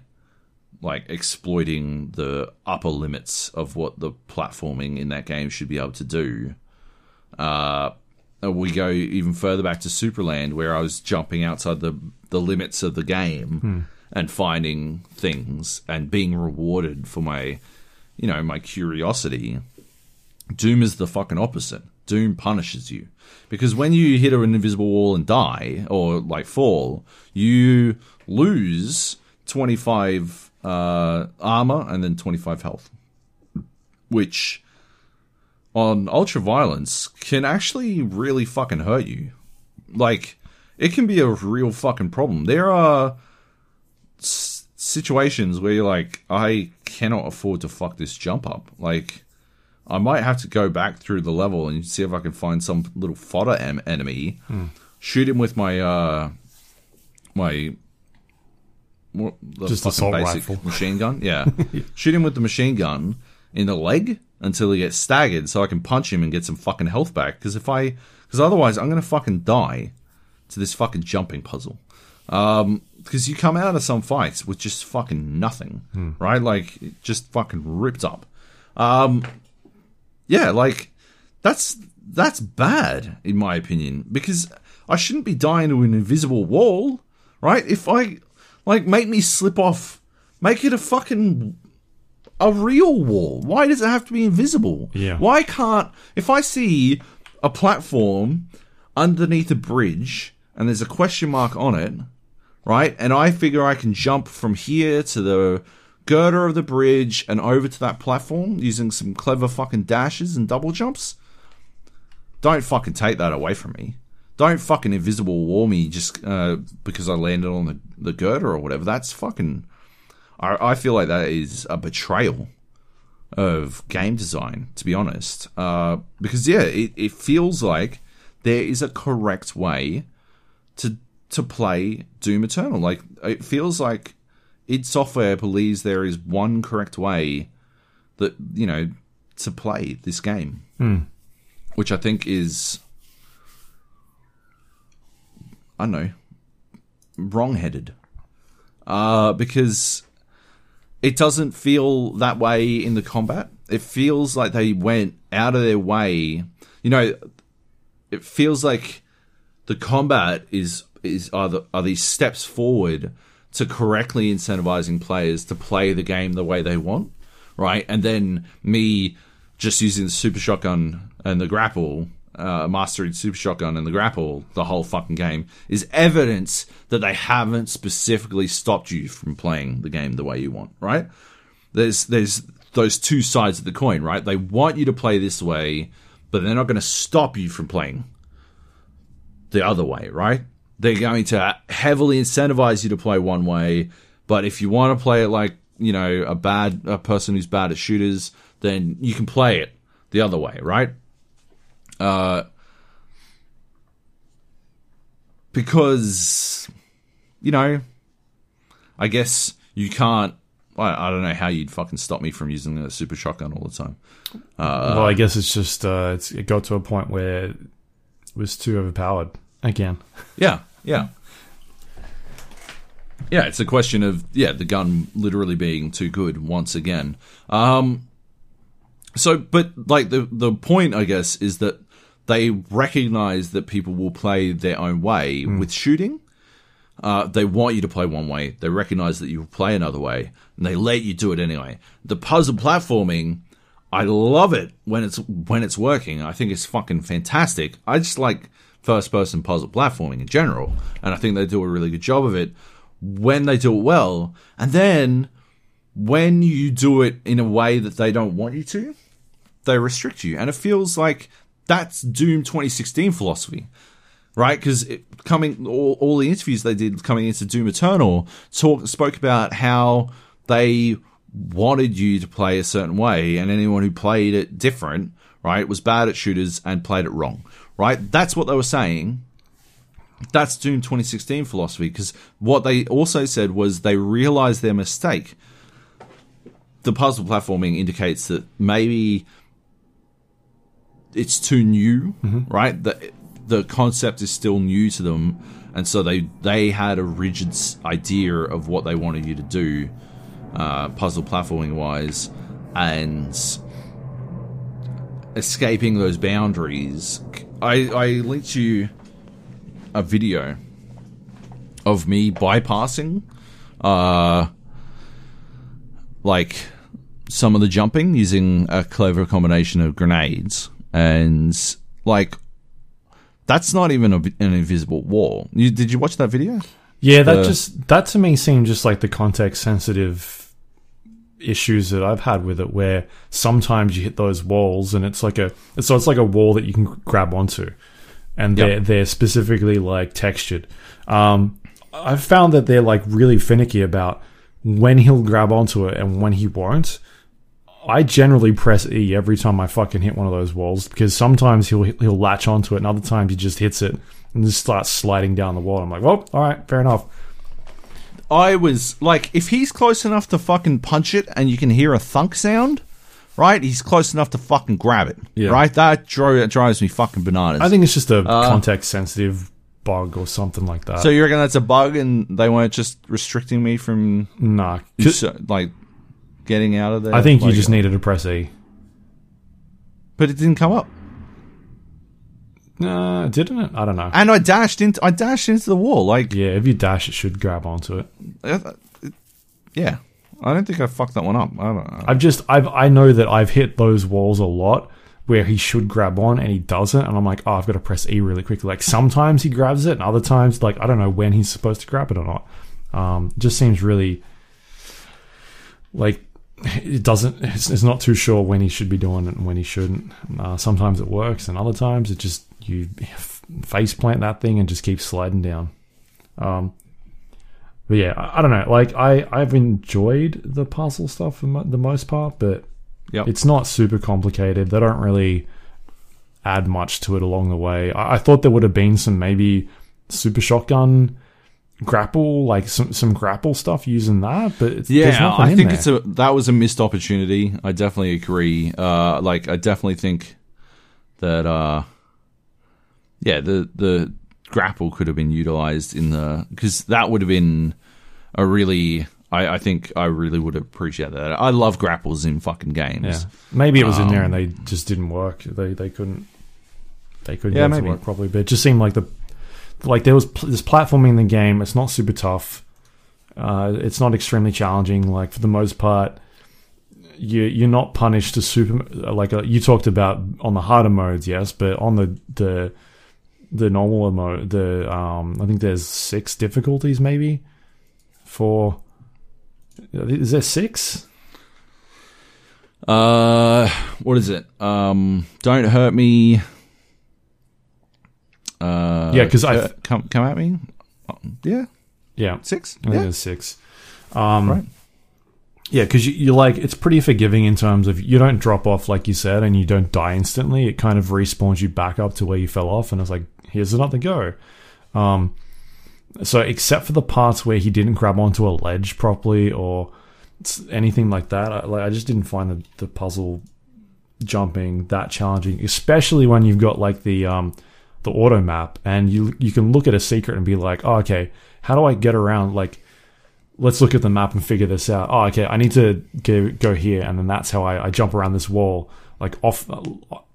like exploiting the upper limits of what the platforming in that game should be able to do. Uh, we go even further back to Supraland, where I was jumping outside the the limits of the game and finding things and being rewarded for my, you know, my curiosity. Doom is the fucking opposite. Doom punishes you because when you hit an invisible wall and die or like fall, you lose twenty five uh, armor and then twenty five health, which on ultra violence can actually really fucking hurt you. Like it can be a real fucking problem. There are s- situations where you're like, I cannot afford to fuck this jump up. Like I might have to go back through the level and see if I can find some little fodder em- enemy, shoot him with my uh my what, the Just assault basic rifle. machine gun. *laughs* Yeah, shoot him with the machine gun in the leg until he gets staggered, so I can punch him and get some fucking health back. Because if I, because otherwise I'm gonna fucking die to this fucking jumping puzzle. Um, because you come out of some fights with just fucking nothing, right? Like just fucking ripped up. Um, yeah, like that's that's bad in my opinion because I shouldn't be dying to an invisible wall, right? If I like make me slip off, make it a fucking a real wall. Why does it have to be invisible? Yeah. Why can't if I see a platform underneath a bridge and there's a question mark on it, right? And I figure I can jump from here to the girder of the bridge and over to that platform using some clever fucking dashes and double jumps. Don't fucking take that away from me. Don't fucking invisible wall me just uh, because I landed on the, the girder or whatever. That's fucking. I, I feel like that is a betrayal of game design, to be honest. Uh, because, yeah, it, it feels like there is a correct way to to play Doom Eternal. Like it feels like id Software believes there is one correct way that you know to play this game. which I think is I don't know wrong-headed, uh, because it doesn't feel that way in the combat. It feels like they went out of their way. You know, it feels like the combat is is are the, are these steps forward to correctly incentivizing players to play the game the way they want, right? And then me just using the super shotgun and the grapple, uh, mastering super shotgun and the grapple the whole fucking game is evidence that they haven't specifically stopped you from playing the game the way you want, right? There's there's those two sides of the coin, right? They want you to play this way, but they're not going to stop you from playing the other way, right? They're going to heavily incentivize you to play one way, but if you want to play it like, you know, a bad a person who's bad at shooters, then you can play it the other way, right? Uh because you know, I guess you can't I, I don't know how you'd fucking stop me from using a super shotgun all the time. well, I guess it's just uh, it's, it got to a point where it was too overpowered again. Yeah, yeah. Yeah, it's a question of yeah, the gun literally being too good once again. Um so but like the the point I guess is that they recognize that people will play their own way with shooting. Uh, they want you to play one way. They recognize that you play another way, and they let you do it anyway. The puzzle platforming, I love it when it's when it's working. I think it's fucking fantastic. I just like first person puzzle platforming in general, and I think they do a really good job of it when they do it well. And then when you do it in a way that they don't want you to, they restrict you, and it feels like that's Doom 2016 philosophy right? Because coming all, all the interviews they did coming into Doom Eternal talk spoke about how they wanted you to play a certain way, and anyone who played it different, right, was bad at shooters and played it wrong, right? That's what they were saying. That's Doom 2016 philosophy because what they also said was they realized their mistake. The puzzle platforming indicates that maybe it's too new, right? The the concept is still new to them, and so they they had a rigid idea of what they wanted you to do, uh, puzzle platforming wise, and escaping those boundaries. I I linked you a video of me bypassing, uh, like some of the jumping using a clever combination of grenades and like that's not even a, an invisible wall. You, did you watch that video? Yeah, that The- just that to me seemed just like the context sensitive issues that I've had with it, where sometimes you hit those walls and it's like a so it's like a wall that you can grab onto, and they're Yep. they're specifically like textured. Um, I've found that they're like really finicky about when he'll grab onto it and when he won't. I generally press E every time I fucking hit one of those walls because sometimes he'll he'll latch onto it and other times he just hits it and just starts sliding down the wall. I'm like, well, all right, fair enough. I was like, if he's close enough to fucking punch it and you can hear a thunk sound, right? He's close enough to fucking grab it, Yeah. right? That, dro- that drives me fucking bananas. I think it's just a uh, context sensitive bug or something like that. so you reckon that's a bug, and they weren't just restricting me from nah, like getting out of there? I think you Like- just needed to press E. but it didn't come up. Nah, didn't it? I don't know. And I dashed into, I dashed into the wall, like Yeah, if you dash, it should grab onto it. uh, yeah. I don't think I fucked that one up. I don't know. I've just I've I know that I've hit those walls a lot where he should grab on and he doesn't, and I'm like, oh, I've got to press E really quickly. Like sometimes he grabs it, and other times, like I don't know when he's supposed to grab it or not. Um, just seems really like it doesn't. It's, it's not too sure when he should be doing it and when he shouldn't. Uh, sometimes it works, and other times it just you face plant that thing and just keep sliding down. Um, but yeah, I, I don't know. Like I, I've enjoyed the puzzle stuff for mo- the most part, but Yep. it's not super complicated. They don't really add much to it along the way. I, I thought there would have been some maybe super shotgun grapple, like some some grapple stuff using that, but Yeah, nothing I in think there. it's a that was a missed opportunity. I definitely agree. Uh, like I definitely think that uh yeah the the grapple could have been utilized in the because that would have been a really I, I think I really would appreciate that. I love grapples in fucking games. Yeah, maybe it was in there Um, and they just didn't work. They they couldn't they couldn't Yeah, get it to work properly. But it just seemed like the like there was pl- this platforming in the game. It's not super tough. Uh, it's not extremely challenging. Like for the most part, you you're not punished to super like uh, you talked about on the harder modes, yes, but on the the the normal mode, the um, I think there's six difficulties maybe for. Is there six? Uh, what is it? Um, don't hurt me. Uh, yeah, because I- uh, come come at me. Yeah, Yeah, six. I think Yeah, there's six. Um, Right. Yeah, because you, you like it's pretty forgiving in terms of you don't drop off like you said, and you don't die instantly. It kind of respawns you back up to where you fell off, and it's like here's another go. Um, so except for the parts where he didn't grab onto a ledge properly or anything like that, I, like I just didn't find the, the puzzle jumping that challenging, especially when you've got like the um the auto map and you you can look at a secret and be like, oh, okay, how do I get around like let's look at the map and figure this out. Oh, okay, I need to go, go here, and then that's how I, I jump around this wall, like off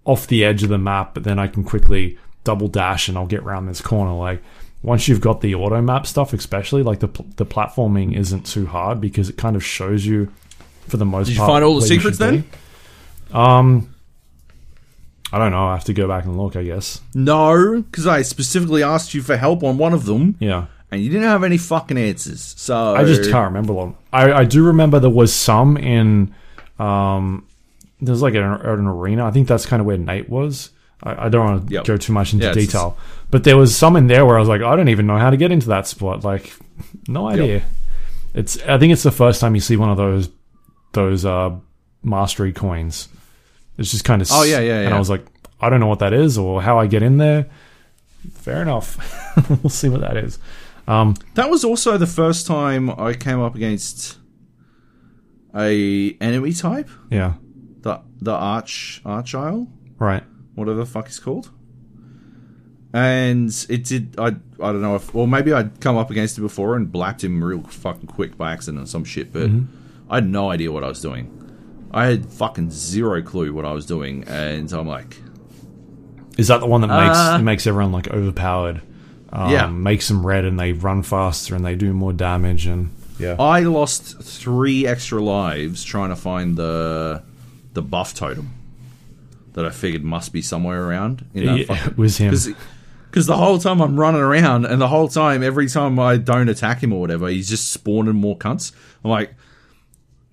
off the edge of the map. But then I can quickly double dash and I'll get around this corner. Like once you've got the auto map stuff, especially like the the platforming isn't too hard because it kind of shows you for the most part. Did you find all the secrets then? be. Um, I don't know. I have to go back and look. I guess. No, because I specifically asked you for help on one of them, Yeah. and you didn't have any fucking answers. So I just can't remember them. I, I do remember there was some in um there's like an, an arena. I think that's kind of where Nate was. I, I don't want to Yep. go too much into Yeah, detail, but there was some in there where I was like, I don't even know how to get into that spot. Like, no idea. It's. I think it's the first time you see one of those those uh mastery coins. It's just kind of. Oh, yeah, yeah, And yeah. I was like, I don't know what that is or how I get in there. Fair enough. *laughs* we'll see what that is. Um, That was also the first time I came up against a enemy type, yeah. the the arch Archvile, Right. Whatever the fuck it's called. And it did. I I don't know if, or maybe I'd come up against it before and blapped him real fucking quick by accident or some shit. But I had no idea what I was doing. I had fucking zero clue what I was doing, and I'm like, Is that the one that makes Uh, makes everyone like overpowered? Um, Yeah. makes them red and they run faster and they do more damage and yeah. I lost three extra lives trying to find the the buff totem that I figured must be somewhere around. In that Yeah, fucking- *laughs* it was him. Because the whole time I'm running around, and the whole time, every time I don't attack him or whatever, he's just spawning more cunts. I'm like,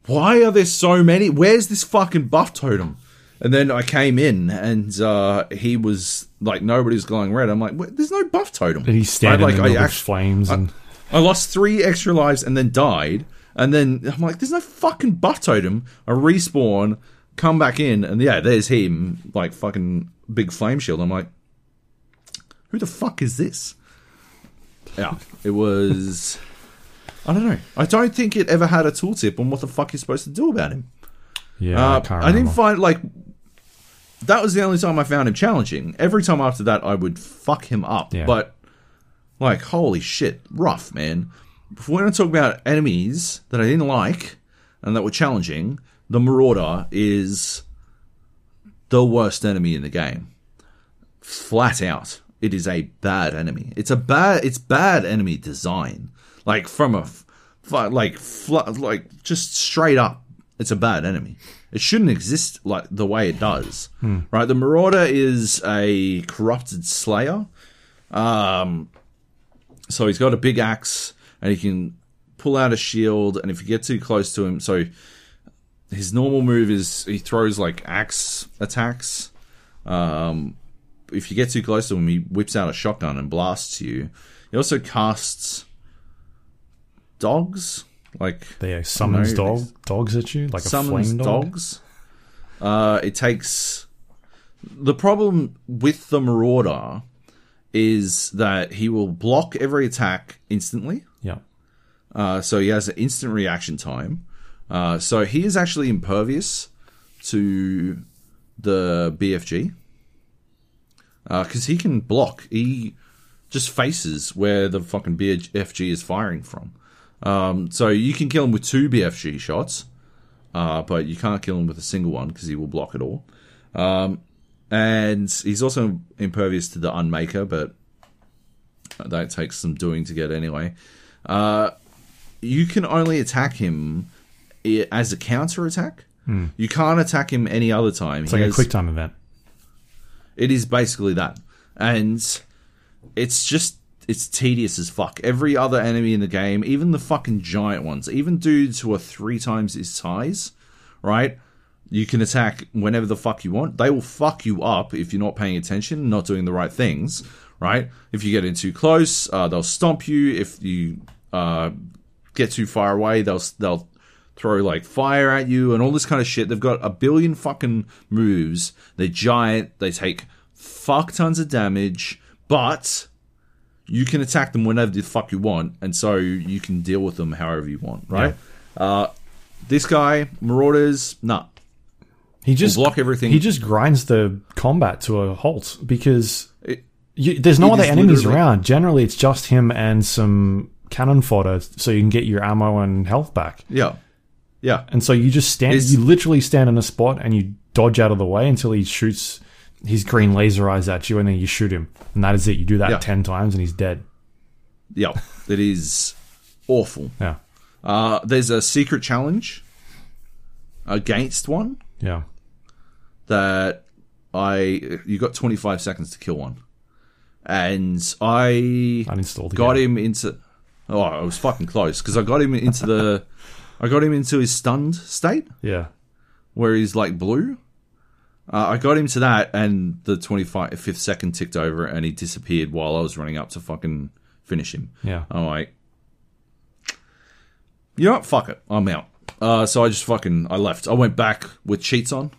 why are there so many? Where's this fucking buff totem? And then I came in, and uh, he was like, nobody's glowing red. I'm like, there's no buff totem. But he's standing I, like, in I flames and I lost three extra lives and then died. And then I'm like, there's no fucking buff totem. I respawn, come back in, and yeah, there's him, like fucking big flame shield. I'm like, who the fuck is this? Yeah, it was. *laughs* I don't know. I don't think it ever had a tooltip on what the fuck you're supposed to do about him. yeah, Uh, I I didn't find like that was the only time I found him challenging. Every time after that, I would fuck him up. Yeah. But like, holy shit, rough man. If we're going to talk about enemies that I didn't like and that were challenging, the Marauder is the worst enemy in the game. Flat out, it is a bad enemy. It's a bad. It's bad enemy design. Like from a, like like just straight up, it's a bad enemy. It shouldn't exist like the way it does. Right? The Marauder is a corrupted slayer. Um, so he's got a big axe and he can pull out a shield. And if you get too close to him, so his normal move is he throws like axe attacks. Um, if you get too close to him, he whips out a shotgun and blasts you. He also casts dogs, like They summons No, dog, dogs at you like a summons flame dog. dogs. Uh, it takes the problem with the Marauder is that he will block every attack instantly. Yeah, Uh, so he has an instant reaction time. Uh, so he is actually impervious to the BFG. because he can block. He just faces where the fucking BFG is firing from. Um, so you can kill him with two BFG shots, uh, but you can't kill him with a single one because he will block it all. Um, and he's also impervious to the Unmaker, but that takes some doing to get anyway. Uh, you can only attack him as a counter attack. You can't attack him any other time. It's like a quick time event. It is basically that. And it's just it's tedious as fuck. Every other enemy in the game, even the fucking giant ones, even dudes who are three times his size, right? You can attack whenever the fuck you want. They will fuck you up if you're not paying attention, not doing the right things, right? If you get in too close, uh, they'll stomp you. If you uh, get too far away, they'll they'll throw like fire at you and all this kind of shit. They've got a billion fucking moves. They're giant. They take fuck tons of damage, but you can attack them whenever the fuck you want, and so you can deal with them however you want, right? Uh, this guy, Marauders, nah. He just block everything. He just grinds the combat to a halt because It- you, there's no other enemies literally- around. Generally, it's just him and some cannon fodder, so you can get your ammo and health back. Yeah, yeah, And so you just stand, you literally stand in a spot and you dodge out of the way until he shoots his green laser eyes at you, and then you shoot him, and that is it. You do that Yeah. ten times, and he's dead. yeah. It is awful. Yeah, Uh, there's a secret challenge against one yeah. that I you got 25 seconds to kill one, and I Uninstalled. got him into. Oh, I was fucking close because I got him into the. *laughs* I got him into his stunned state Yeah, where he's like blue. Uh, I got him to that, and the 25th second ticked over, and he disappeared while I was running up to fucking finish him. yeah. I'm like, you know what? Fuck it. I'm out. Uh, so I just fucking I left. I went back with cheats on,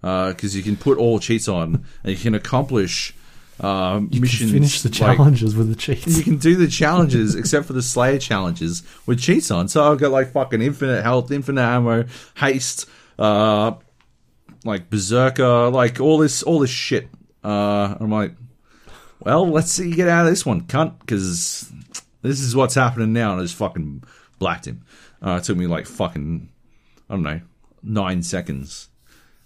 because you can put all cheats on and you can accomplish uh, You missions. can finish the like- challenges with the cheats. you can do the challenges *laughs* except for the Slayer challenges with cheats on. So I've got like fucking infinite health, infinite ammo, haste, uh, like berserker, like all this, all this shit. Uh, I'm like, well, let's see you get out of this one, cunt, because this is what's happening now. And I just fucking blacked him. Uh, it took me like fucking, I don't know, nine seconds.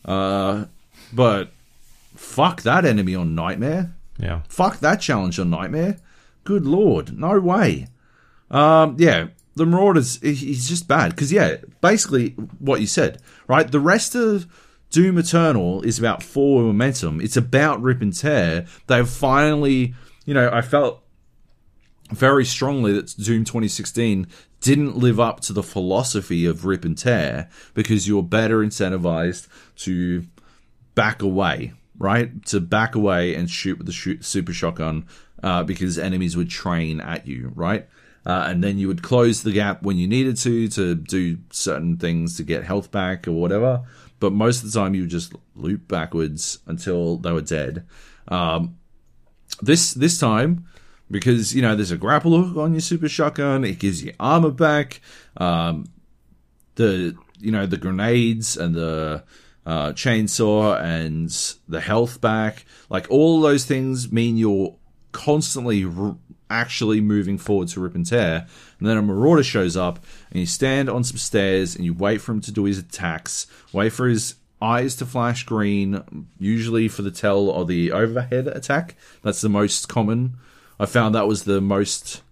Uh, but fuck that enemy on Nightmare. Yeah, Fuck that challenge on Nightmare. Good lord, no way. Um, yeah, the Marauders, he- he's just bad. Because, yeah, basically what you said, right? The rest of Doom Eternal is about forward momentum. It's about rip and tear. They've finally, you know, I felt very strongly that Doom 2016 didn't live up to the philosophy of rip and tear because you're better incentivized to back away, right? To back away and shoot with the shoot, super shotgun uh, because enemies would train at you, right? Uh, and then you would close the gap when you needed to to do certain things to get health back or whatever. But most of the time, you would just loop backwards until they were dead. Um, this this time because you know there's a grapple hook on your super shotgun it gives you armor back um, the you know the grenades and the uh, chainsaw and the health back. Like all those things mean you're constantly r- actually moving forward to rip and tear. And then a marauder shows up and you stand on some stairs and you wait for him to do his attacks wait for his eyes to flash green usually for the tell or the overhead attack. That's the most common. I found that was the most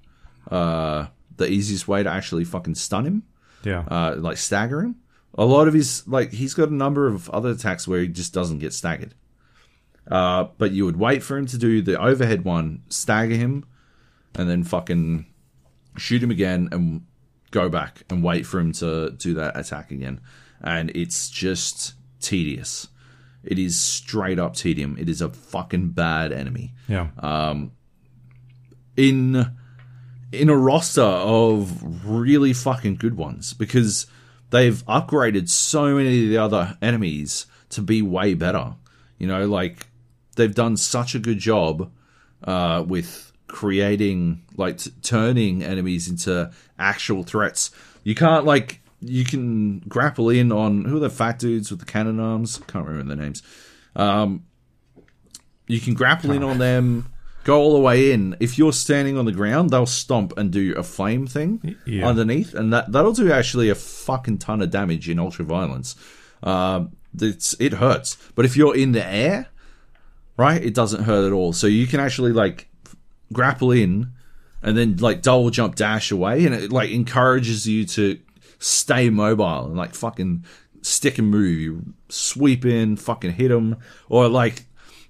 uh the easiest way to actually fucking stun him. Yeah. uh, like stagger him. A lot of his like he's got a number of other attacks where he just doesn't get staggered. Uh, but you would wait for him to do the overhead one, stagger him, and then fucking shoot him again and go back and wait for him to do that attack again. And it's just tedious. It is straight up tedium. It is a fucking bad enemy yeah. Um, in in a roster of really fucking good ones because they've upgraded so many of the other enemies to be way better. You know, like they've done such a good job uh, with creating, like, t- turning enemies into actual threats. You can't like you can grapple in on who are the fat dudes with the cannon arms? Can't remember their names. Um, You can grapple in on them, go all the way in. If you're standing on the ground, they'll stomp and do a flame thing yeah. underneath, and that that'll do actually a fucking ton of damage in ultra violence. Uh, it's it hurts, but if you're in the air, right, it doesn't hurt at all. So you can actually like grapple in and then like double jump dash away, and it like encourages you to stay mobile and like fucking stick and move. You sweep in, fucking hit them, or like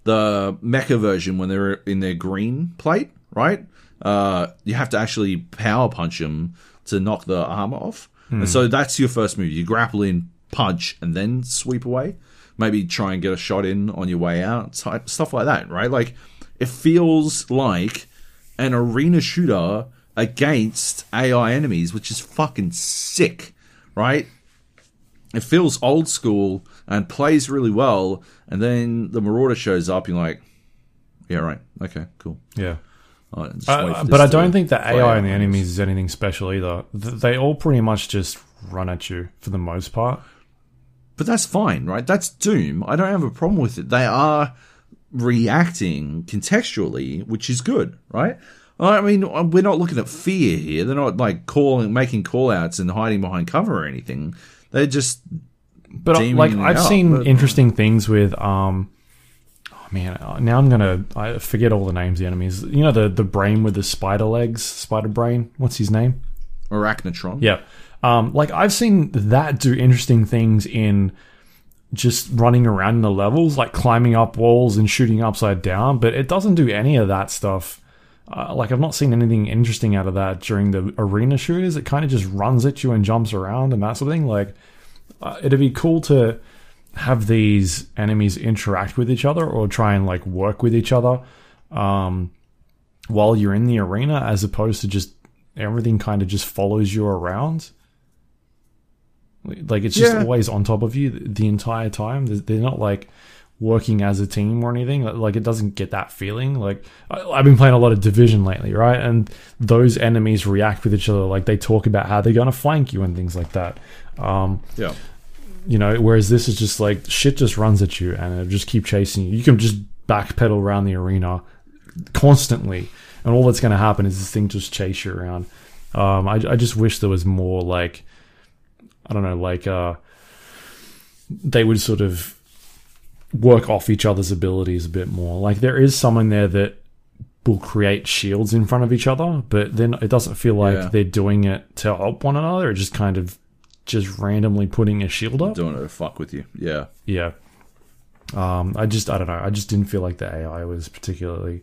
the mecha version when they're in their green plate, right? Uh, you have to actually power punch them to knock the armor off, and so that's your first move. You grapple in, punch, and then sweep away. Maybe try and get a shot in on your way out, type stuff like that, right? Like it feels like an arena shooter against AI enemies, which is fucking sick, right? It feels old school and plays really well, and then the Marauder shows up, you're like, yeah, right, okay, cool. Yeah. Right, Uh, but I don't think the AI and the enemies is anything special either. They all pretty much just run at you for the most part. But that's fine, right? That's Doom. I don't have a problem with it. They are reacting contextually, which is good, right? I mean, we're not looking at F.E.A.R. here. They're not like calling, making call outs and hiding behind cover or anything. They're just But uh, Demon like I've out, seen but- interesting things with um oh man, uh, now I'm to I forget all the names of the enemies. You know the the brain with the spider legs, spider brain. What's his name? Arachnotron. Yeah. Um, like I've seen that do interesting things in just running around in the levels, like climbing up walls and shooting upside down, but it doesn't do any of that stuff. Uh, like I've not seen anything interesting out of that during the arena shooters. It kind of just runs at you and jumps around and that sort of thing. Like uh, it'd be cool to have these enemies interact with each other or try and like work with each other um, while you're in the arena, as opposed to just everything kind of just follows you around. Like it's just Yeah. always on top of you the entire time. They're not like working as a team or anything. Like it doesn't get that feeling. Like I- I've been playing a lot of Division lately, right? And those enemies react with each other. Like they talk about how they're going to flank you and things like that. Um, Yeah. You know, whereas this is just like shit just runs at you and it'll just keep chasing you. You can just backpedal around the arena constantly, and all that's going to happen is this thing just chase you around. Um, I, I just wish there was more like, I don't know, like uh, they would sort of work off each other's abilities a bit more. Like there is someone there that will create shields in front of each other, but then it doesn't feel like Yeah. they're doing it to help one another. It just kind of just randomly putting a shield up. Doing it to fuck with you. Yeah. Yeah. Um, I just I don't know. I just didn't feel like the AI was particularly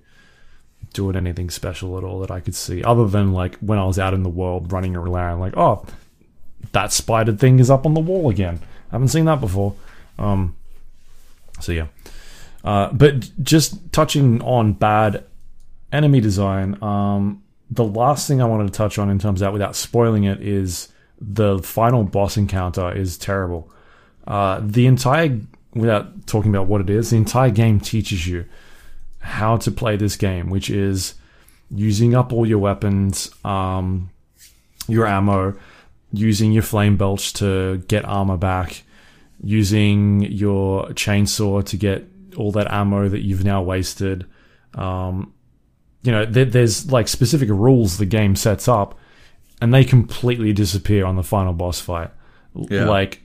doing anything special at all that I could see, other than like when I was out in the world running around, like oh, that spider thing is up on the wall again. I haven't seen that before. Um, so yeah. Uh, but just touching on bad enemy design, um, the last thing I wanted to touch on in terms of that, without spoiling it, is the final boss encounter is terrible. Uh, the entire, without talking about what it is, the entire game teaches you how to play this game, which is using up all your weapons, um, your ammo, using your flame belch to get armor back, using your chainsaw to get all that ammo that you've now wasted. Um, you know, there, there's like specific rules the game sets up, and they completely disappear on the final boss fight. Yeah. Like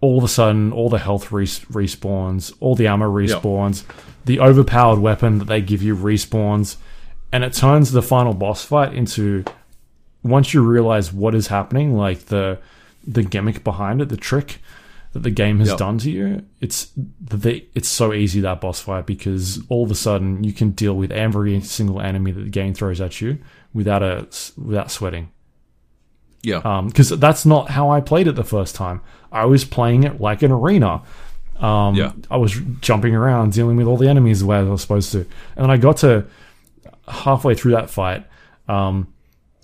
all of a sudden, all the health res- respawns, all the armor respawns, the overpowered weapon that they give you respawns, and it turns the final boss fight into once you realize what is happening, like the the gimmick behind it, the trick that the game has Yep. done to you, it's the, it's so easy that boss fight because all of a sudden you can deal with every single enemy that the game throws at you without a without sweating. Yeah. Because that's not how I played it the first time. I was playing it like an arena. Um, Yeah. I was jumping around, dealing with all the enemies the way I was supposed to. And then I got to halfway through that fight um,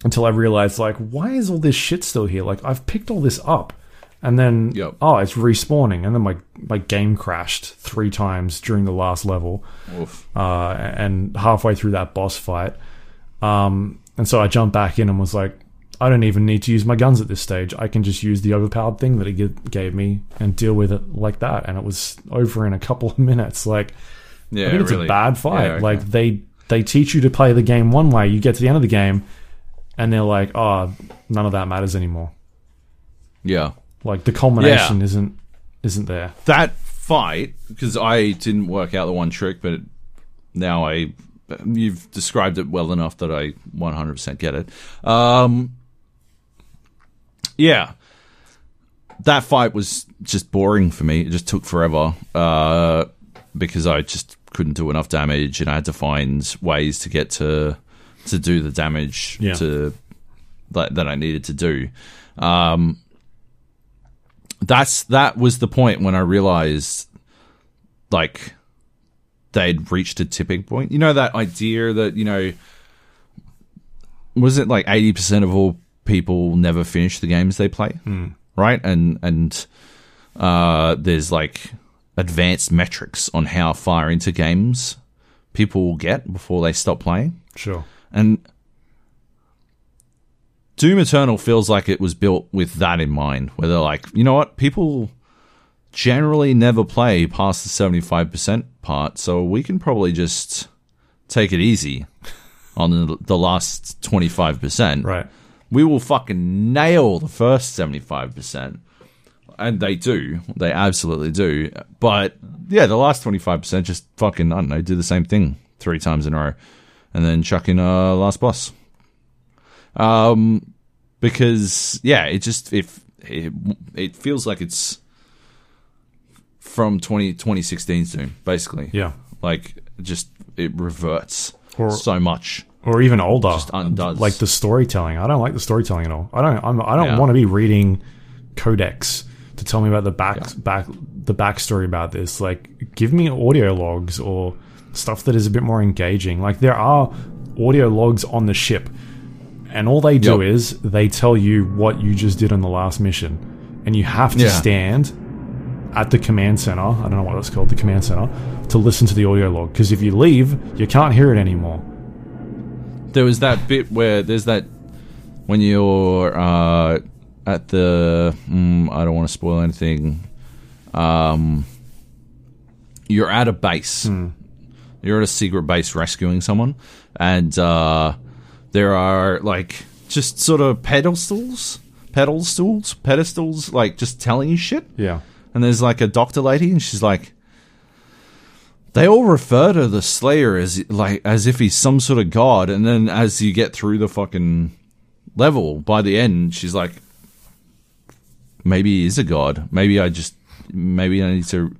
until I realized, like, why is all this shit still here? Like, I've picked all this up. And then, Yep. oh, it's respawning. And then my, my game crashed three times during the last level Oof. uh, and halfway through that boss fight. Um, and so I jumped back in and was like, I don't even need to use my guns at this stage. I can just use the overpowered thing that it gave me and deal with it like that. And it was over in a couple of *laughs* minutes. Like, Yeah, I think it's really. a bad fight. Yeah, okay. Like they they teach you to play the game one way. You get to the end of the game, and they're like, "Oh, none of that matters anymore." Yeah. Like the culmination isn't isn't there. that fight because I didn't work out the one trick, but now I you've described it well enough that I 100% get it. Um, yeah, that fight was just boring for me. It just took forever uh, because I just couldn't do enough damage, and I had to find ways to get to to do the damage Yeah. to that that I needed to do. Um, that's that was the point when I realized like they'd reached a tipping point. You know that idea that, you know was it like 80% of all people never finish the games they play? Right? And and uh there's like advanced metrics on how far into games people will get before they stop playing. Sure. And Doom Eternal feels like it was built with that in mind, where they're like, you know what, people generally never play past the 75% part, so we can probably just take it easy on the, the last 25%. Right. We will fucking nail the first 75%. And they do. They absolutely do. But yeah, the last 25% just fucking, I don't know, do the same thing three times in a row. And then chuck in a last boss. Um, because yeah, it just if it, it feels like it's from 20, 2016's Doom, basically. Yeah. Like just it reverts Or- so much. Or even older. Just undoes. Like the storytelling. I don't like the storytelling at all. I don't. I'm, I don't Yeah. want to be reading codex to tell me about the back back the backstory about this. Like, give me audio logs or stuff that is a bit more engaging. Like there are audio logs on the ship, and all they do Yep. is they tell you what you just did on the last mission, and you have to Yeah. stand at the command center. I don't know what it's called, the command center, to listen to the audio log. Because if you leave, you can't hear it anymore. There was that bit where there's that when you're uh, at the mm, I don't want to spoil anything. Um, you're at a base. You're at a secret base rescuing someone, and uh, there are like just sort of pedestals, pedestals, pedestals, like just telling you shit. Yeah. And there's like a doctor lady, and she's like, they all refer to the Slayer as like as if he's some sort of god. And then as you get through the fucking level, by the end, she's like, maybe he is a god. Maybe I just maybe I need to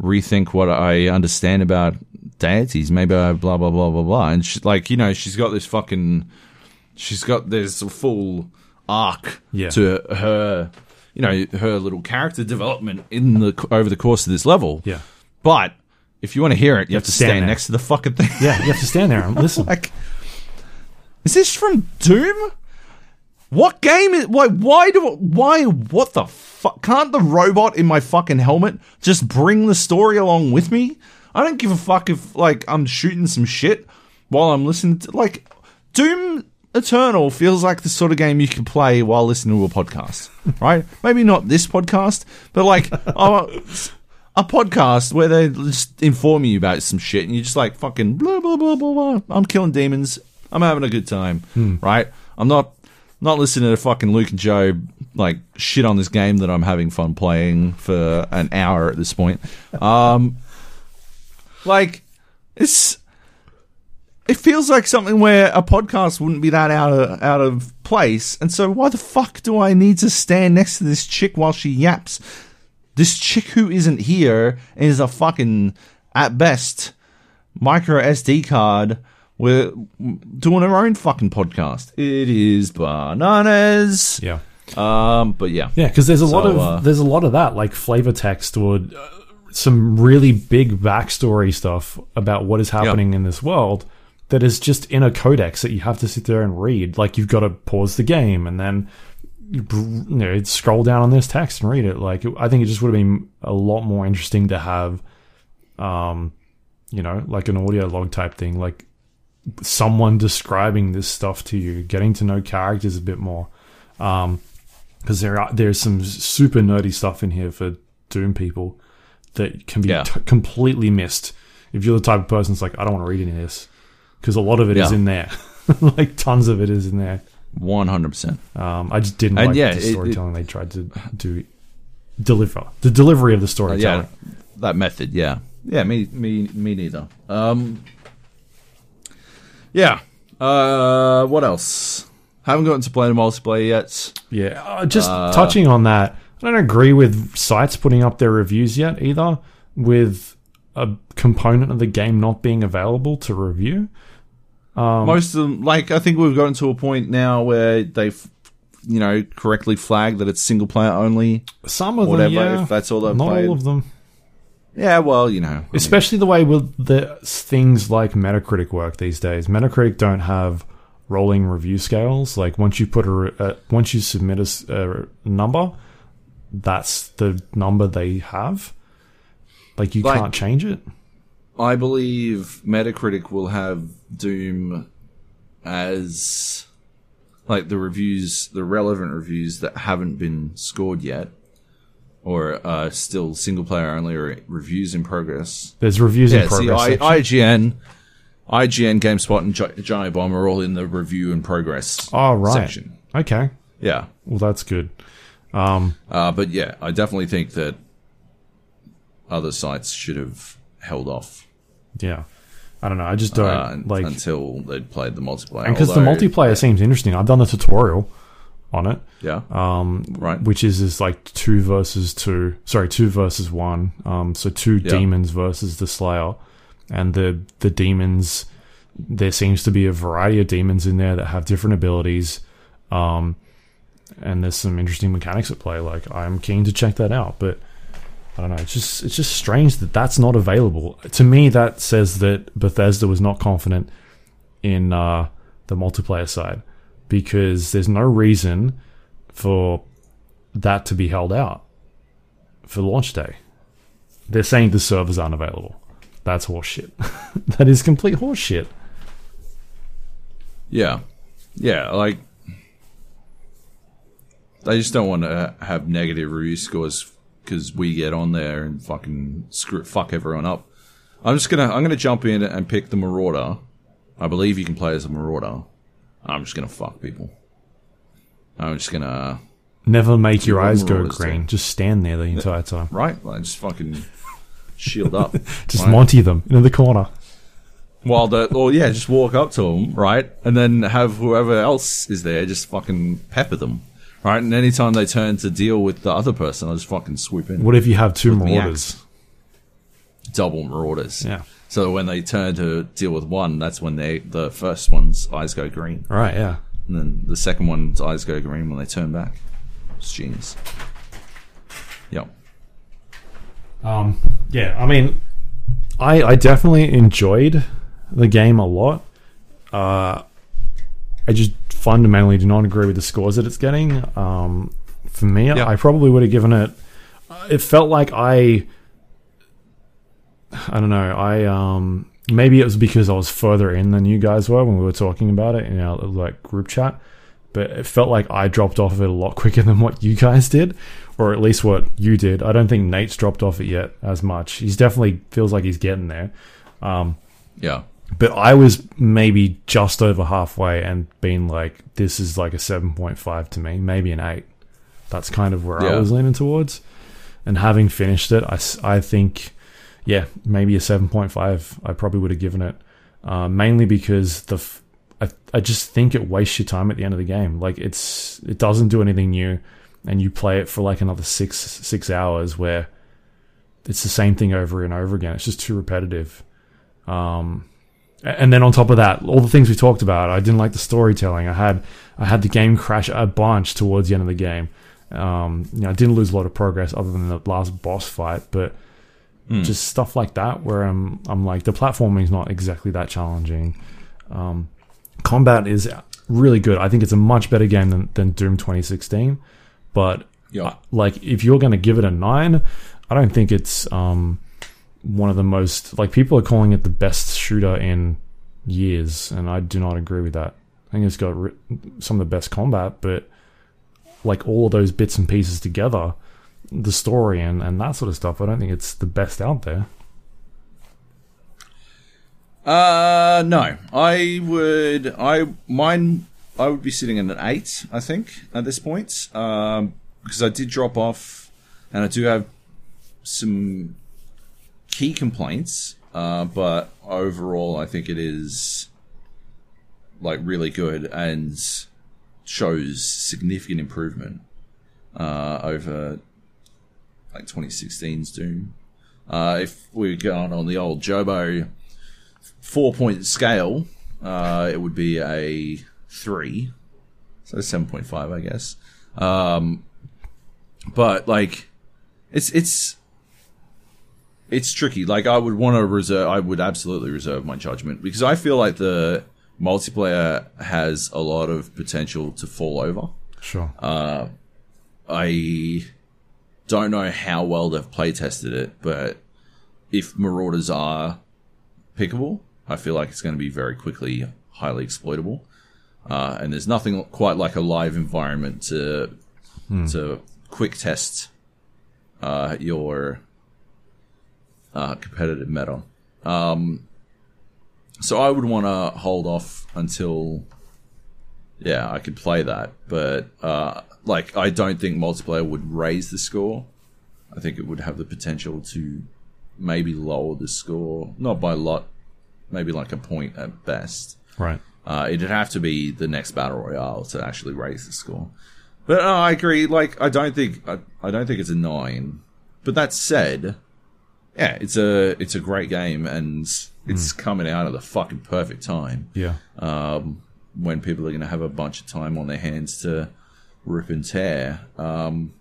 rethink what I understand about deities. Maybe I blah blah blah blah blah. And she, like you know, she's got this fucking. She's got this full arc Yeah. to her, you know, her little character development in the over the course of this level. Yeah. But if you want to hear it, you, have to stand stand next to the fucking thing. Yeah, you have to stand there and *laughs* listen. like, is this from Doom? What game is? Why? Why do? Why? What the fuck? Can't the robot in my fucking helmet just bring the story along with me? I don't give a fuck if like I'm shooting some shit while I'm listening to like Doom Eternal feels like the sort of game you can play while listening to a podcast, *laughs* right? Maybe not this podcast, but like uh, *laughs* a podcast where they just inform you about some shit and you're just like fucking blah blah blah blah blah. I'm killing demons. I'm having a good time, right? I'm not not listening to fucking Luke and Joab like shit on this game that I'm having fun playing for an hour at this point. Um, *laughs* like it's it feels like something where a podcast wouldn't be that out of out of place. And so why the fuck do I need to stand next to this chick while she yaps? This chick who isn't here is a fucking at best micro SD card. We're doing our own fucking podcast. It is bananas. Yeah. Um, but yeah, Yeah, because there's a lot of uh, there's a lot of that, like flavor text or uh, some really big backstory stuff about what is happening in this world that is just in a codex that you have to sit there and read. Like you've got to pause the game and then you know scroll down on this text and read it. Like I think it just would have been a lot more interesting to have, um, you know, like an audio log type thing, like someone describing this stuff to you, getting to know characters a bit more. Um, because there are there's some super nerdy stuff in here for Doom people that can be Yeah. t- completely missed if you're the type of person that's like, I don't want to read any of this because a lot of it is Yeah. in there, *laughs* like tons of it is in there. One hundred percent. Um, I just didn't And like yeah, the it- storytelling they tried to do, deliver the delivery of the storytelling. Uh, Yeah, that method. Yeah, yeah. Me, me, me neither. Um, yeah. Uh, what else? Haven't gotten to play the multiplayer yet. Yeah, uh, just touching on that, I don't agree with sites putting up their reviews yet either, with a component of the game not being available to review. Um, Most of them, like I think we've gotten to a point now where they've, you know, correctly flagged that it's single player only. Some of Whatever, them, yeah, if that's all they've not played. all of them. Yeah, well, you know, I mean, Especially the way with the things like Metacritic work these days. Metacritic don't have rolling review scales. Like once you put a, uh, once you submit a number, that's the number they have. Like you Like- can't change it. I believe Metacritic will have Doom as like the reviews, the relevant reviews that haven't been scored yet, or uh, still single player only, or reviews in progress. There's reviews in Yeah, see, progress. I. IGN, IGN, GameSpot, and Gi- Giant Bomb are all in the review in progress oh right. section. Okay. Yeah, Well, that's good. Um, uh, but yeah, I definitely think that other sites should have held off yeah. I don't know. I just don't uh, like until they'd played the multiplayer. And because the multiplayer seems interesting. I've done the tutorial on it, Yeah. um, Right. which is is like two versus two. Sorry, two versus one. Um, so two Yeah. demons versus the Slayer, and the the demons. There seems to be a variety of demons in there that have different abilities, um, and there's some interesting mechanics at play. Like I'm keen to check that out, but I don't know. It's just it's just strange that that's not available. To me, that says that Bethesda was not confident in uh, the multiplayer side because there's no reason for that to be held out for launch day. They're saying the servers aren't available. That's horseshit. *laughs* that is complete horseshit. Yeah. Yeah, like they just don't want to have negative review scores because we get on there and fucking screw fuck everyone up. I'm just gonna I'm gonna jump in and pick the Marauder. I believe you can play as a Marauder. I'm just gonna fuck people. I'm just gonna Never make your eyes go green. Just stand there the entire time. right, like just fucking shield up. *laughs* Just right? Monty them in the corner. While the or yeah, just walk up to them, right, and then have whoever else is there just fucking pepper them, right. And anytime they turn to deal with the other person, I just fucking swoop in, What if you have two With marauders? double marauders. Yeah. So when they turn to deal with one, that's when they the first one's eyes go green, Right. Yeah. and then the second one's eyes go green when they turn back. It's genius. Yep. Um, yeah, I mean, I I definitely enjoyed the game a lot. Uh, I just fundamentally do not agree with the scores that it's getting. Um, for me, Yeah. I probably would have given it. It felt like I. I don't know. I um maybe it was because I was further in than you guys were when we were talking about it in our like group chat. But it felt like I dropped off of it a lot *laughs* quicker than what you guys did, or at least what you did. I don't think Nate's dropped off it yet as much. He's definitely feels like he's getting there. Um, Yeah. But I was maybe just over halfway and being like, this is like a 7.5 to me, maybe an 8. That's kind of where I was leaning towards. And having finished it, I, I think, yeah, maybe a 7.5 I probably would have given it. Uh, mainly because the f- I, I just think it wastes your time at the end of the game. Like it's it doesn't do anything new, and you play it for like another six six hours where it's the same thing over and over again. It's just too repetitive. Um, and then on top of that, all the things we talked about, I didn't like the storytelling. I had I had the game crash a bunch towards the end of the game. Um, you know, I didn't lose a lot of progress other than the last boss fight, but just stuff like that where I'm I'm like the platforming is not exactly that challenging. Um, combat is really good. I think it's a much better game than, than Doom 2016. But Yeah. like if you're going to give it a nine, I don't think it's um, one of the most like people are calling it the best shooter in years, and I do not agree with that. I think it's got some of the best combat, but like all of those bits and pieces together, the story and, and that sort of stuff, I don't think it's the best out there. Uh, no. I would. I mine. I would be sitting at an eight. I think at this point, um, because I did drop off, and I do have some key complaints. Uh, but overall, I think it is like really good and shows significant improvement uh, over like 2016's Doom. Uh, if we go on on the old Jobo four point scale, uh, it would be a three, so seven point five, I guess. Um, but like, it's it's it's tricky. Like, I would want to reserve. I would absolutely reserve my judgment because I feel like the multiplayer has a lot of potential to fall over. Sure. I don't know how well they've play tested it, but if Marauders are pickable, I feel like it's going to be very quickly highly exploitable. Uh, and there's nothing quite like a live environment to to quick test uh, your uh, competitive meta. Um, so I would want to hold off until yeah I could play that, but uh, like I don't think multiplayer would raise the score. I think it would have the potential to maybe lower the score, not by a lot, maybe like a point at best. right. Uh, it'd have to be the next battle royale to actually raise the score. But uh, I agree. Like, I don't think I, I don't think it's a nine. But that said, yeah, it's a it's a great game, and it's coming out at the fucking perfect time Yeah. um, when people are going to have a bunch of time on their hands to rip and tear. Um,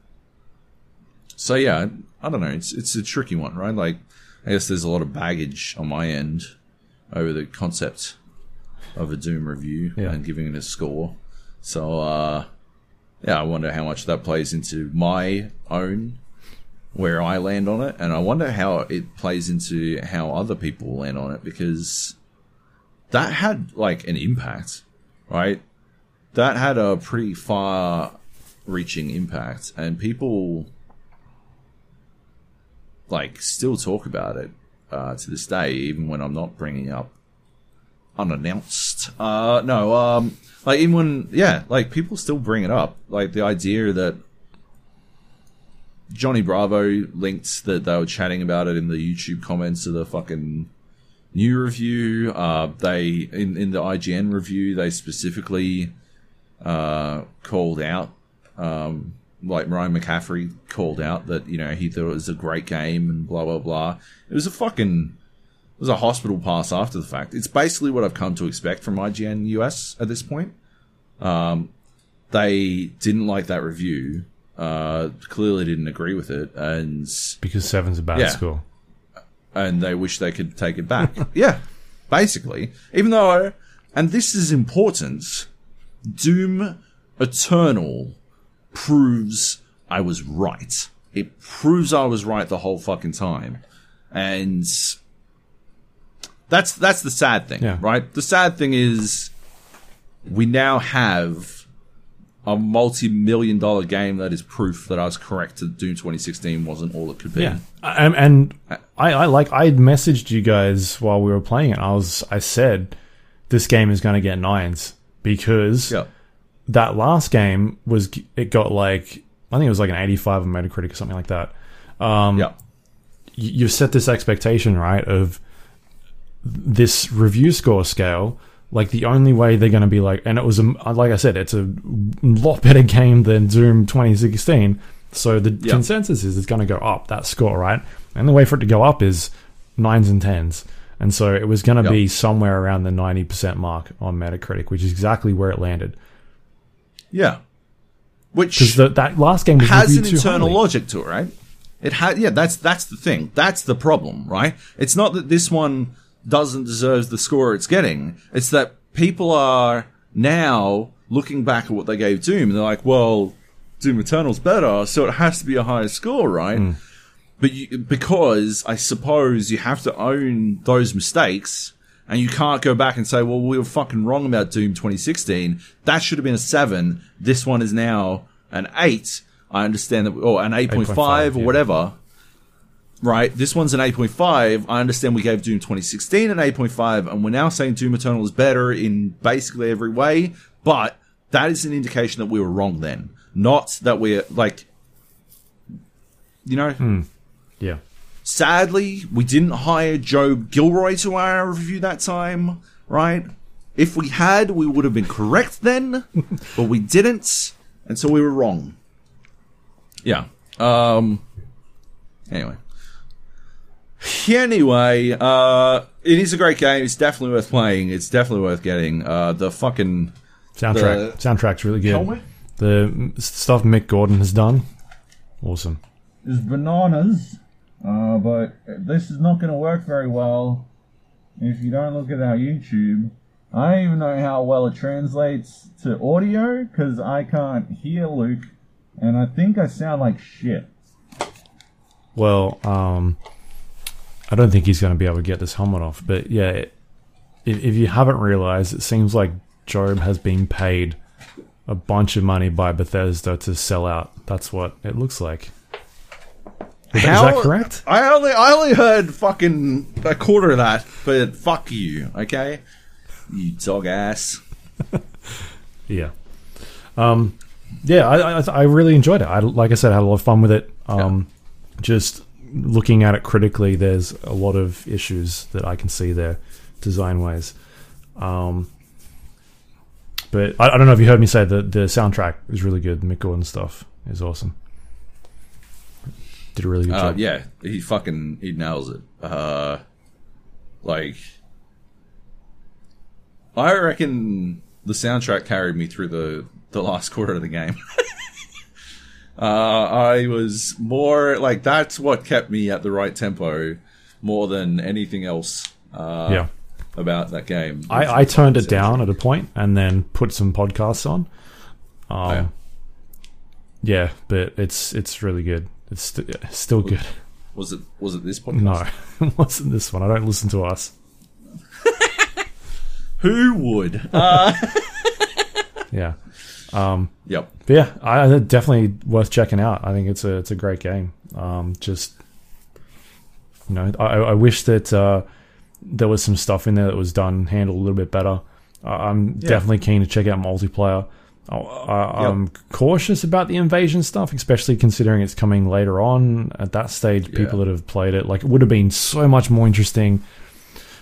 so yeah, I don't know. It's it's a tricky one, right? Like, I guess there's a lot of baggage on my end over the concept of a Doom review Yeah. and giving it a score. So uh, yeah, I wonder how much that plays into my own where I land on it, and I wonder how it plays into how other people land on it because that had like an impact, right? That had a pretty far reaching impact, and people like still talk about it uh, to this day, even when I'm not bringing up unannounced. Uh, no, um, like even when yeah, like people still bring it up, like the idea that Johnny Bravo linked that they were chatting about it in the YouTube comments of the fucking new review. Uh, they in in the IGN review they specifically uh, called out, um, like Ryan McCaffrey called out that you know he thought it was a great game and blah blah blah. It was a fucking it was a hospital pass after the fact. It's basically what I've come to expect from IGN US at this point. Um, they didn't like that review. Uh, clearly didn't agree with it, and Because seven's a bad Yeah. score. and they wish they could take it back. *laughs* yeah, basically. Even though, and this is important, Doom Eternal proves I was right. It proves I was right the whole fucking time, and that's that's the sad thing, Yeah. right? The sad thing is we now have a multi-million dollar game that is proof that I was correct. That Doom 2016 wasn't all it could be. Yeah, and, and I, I like I messaged you guys while we were playing it. I was I said this game is going to get nines because Yeah. that last game was it got like I think it was like an 85 on Metacritic or something like that. Um, yeah. you, you've set this expectation right of this review score scale. Like the only way they're going to be like, and it was a, like I said, it's a lot better *laughs* game than Doom 2016. So the Yeah. consensus is it's going to go up that score, right? And the way for it to go up is nines and tens. And so it was going to Yep. be somewhere around the 90% mark on Metacritic, which is exactly where it landed. Yeah. Which Because that last game was has an internal highly. logic to it, right? It had yeah, that's that's the thing. That's the problem, right? It's not that this one doesn't deserve the score it's getting. It's that people are now looking back at what they gave Doom and they're like, well, Doom Eternal's better, so it has to be a higher score, right? Hmm. But you, because I suppose you have to own those mistakes, and you can't go back and say, "Well, we were fucking wrong about Doom 2016. That should have been a seven. This one is now an eight." I understand that, or an 8.5 or yeah. whatever. Right? This one's an 8.5. I understand we gave Doom 2016 an 8.5, and we're now saying Doom Eternal is better in basically every way, but that is an indication that we were wrong then. Not that we're, like, you know, Yeah. sadly, we didn't hire Joab Gilroy to our review that time, right? If we had, we would have been correct then, *laughs* but we didn't, and so we were wrong. Yeah. Um. Anyway. Anyway, uh, it is a great game. It's definitely worth playing. It's definitely worth getting. Uh, the fucking Soundtrack. The, Soundtrack's really good. helmet. The stuff Mick Gordon has done, awesome. is bananas, uh, but this is not going to work very well if you don't look at our YouTube. I don't even know how well it translates to audio because I can't hear Luke, and I think I sound like shit. Well, um, I don't think he's going to be able to get this helmet off. But yeah, it, if, if you haven't realized, it seems like Joab has been paid a bunch of money by Bethesda to sell out. That's what it looks like. Is that correct? I only I only heard fucking a quarter of that, but fuck you, okay? You dog ass. *laughs* Yeah. Um, yeah, I, I, I really enjoyed it. I, like I said, I had a lot of fun with it. Um, Just looking at it critically, there's a lot of issues that I can see there, design wise. Um, but I, I don't know if you heard me say that the soundtrack is really good. Mick Gordon stuff is awesome. Did a really good Uh, job. yeah, he fucking he nails it. Uh, like, I reckon the soundtrack carried me through the the last quarter of the game. *laughs* uh, I was more like that's what kept me at the right tempo more than anything else. Uh, Yeah. about that game. I, I turned it down at a point and then put some podcasts on. Um, yeah. yeah, but it's it's really good. It's st- still good. Was it was it this podcast? No, *laughs* it wasn't this one. I don't listen to us. *laughs* Who would? *laughs* Yeah, yep. but yeah, I, definitely worth checking out. I think it's a it's a great game. Um, just you know, I, I wish that uh, there was some stuff in there that was done handled a little bit better. Uh, I'm definitely keen to check out multiplayer. I, I, Yep. I'm cautious about the invasion stuff, especially considering it's coming later on. At that stage, people that have played it, like, it would have been so much more interesting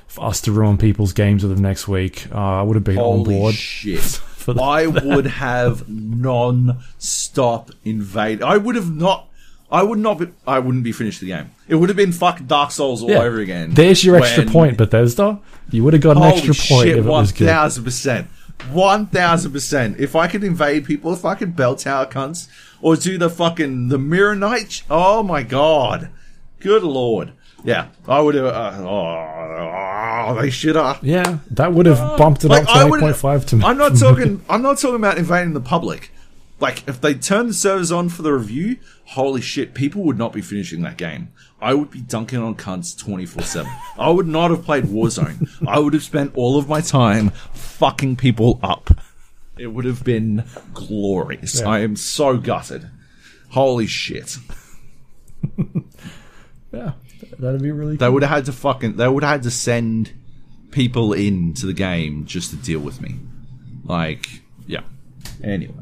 for us to ruin people's games with them next week. Uh, I would have been on board shit. *laughs* for that. I *laughs* would have non-stop invade. I would have not. I would not. Be, I wouldn't be finished the game. It would have been fucking Dark Souls all Yeah. over again. There's your extra when- point, Bethesda. You would have got an extra point shit! if it One was good. thousand percent. One thousand percent. If I could invade people, if I could bell tower cunts, or do the fucking the mirror knight. Oh my god! Good lord! Yeah, I would have. Uh, oh, they should have. Yeah, that would have bumped it Like, up to eight point five to me. I'm not *laughs* talking. I'm not talking about invading the public. Like if they turn the servers on for the review, holy shit, people would not be finishing that game. I would be dunking on cunts 24 seven. I would not have played Warzone. I would have spent all of my time fucking people up. It would have been glorious. Yeah. I am so gutted. Holy shit. *laughs* Yeah, that'd be really. They Cool. would have had to fucking. They would have had to send people into the game just to deal with me. Like, yeah. Anyway.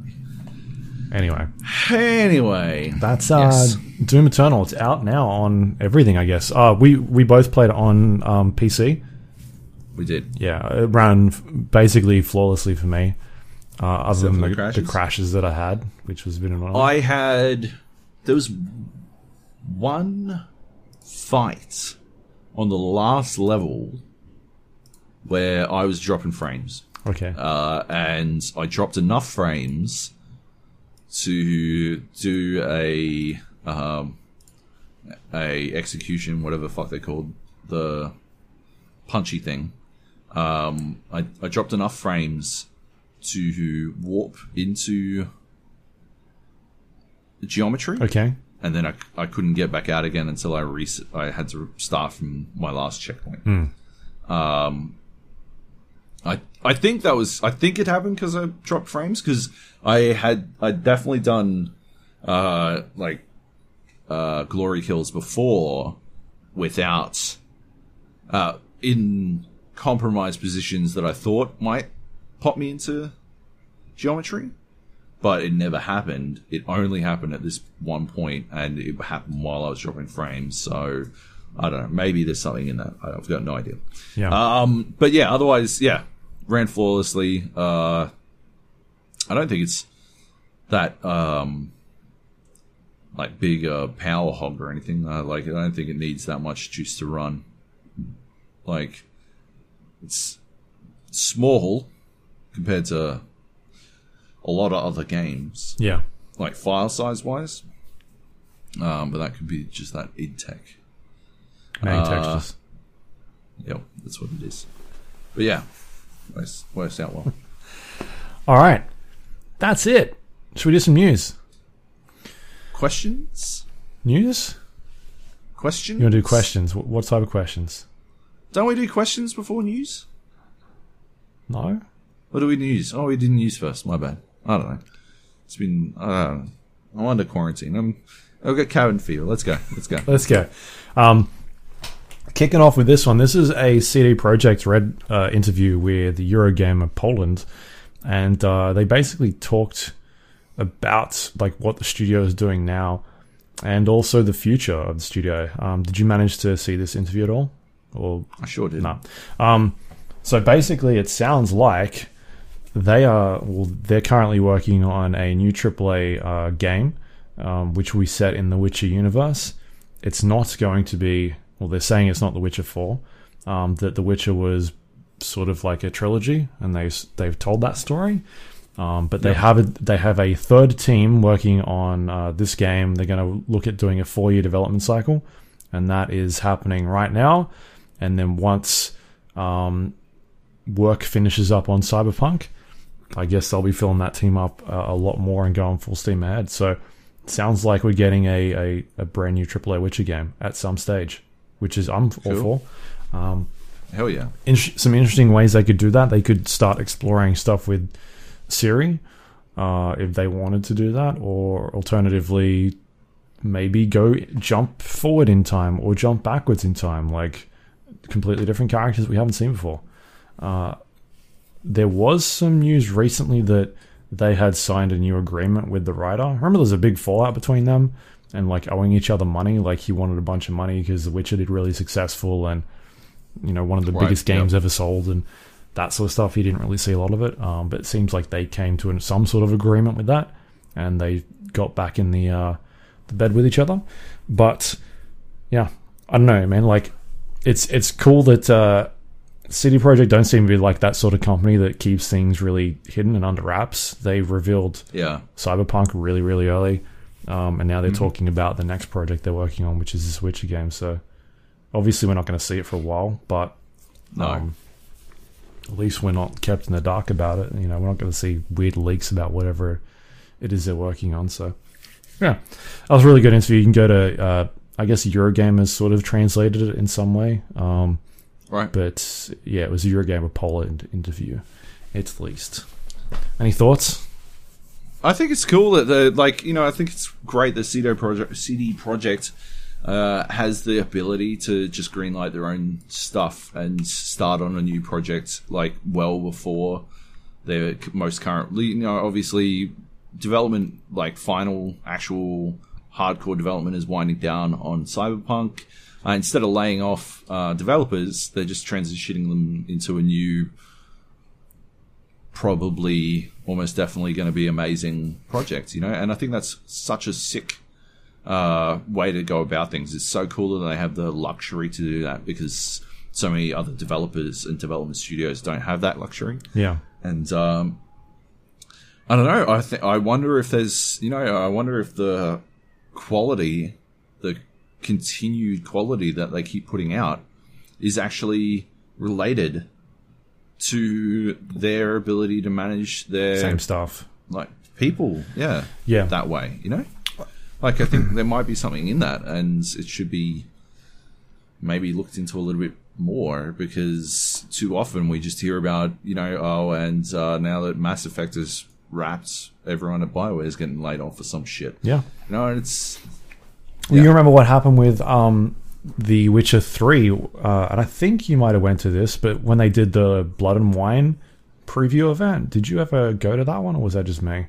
Anyway, Anyway. that's uh, Yes. Doom Eternal. It's out now on everything, I guess. Uh, we we both played it on um, PC. We did. Yeah, it ran f- basically flawlessly for me. Uh, other Except than the the crashes. crashes? the crashes that I had, which was a bit annoying. I had. There was one fight on the last level where I was dropping frames. okay, Uh, and I dropped enough frames to do a um, a execution, whatever the fuck they called the punchy thing. Um, I, I dropped enough frames to warp into geometry, okay, and then I, I couldn't get back out again until I reset. I had to start from my last checkpoint. Um, I I think that was I think it happened because I dropped frames because I had I definitely done uh like uh glory kills before without uh, in compromised positions that I thought might pop me into geometry, but it never happened. It only happened at this one point, and it happened while I was dropping frames. So I don't know. Maybe there's something in that. I've got no idea. Yeah. Um, but yeah, otherwise, yeah, ran flawlessly. Uh, I don't think it's that um, like big uh, power hog or anything. Uh, like I don't think it needs that much juice to run. Like it's small compared to a lot of other games, yeah. like file size wise. Um, but that could be just that id tech. Main Uh, textures. Yep, that's what it is. But yeah, works, works out well. *laughs* All right. That's it. Should we do some news? Questions? News? Questions? You want to do questions? What, what type of questions? Don't we do questions before news? No? What do we news? Oh, we did news first. My bad. I don't know. It's been. Know. I'm under quarantine. I'm. I've got cabin fever. Let's go. Let's go. Let's go. Um, kicking off with this one. This is a CD Projekt Red uh, interview with the Eurogamer Poland, and uh, they basically talked about like what the studio is doing now, and also the future of the studio. Um, did you manage to see this interview at all, or I sure did. no? Um, so basically, it sounds like they are well, they're currently working on a new AAA uh, game, um, which we set in the Witcher universe. It's not going to be well. They're saying it's not The Witcher Four. Um, that The Witcher was sort of like a trilogy, and they they've told that story. Um, but they Yeah. have a, they have a third team working on uh, this game. They're going to look at doing a four year development cycle, and that is happening right now. And then once um, work finishes up on Cyberpunk, I guess they'll be filling that team up uh, a lot more and going full steam ahead. So sounds like we're getting a, a, a brand new AAA Witcher game at some stage, which is I'm all Cool. for. Um, Hell yeah. in- some interesting ways they could do that. They could start exploring stuff with Ciri uh, if they wanted to do that, or alternatively, maybe go jump forward in time or jump backwards in time, like completely different characters we haven't seen before. Uh, there was some news recently that they had signed a new agreement with the writer. Remember, there was a big fallout between them and like owing each other money. Like he wanted a bunch of money because The Witcher did really successful and you know one of the Right, biggest yep. games ever sold and that sort of stuff. He didn't really see a lot of it, um, but it seems like they came to some sort of agreement with that and they got back in the uh, the bed with each other. But yeah, I don't know, man. Like it's it's cool that uh, CD Projekt don't seem to be like that sort of company that keeps things really hidden and under wraps. They revealed Yeah. Cyberpunk really, really early, um, and now they're Mhm. talking about the next project they're working on, which is this Witcher game. So obviously, we're not going to see it for a while, but No. um, at least we're not kept in the dark about it. You know, we're not going to see weird leaks about whatever it is they're working on. So yeah, that was a really good interview. You can go to, uh, I guess Eurogamer has sort of translated it in some way. Um, right. but yeah, it was a Eurogamer Poland interview, at least. Any thoughts? I think it's cool that the like you know I think it's great that CD Projekt CD Projekt uh, has the ability to just greenlight their own stuff and start on a new project like well before their most current. You know, obviously development like final actual hardcore development is winding down on Cyberpunk. Uh, instead of laying off uh, developers, they're just transitioning them into a new probably almost definitely going to be amazing project, you know. And I think that's such a sick uh, way to go about things. It's so cool that they have the luxury to do that because so many other developers and development studios don't have that luxury. Yeah. And um, I don't know. I think I wonder if there's, you know, I wonder if the quality, the continued quality that they keep putting out, is actually related to their ability to manage their Same stuff. like people. Yeah, Yeah. that way. You know, like I think there might be something in that, and it should be maybe looked into a little bit more because too often we just hear about you know oh and uh, now that Mass Effect is wrapped, everyone at Bioware is getting laid off for some shit. Yeah. You know, and it's Well, Yeah. you remember what happened with um, The Witcher Three, uh, and I think you might have went to this, but when they did the Blood and Wine preview event, did you ever go to that one, or was that just me?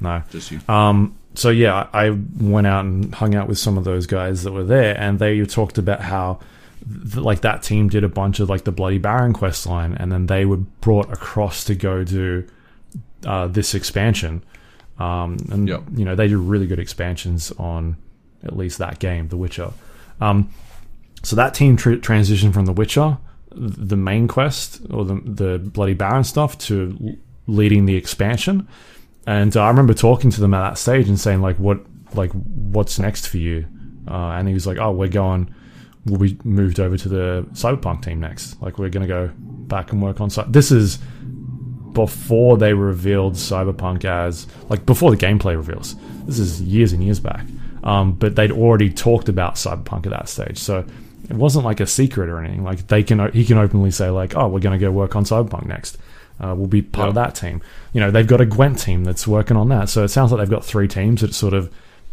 No. Just you. Um, so yeah, I went out and hung out with some of those guys that were there, and they talked about how th- like that team did a bunch of like the Bloody Baron quest line, and then they were brought across to go do uh, this expansion. Um, and Yep. you know they do really good expansions on at least that game, The Witcher. Um, so that team tr- transitioned from The Witcher, the main quest or the the Bloody Baron stuff, to l- leading the expansion. And uh, I remember talking to them at that stage and saying like, "What like what's next for you?" Uh, and he was like, "Oh, we're going. We'll be moved over to the Cyberpunk team next. Like, we're going to go back and work on. Cy- this is before they revealed Cyberpunk as like before the gameplay reveals. This is years and years back. Um, but they'd already talked about Cyberpunk at that stage, so it wasn't like a secret or anything. Like they can he can openly say like, "Oh, we're going to go work on Cyberpunk next. Uh, we'll be part of that team." You know, they've got a Gwent team that's working on that. So it sounds like they've got three teams that are sort of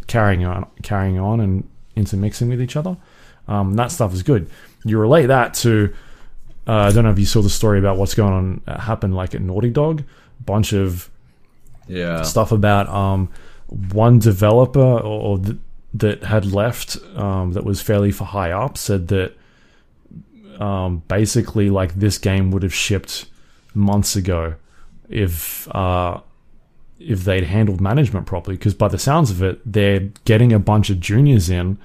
carrying on, carrying on and intermixing with each other. Um, that stuff is good. You relate that to uh, I don't know if you saw the story about what's going on uh, happened like at Naughty Dog. Bunch of Yeah. stuff about um, one developer or, th- that had left um, that was fairly for high up said that um, basically like this game would have shipped months ago if uh, if they'd handled management properly. Because by the sounds of it they're getting a bunch of juniors in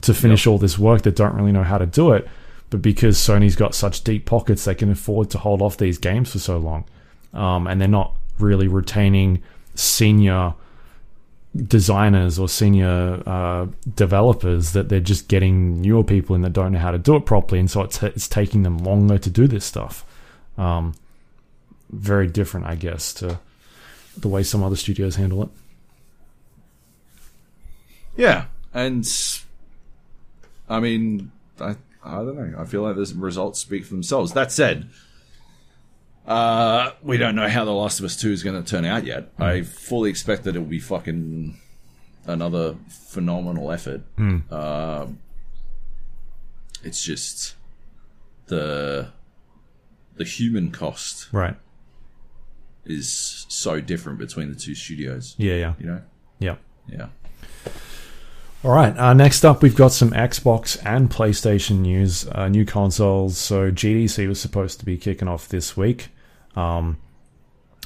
to finish all this work that don't really know how to do it but because Sony's got such deep pockets they can afford to hold off these games for so long. Um, and they're not really retaining senior designers or senior uh, developers that they're just getting newer people in that don't know how to do it properly and so it's, it's taking them longer to do this stuff um, very different i guess to the way some other studios handle it Yeah, and I mean, I I don't know. I feel like the results speak for themselves. That said, uh, we don't know how The Last of Us Two is going to turn out yet. I fully expect that it will be fucking another phenomenal effort. Uh, it's just the the human cost right is so different between the two studios. yeah yeah You know? yeah Yeah. All right. Uh, next up, we've got some Xbox and PlayStation news, uh, new consoles. So GDC was supposed to be kicking off this week. Um,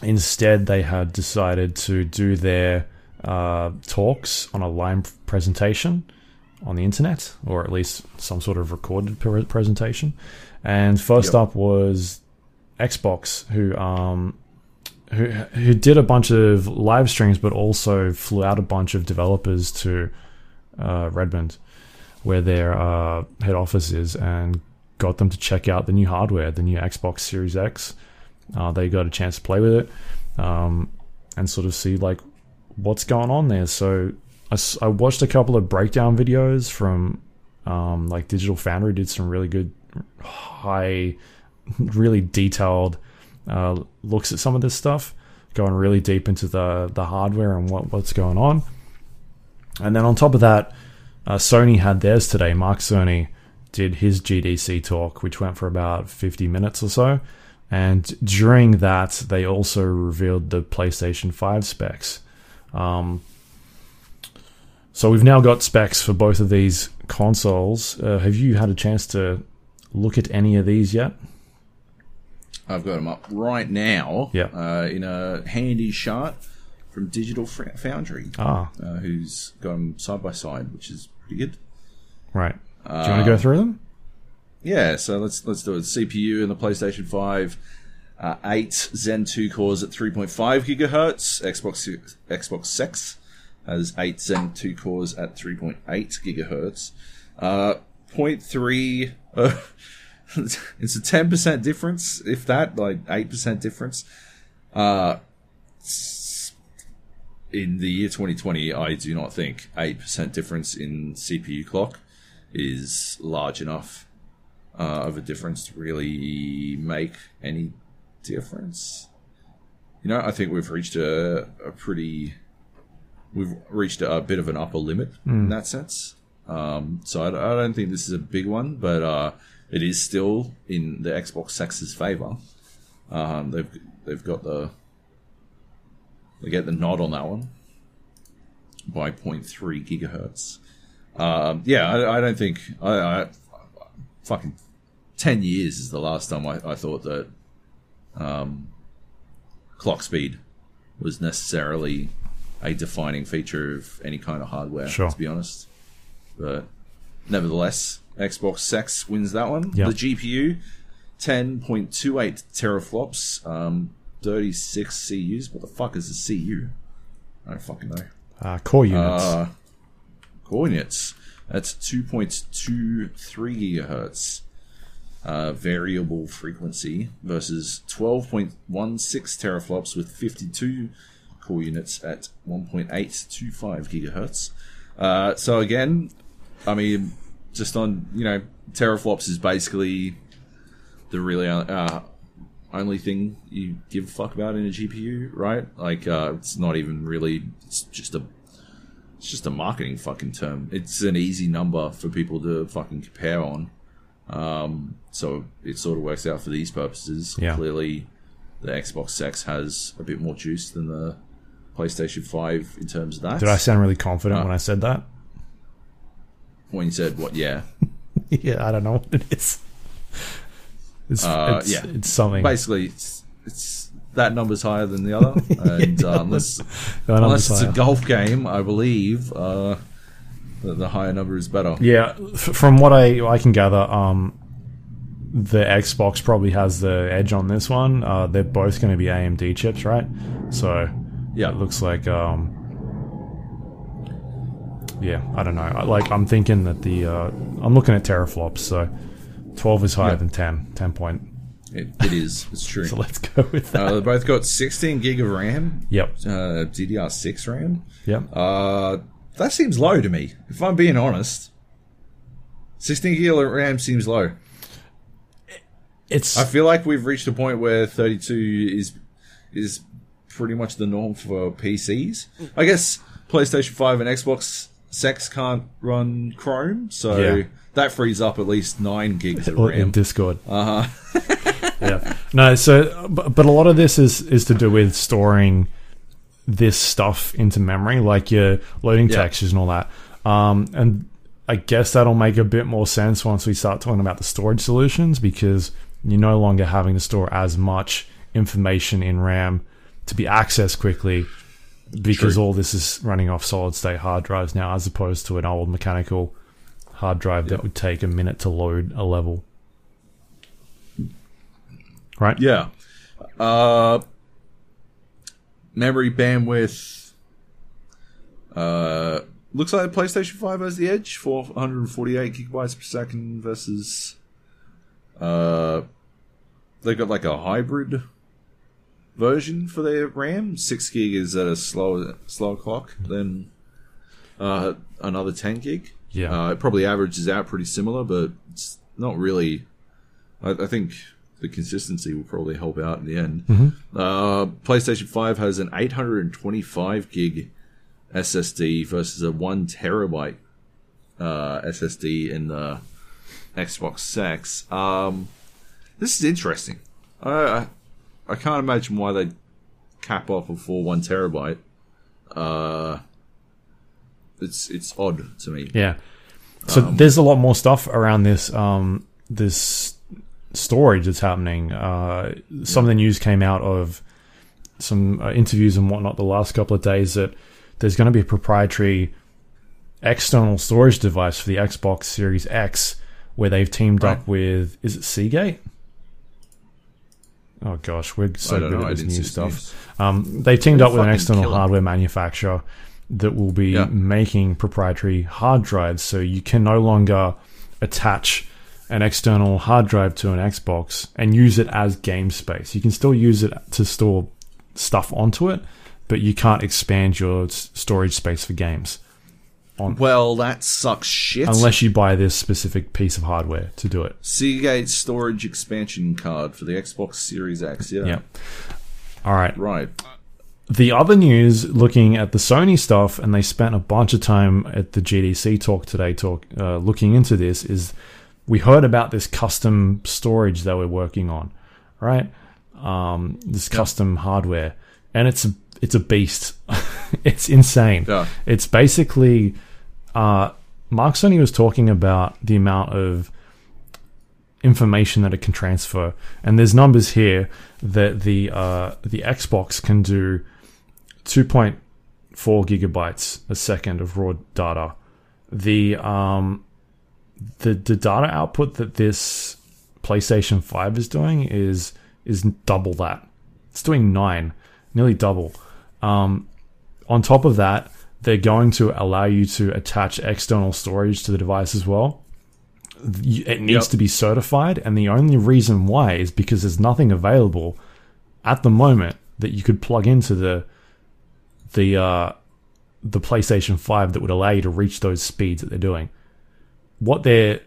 instead, they had decided to do their uh, talks on a live presentation on the internet, or at least some sort of recorded pre- presentation. And first Yep. up was Xbox, who um, who who did a bunch of live streams, but also flew out a bunch of developers to uh, Redmond, where their uh, head office is, and got them to check out the new hardware, the new Xbox Series X. Uh, they got a chance to play with it um, and sort of see like what's going on there. So I watched a couple of breakdown videos from um, like Digital Foundry did some really good, high, *laughs* really detailed uh, looks at some of this stuff, going really deep into the the hardware and what what's going on. And then on top of that, uh, Sony had theirs today. Mark Cerny did his GDC talk, which went for about 50 minutes or so. And during that, they also revealed the PlayStation 5 specs. Um, so we've now got specs for both of these consoles. Uh, have you had a chance to look at any of these yet? I've got them up right now. Yeah. Uh, in a handy shot from Digital Foundry, Ah, uh, who's got them side by side, which is pretty good. right. Do you want to go through them? Yeah, so let's let's do it. CPU in the PlayStation Five, uh, eight Zen two cores at three point five gigahertz. Xbox Xbox Six has eight Zen two cores at three point eight gigahertz. Uh, 0.3. Uh, *laughs* it's a ten percent difference, if that, like eight percent difference. Uh, in the year 2020, I do not think 8% difference in CPU clock is large enough uh, of a difference to really make any difference. You know, I think we've reached a, a pretty, we've reached a, bit of an upper limit in that sense. Um, so I, I don't think this is a big one, but uh, it is still in the Xbox X's favor. Um, they've they've got the they get the nod on that one by 0.3 gigahertz. Um, yeah, I, I don't think I, I fucking ten years is the last time I, I thought that um, clock speed was necessarily a defining feature of any kind of hardware. Sure. To be honest, but nevertheless, Xbox X wins that one. Yep. The GPU, ten point two eight teraflops, um, thirty six CUs. What the fuck is a CU? I don't fucking know. Uh, core units. Uh, core units. That's 2.23 gigahertz uh, variable frequency versus 12.16 teraflops with 52 core units at 1.825 gigahertz. Uh, so again, I mean, just on you know, teraflops is basically the really uh, only thing you give a fuck about in a GPU, right? Like, uh, it's not even really. It's just a. It's just a marketing fucking term. It's an easy number for people to fucking compare on. Um, so it sort of works out for these purposes. Yeah. Clearly, the Xbox X has a bit more juice than the PlayStation 5 in terms of that. Did I sound really confident uh, when I said that? When you said what? Yeah. *laughs* yeah, I don't know what it is. It's, Uh, it's, yeah. it's something. Basically, it's, it's that number's higher than the other. *laughs* And uh, unless *laughs* unless it's a golf game, I believe uh, the, the higher number is better. Yeah, f- from what I I can gather, um, the Xbox probably has the edge on this one. Uh, they're both going to be AMD chips, right? So Yeah. it looks like um, yeah, I don't know. I- Like I'm thinking that the uh, I'm looking at teraflops, so 12 is higher Yeah. than 10, 10 point. It, it is. It's true. So let's go with that. Uh, they both got 16 gig of RAM, yep, uh, DDR6 RAM. yep. Uh, that seems low to me, if I'm being honest. 16 gig of RAM seems low. It's I feel like we've reached a point where 32 is is pretty much the norm for PCs. I guess PlayStation 5 and Xbox Sex can't run Chrome, so Yeah. that frees up at least 9 gigs of Or in RAM. Discord. Uh huh. *laughs* yeah. No, so but, but a lot of this is is to do with storing this stuff into memory, like your loading Yeah. textures and all that. Um, and I guess that'll make a bit more sense once we start talking about the storage solutions because you're no longer having to store as much information in RAM to be accessed quickly because True. all this is running off solid state hard drives now as opposed to an old mechanical hard drive that would take a minute to load a level. Right? Yeah. Uh, memory bandwidth. Uh, looks like the PlayStation 5 has the edge, 448 gigabytes per second versus. Uh, they got like a hybrid version for their RAM. Six gig is at a slower slower clock than uh, another 10 gig. Yeah. Uh, it probably averages out pretty similar, but it's not really. I, I think the consistency will probably help out in the end. Uh, PlayStation 5 has an 825 gig SSD versus a 1 terabyte uh, SSD in the Xbox X. Um, this is interesting. I, I, can't imagine why they cap off a full 1 terabyte. Uh, it's it's odd to me. Yeah. So there's a lot more stuff around this um, this storage that's happening. Uh, some of the news came out of some uh, interviews and whatnot the last couple of days that there's going to be a proprietary external storage device for the Xbox Series X where they've teamed up with is it Seagate? Oh gosh, we're so good know. at this new stuff. news. Um, they've teamed up with an external hardware manufacturer that will be Yeah. making proprietary hard drives, so you can no longer attach an external hard drive to an Xbox and use it as game space. You can still use it to store stuff onto it, but you can't expand your storage space for games Well, that sucks shit. unless you buy this specific piece of hardware to do it. Seagate storage expansion card for the Xbox Series X. Yeah. Yeah. All right. Right. the other news, looking at the Sony stuff, and they spent a bunch of time at the GDC talk today, talk uh, looking into this, is we heard about this custom storage that we're working on, right? Um, this custom hardware, and it's a, it's a beast. *laughs* it's insane. Yeah. It's basically uh, Mark Cerny was talking about the amount of information that it can transfer, and there's numbers here that the uh, the Xbox can do 2.4 gigabytes a second of raw data. The um, the the data output that this PlayStation 5 is doing is is double that. It's doing nine, nearly double. Um, on top of that, they're going to allow you to attach external storage to the device as well. It needs Yep. to be certified, and the only reason why is because there's nothing available at the moment that you could plug into the the uh, the PlayStation 5 that would allow you to reach those speeds that they're doing. What they're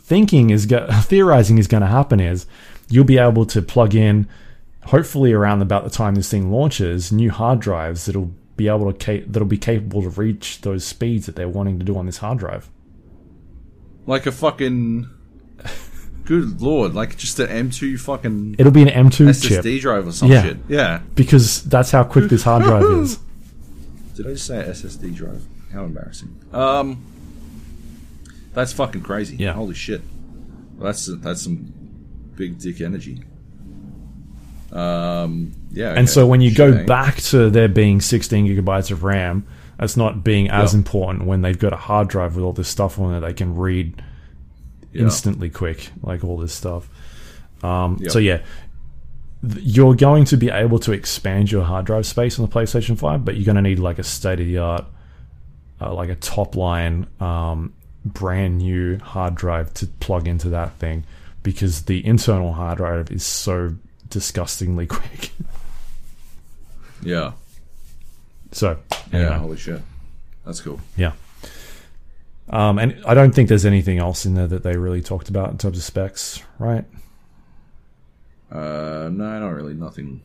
thinking is go- *laughs* theorizing is going to happen is you'll be able to plug in hopefully around about the time this thing launches new hard drives that'll be able to ca- that'll be capable to reach those speeds that they're wanting to do on this hard drive. Like a fucking. Good lord! Like just an M2 fucking It'll be an M2 SSD chip drive or some Yeah. shit. Yeah. because that's how quick this hard drive is. *laughs* Did I just say SSD drive? How embarrassing. Um, that's fucking crazy. Yeah. Holy shit. Well, that's that's some big dick energy. Um. Yeah. And so when you go back to there being 16 gigabytes of RAM, that's not being as important when they've got a hard drive with all this stuff on it they can read Yeah. instantly quick, like all this stuff. Um. So yeah, th- you're going to be able to expand your hard drive space on the PlayStation 5, but you're going to need like a state of the art, uh, like a top line, um, brand new hard drive to plug into that thing because the internal hard drive is so disgustingly *laughs* quick. Yeah. so Yeah. Holy shit. That's cool. Yeah. Um, and I don't think there's anything else in there that they really talked about in terms of specs, right? Uh, no, not really. Nothing.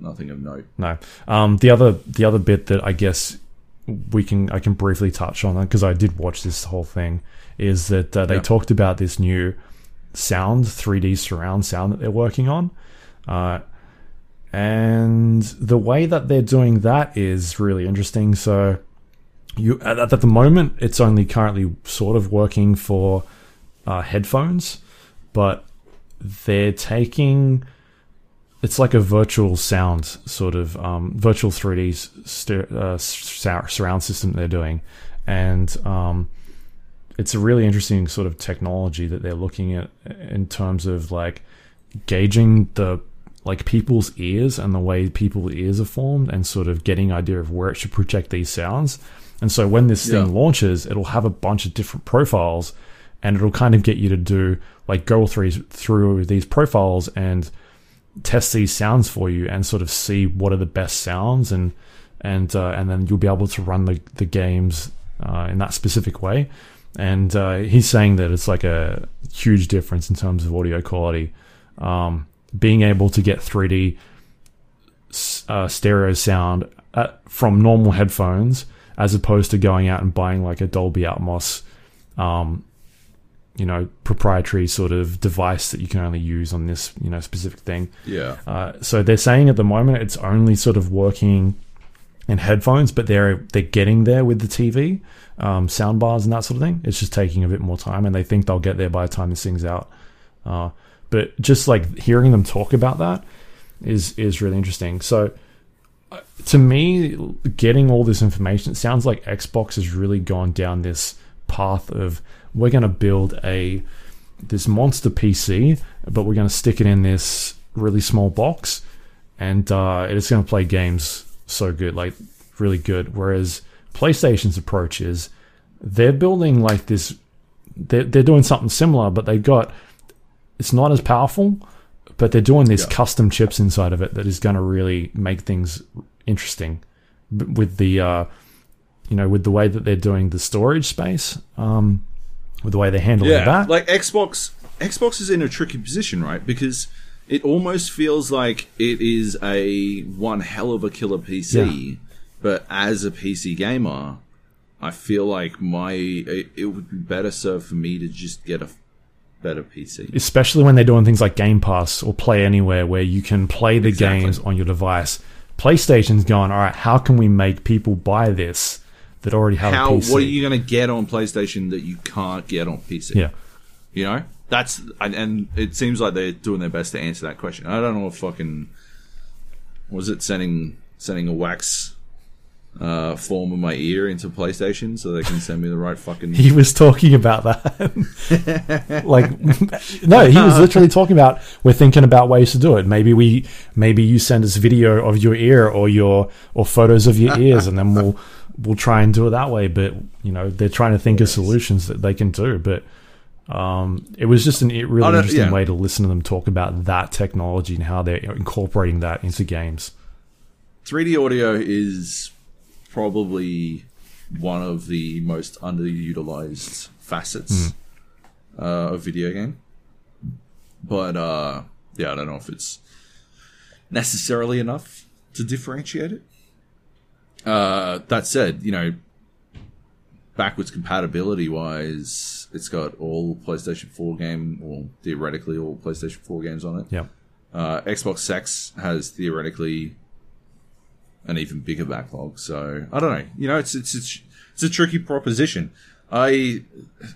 Nothing of note. No. Um, the other the other bit that I guess we can I can briefly touch on that because I did watch this whole thing is that uh, they Yeah. talked about this new sound 3D surround sound that they're working on. Uh, and the way that they're doing that is really interesting. So you at, at the moment it's only currently sort of working for uh, headphones, but they're taking it's like a virtual sound sort of um, virtual 3D s- ster- uh, sur- surround system they're doing, and um, it's a really interesting sort of technology that they're looking at in terms of like gauging the like people's ears and the way people's ears are formed and sort of getting idea of where it should project these sounds. And so when this thing launches, it'll have a bunch of different profiles and it'll kind of get you to do like go through through these profiles and test these sounds for you and sort of see what are the best sounds and and uh, and then you'll be able to run the the games uh, in that specific way. And uh, he's saying that it's like a huge difference in terms of audio quality. Um, being able to get 3D uh, stereo sound at, from normal headphones as opposed to going out and buying like a Dolby Atmos, um, you know, proprietary sort of device that you can only use on this, you know, specific thing. Yeah. Uh, so they're saying at the moment it's only sort of working in headphones, but they're they're getting there with the TV, um, sound bars and that sort of thing. It's just taking a bit more time, and they think they'll get there by the time this thing's out. Uh, but just like hearing them talk about that is is really interesting. So uh, to me, getting all this information, it sounds like Xbox has really gone down this path of we're going to build a this monster PC, but we're going to stick it in this really small box, and uh, it's going to play games so good, like really good. Whereas PlayStation's approach is they're building like this, they're, they're doing something similar, but they've got it's not as powerful, but they're doing these Yeah. custom chips inside of it that is going to really make things interesting with the uh, you know with the way that they're doing the storage space, um, with the way they're handling Yeah, that. like Xbox. Xbox is in a tricky position, right? Because it almost feels like it is a one hell of a killer PC, but as a PC gamer, I feel like my it, it would be better served for me to just get a better PC. especially when they're doing things like Game Pass or Play Anywhere, where you can play the Exactly. games on your device. PlayStation's going, all right, how can we make people buy this that already have How a PC? what are you going to get on PlayStation that you can't get on PC? Yeah, You know, that's and, and it seems like they're doing their best to answer that question. I don't know if fucking was it sending sending a wax uh, form of my ear into PlayStation so they can send me the right fucking. *laughs* he was talking about that. *laughs* like, no, he was literally talking about we're thinking about ways to do it. Maybe we, maybe you send us video of your ear or your or photos of your ears, and then we'll we'll try and do it that way. But you know, they're trying to think of solutions that they can do. But um, it was just an a really don't- interesting yeah. way to listen to them talk about that technology and how they're incorporating that into games. 3D audio is probably one of the most underutilized facets uh, of video game. But uh, yeah, I don't know if it's necessarily enough to differentiate it. Uh, that said, you know, backwards compatibility wise, it's got all PlayStation 4 game, or theoretically all PlayStation 4 games on it. Yeah, Uh, Xbox X has theoretically an even bigger backlog. So I don't know. You know, it's it's it's, it's a tricky proposition. I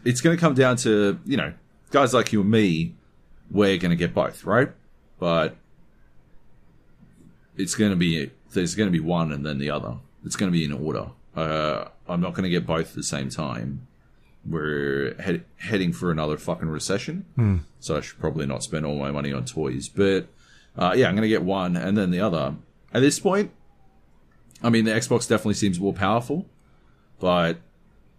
it's going to come down to you know guys like you and me. We're going to get both, right? But it's going to be there's going to be one and then the other. It's going to be in order. Uh, I'm not going to get both at the same time. We're head, heading for another fucking recession, so I should probably not spend all my money on toys. But uh, yeah, I'm going to get one and then the other. At this point, I mean, the Xbox definitely seems more powerful, but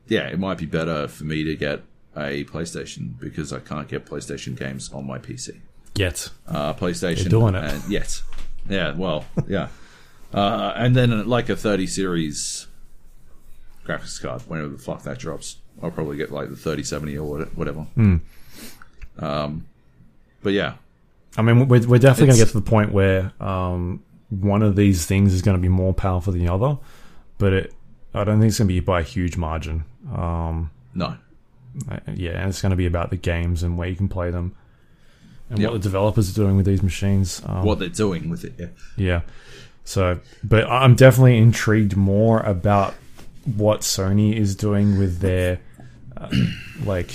yeah, it might be better for me to get a PlayStation because I can't get PlayStation games on my PC. yet Uh, PlayStation They're doing it. and yet, yeah, well, yeah, *laughs* uh, and then like a 30 series graphics card whenever the fuck that drops. I'll probably get like the 3070 or whatever. Hmm. Um, but yeah, I mean, we're, we're definitely going to get to the point where um, one of these things is going to be more powerful than the other, but it, I don't think it's going to be by a huge margin. Um, no, yeah, and it's going to be about the games and where you can play them and Yep. what the developers are doing with these machines. Um, what they're doing with it. Yeah. yeah. So, but I'm definitely intrigued more about what Sony is doing with their, uh, like,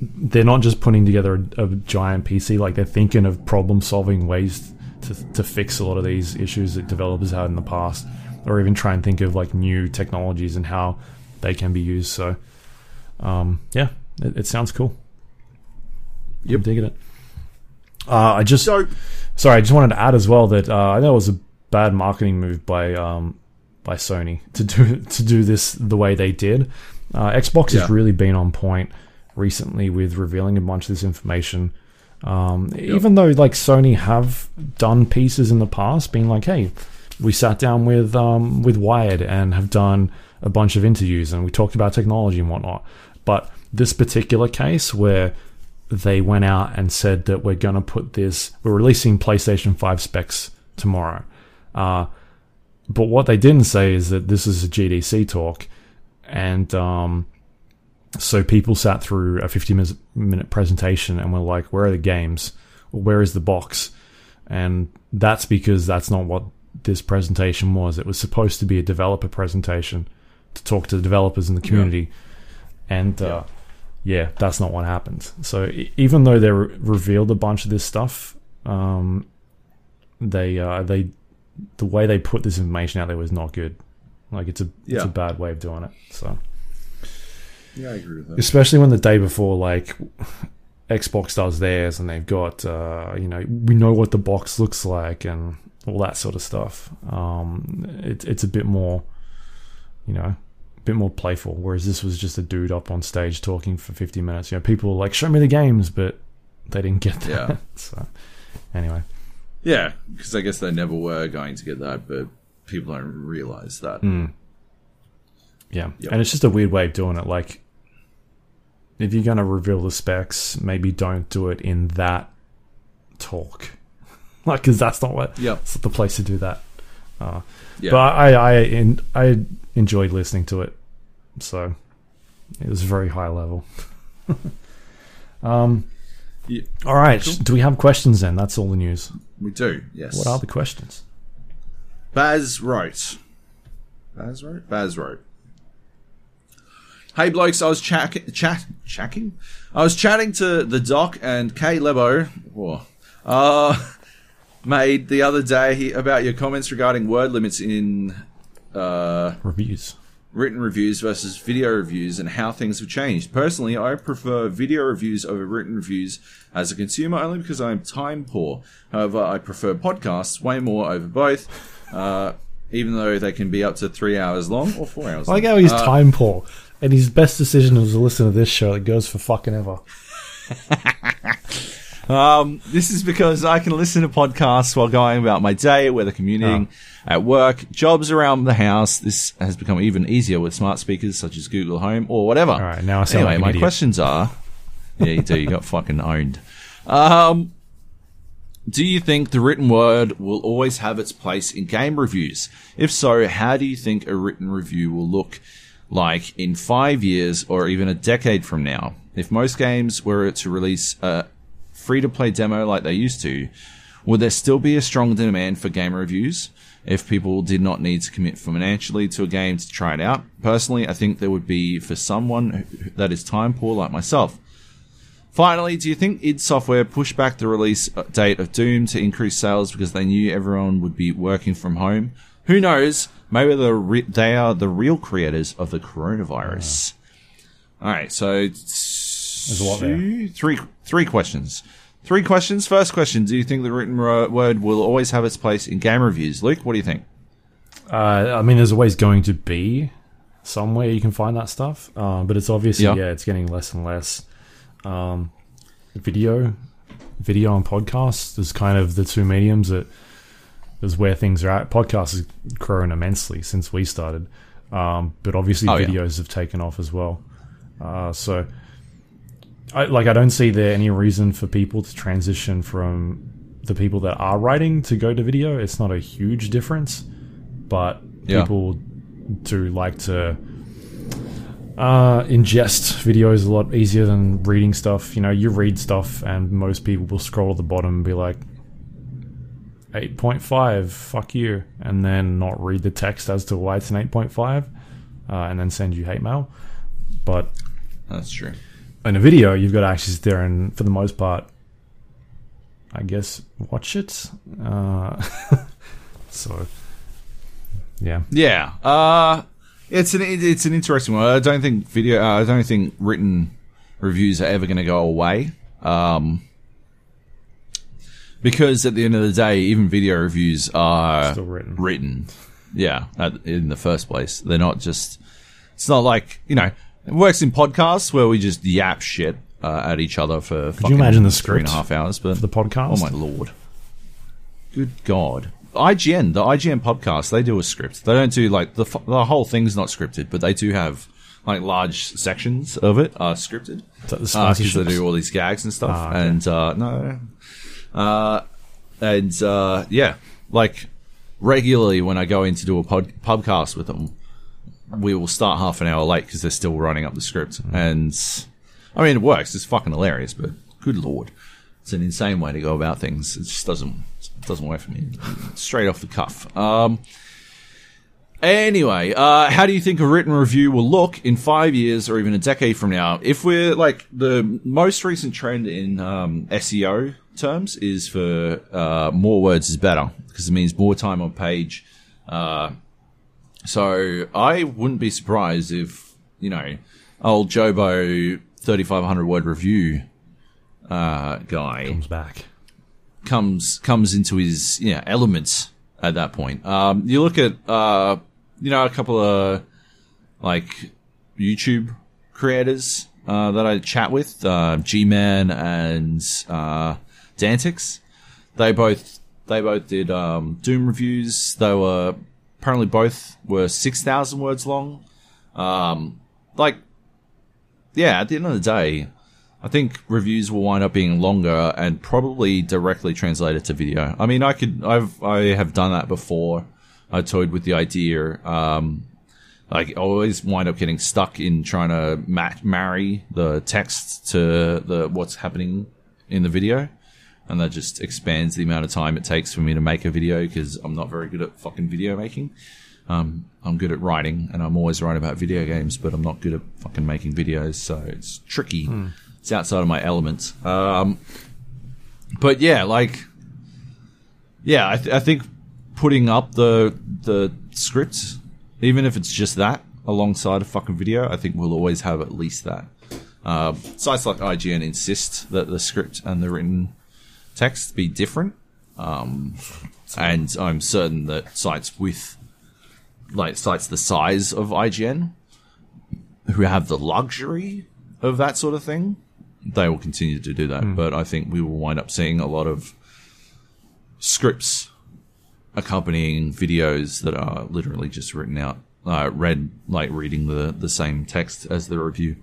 they're not just putting together a, a giant PC. Like they're thinking of problem-solving ways to to fix a lot of these issues that developers had in the past, or even try and think of like new technologies and how they can be used. So, um, yeah, it, it sounds cool. Yep. I'm digging it. Uh, I just So Sorry, I just wanted to add as well that uh, I know it was a bad marketing move by um, by Sony to do *laughs* to do this the way they did. Uh, Xbox Yeah. has really been on point recently with revealing a bunch of this information. Um, Even though like Sony have done pieces in the past, being like, "Hey, we sat down with um, with Wired and have done a bunch of interviews and we talked about technology and whatnot." But this particular case where they went out and said that we're going to put this, we're releasing PlayStation 5 specs tomorrow. Uh, but what they didn't say is that this is a GDC talk. And um, so people sat through a 50 minute- presentation and were like, where are the games? Where is the box? And that's because that's not what this presentation was. It was supposed to be a developer presentation to talk to the developers in the community. And uh, yeah, that's not what happened. So even though they re- revealed a bunch of this stuff, um, they uh, they the way they put this information out there was not good. Like it's a it's a bad way of doing it. So yeah, I agree with that. especially when the day before, like Xbox does theirs, and they've got uh, you know we know what the box looks like and all that sort of stuff. Um, it, it's a bit more, you know, bit more playful. Whereas this was just a dude up on stage talking for fifty minutes. You know, people were like, "Show me the games," but they didn't get that. Yeah. *laughs* so anyway, Yeah, because I guess they never were going to get that, but people don't realize that. yeah, Yep. and it's just a weird way of doing it. Like, if you're going to reveal the specs, maybe don't do it in that talk, *laughs* like because that's not what. Yep. It's not the place to do that. Uh, Yeah. But I I in, I enjoyed listening to it, so it was very high level. *laughs* um. Yeah. All right. Do we have questions then? That's all the news. we do. Yes. What are the questions? Baz wrote. Baz wrote? Baz wrote. Hey blokes, I was chat chat chatting. I was chatting to the doc and Kay Lebo, whoa, uh, *laughs* made the other day about your comments regarding word limits in uh, Reviews. written reviews versus video reviews and how things have changed. Personally, I prefer video reviews over written reviews as a consumer only because I'm time poor. However, I prefer podcasts way more over both, uh, even though they can be up to three hours long or four hours I like long. how he's time poor, and his best decision was to listen to this show that goes for fucking ever. *laughs* Um, this is because I can listen to podcasts while going about my day, whether commuting, at work, jobs around the house. This has become even easier with smart speakers such as Google Home or whatever. All right, now I sound anyway, like my idiot. questions are: *laughs* Yeah, you do. You got fucking owned. Um, do you think the written word will always have its place in game reviews? If so, how do you think a written review will look like in five years or even a decade from now? If most games were to release a free to play demo like they used to, would there still be a strong demand for game reviews if people did not need to commit financially to a game to try it out? Personally, I think there would be for someone that is time poor like myself. Finally, do you think id Software pushed back the release uh, date of Doom to increase sales because they knew everyone would be working from home? Who knows? Maybe the re- they are the real creators of the coronavirus. Ah. All right, so There's lot there. two, three, three questions. Three questions. First question: Do you think the written word will always have its place in game reviews? Luke, what do you think? Uh, I mean, there's always going to be somewhere you can find that stuff, uh, but it's obviously Yeah. yeah. it's getting less and less. Um, video, video and podcast is kind of the two mediums that is where things are at. Podcasts has grown immensely since we started, um, but obviously Oh, yeah. videos have taken off as well. Uh, so, I, like, I don't see there any reason for people to transition from the people that are writing to go to video. It's not a huge difference, but Yeah. people do like to uh, ingest videos a lot easier than reading stuff. You know, you read stuff, and most people will scroll to the bottom and be like, 8.5, fuck you, and then not read the text as to why it's an 8.5, uh, and then send you hate mail. But That's true. In a video, you've got to actually sit there and, for the most part, I guess, watch it. Uh, *laughs* so, yeah. Yeah, uh, it's an it's an interesting one. I don't think video. Uh, I don't think written reviews are ever going to go away. Um, because at the end of the day, even video reviews are Still written. Written, yeah. At, in the first place, they're not just. It's not like you know. It works in podcasts where we just yap shit uh, at each other for. Could you imagine the three and a script half hours? But the podcast? Oh my lord! Good God! IGN, the IGN podcast, they do a script. They don't do like the f- the whole thing's not scripted, but they do have like large sections of it are scripted Is that the because they sponsorships? do all these gags and stuff. Ah, okay. And uh, no, uh, and uh, yeah, like regularly when I go in to do a pod- podcast with them, we will start half an hour late because they're still writing up the script. Mm. And I mean, it works. It's fucking hilarious, but good lord, it's an insane way to go about things. It just doesn't it doesn't work for me. Straight off the cuff. Um. Anyway, uh, how do you think a written review will look in five years or even a decade from now? If we're like the most recent trend in um, SEO terms is for uh, more words is better because it means more time on page. Uh, so I wouldn't be surprised if you know old Jobo thirty five hundred word review uh, guy comes back. comes comes into his yeah elements at that point. Um, you look at uh, you know a couple of like YouTube creators uh, that I chat with, uh, G Man and uh, Dantix. They both they both did um, Doom reviews. They were apparently both were six thousand words long. Um, like yeah, at the end of the day, I think reviews will wind up being longer and probably directly translated to video. I mean, I could, I've, I have done that before. I toyed with the idea. Um, like, I always wind up getting stuck in trying to ma- marry the text to the what's happening in the video, and that just expands the amount of time it takes for me to make a video because I'm not very good at fucking video making. Um, I'm good at writing, and I'm always writing about video games, but I'm not good at fucking making videos, so it's tricky. It's outside of my element. Um, but yeah, like, yeah, I, th- I think putting up the the script, even if it's just that alongside a fucking video, I think we'll always have at least that. Uh, sites like IGN insist that the script and the written text be different, um, and I'm certain that sites with like sites the size of IGN who have the luxury of that sort of thing, they will continue to do that. But I think we will wind up seeing a lot of scripts accompanying videos that are literally just written out, uh, read like reading the the same text as the review.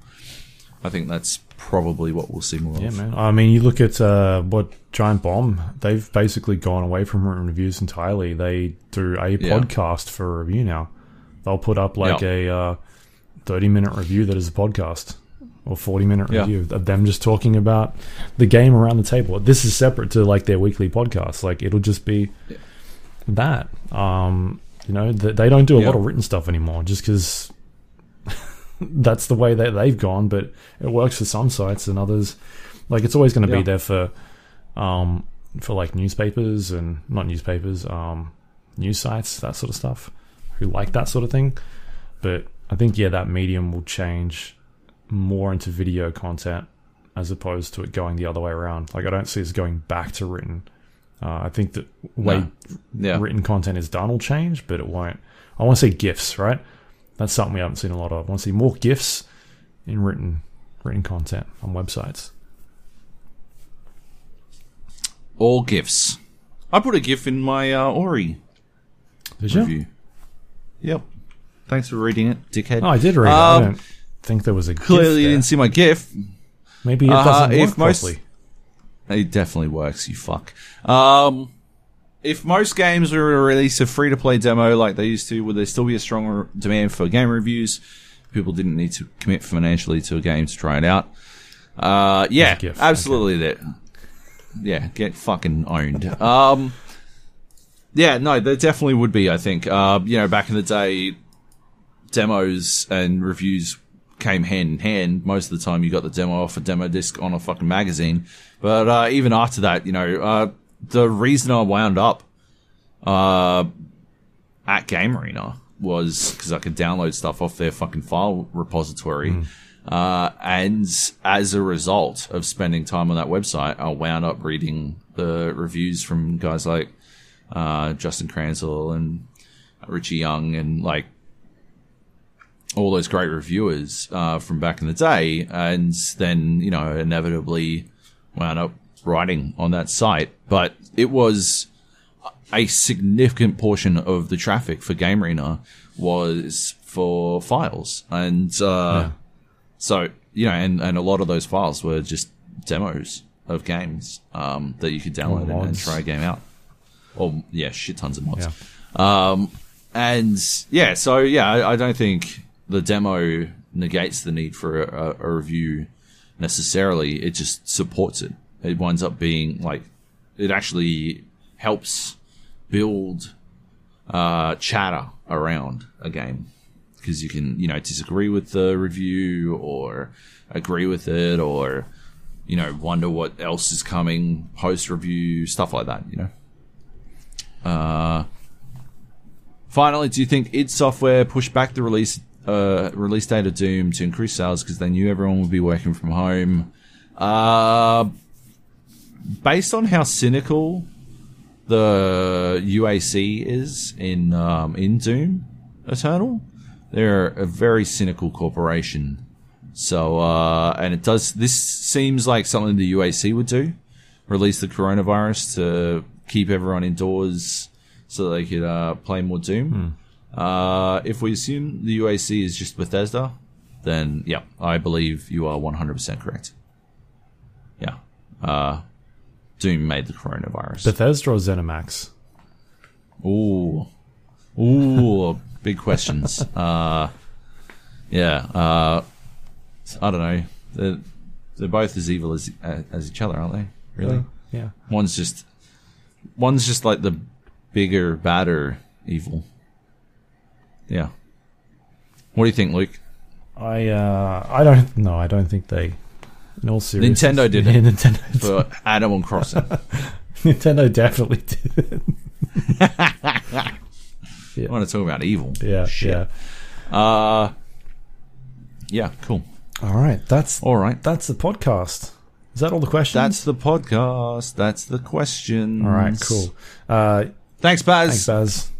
I think that's probably what we'll see more Yeah, of. man. I mean, you look at uh, what Giant Bomb, they've basically gone away from written reviews entirely. They do a Yeah. podcast for a review now. They'll put up like Yeah. a uh, 30 minute review that is a podcast or 40 minute review of them just talking about the game around the table. This is separate to like their weekly podcast. Like it'll just be that. Um, you know, th- they don't do a lot of written stuff anymore just because that's the way that they've gone, but it works for some sites and others. Like it's always going to Yeah. be there for, um, for like newspapers and not newspapers, um, news sites, that sort of stuff, who like that sort of thing. But I think yeah, that medium will change more into video content as opposed to it going the other way around. Like I don't see us going back to written. Uh, I think that way No. Yeah. written content is done will change, but it won't. I want to say gifs, right? That's something we haven't seen a lot of. I want to see more gifs in written written content on websites. All gifs. I put a gif in my uh, Ori Did you? review. Yep. Thanks for reading it, dickhead. Oh, I did read it. I Um, don't think there was a Clearly, you didn't see my gif. Maybe it Uh, doesn't if work most- properly. It definitely works, you fuck. Um, if most games were to release a free to play demo like they used to, would there still be a stronger demand for game reviews? People didn't need to commit financially to a game to try it out. Uh, yeah, There's a GIF, absolutely. That, yeah, get fucking owned. Um, yeah, no, there definitely would be. I think. Uh, you know, back in the day, demos and reviews came hand in hand. Most of the time, you got the demo off a demo disc on a fucking magazine. But uh, even after that, you know, uh, the reason I wound up uh, at Game Arena was because I could download stuff off their fucking file repository. Uh, and as a result of spending time on that website, I wound up reading the reviews from guys like uh, Justin Kranzel and Richie Young and like all those great reviewers uh, from back in the day, and then you know inevitably wound up writing on that site. But it was a significant portion of the traffic for Game Arena was for files, and uh, so you know, and, and a lot of those files were just demos of games um, that you could download and, and try a game out. Or yeah, shit tons of mods. Yeah. Um, and yeah, so yeah, I, I don't think the demo negates the need for a, a review necessarily. It just supports it. It winds up being like it actually helps build uh, chatter around a game because you can you know disagree with the review or agree with it or you know wonder what else is coming post review stuff like that. You know. Uh, finally, do you think id Software pushed back the release uh, release date of Doom to increase sales because they knew everyone would be working from home? Uh, based on how cynical the UAC is in um, in Doom Eternal, they're a very cynical corporation. So, uh, and it does. This seems like something the UAC would do: release the coronavirus to keep everyone indoors so they could uh, play more Doom. Uh, if we assume the UAC is just Bethesda, then yeah, I believe you are one hundred percent correct. Yeah. Uh, Doom made the coronavirus. Bethesda or ZeniMax? Ooh, ooh, big questions. *laughs* Uh, yeah, uh, I don't know. They're, they're both as evil as as each other, aren't they? Really? Yeah. One's just one's just like the bigger, badder evil. Yeah. What do you think, Luke? I uh, I don't no, I don't think they. In all seriousness, Nintendo did yeah, it. Nintendo, For Animal Crossing. *laughs* Nintendo definitely did. *laughs* I want to talk about evil. yeah, Shit. yeah. Uh, yeah, cool. All right, that's All right. that's the podcast. Is that all the questions? That's the podcast. That's the question. all right. Cool. Uh, Thanks, Baz. Thanks, Baz.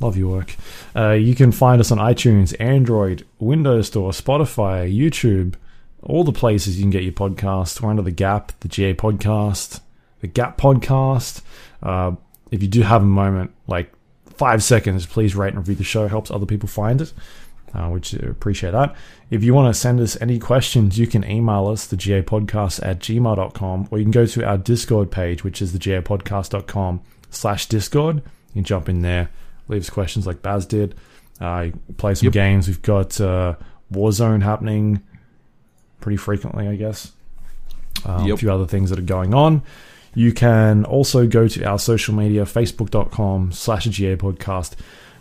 Love your work. Uh, you can find us on iTunes, Android, Windows Store, Spotify, YouTube, all the places you can get your podcast. We're under the Gap, the GA Podcast, the Gap Podcast. Uh, if you do have a moment, like five seconds, please rate and review the show. Helps other people find it, uh, which I appreciate that. If you want to send us any questions, you can email us, the GA Podcast at gmail.com, or you can go to our Discord page, which is the gapodcast.com slash Discord. You can jump in there, leave us questions like Baz did. Uh, play some Yep. games. We've got uh, Warzone happening pretty frequently, I guess. Um, A few other things that are going on. You can also go to our social media, facebook.com slash GA podcast,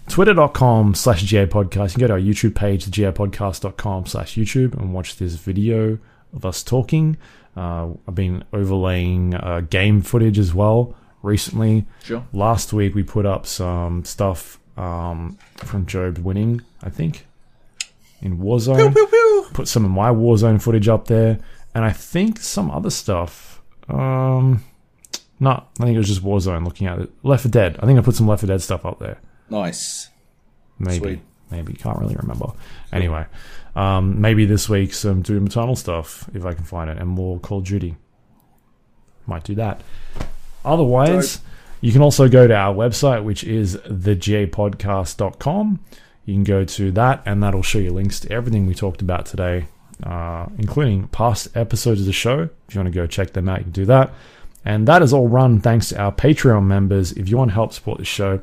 twitter.com slash GA podcast. You can go to our YouTube page, the GApodcast.com slash YouTube, and watch this video of us talking. Uh, I've been overlaying uh, game footage as well recently. Sure. Last week we put up some stuff um, from Joab winning, I think, in Warzone. Put some of my Warzone footage up there, and I think some other stuff. Um, no, I think it was just Warzone. Looking at it, Left 4 Dead. I think I put some Left 4 Dead stuff up there. Nice. Maybe, Sweet. maybe can't really remember. Anyway, um, maybe this week some Doom Eternal stuff if I can find it, and more Call of Duty. Might do that. Otherwise, you can also go to our website, which is thejpodcast.com. You can go to that, and that'll show you links to everything we talked about today, uh, including past episodes of the show. If you want to go check them out, you can do that. And that is all run thanks to our Patreon members. If you want to help support the show,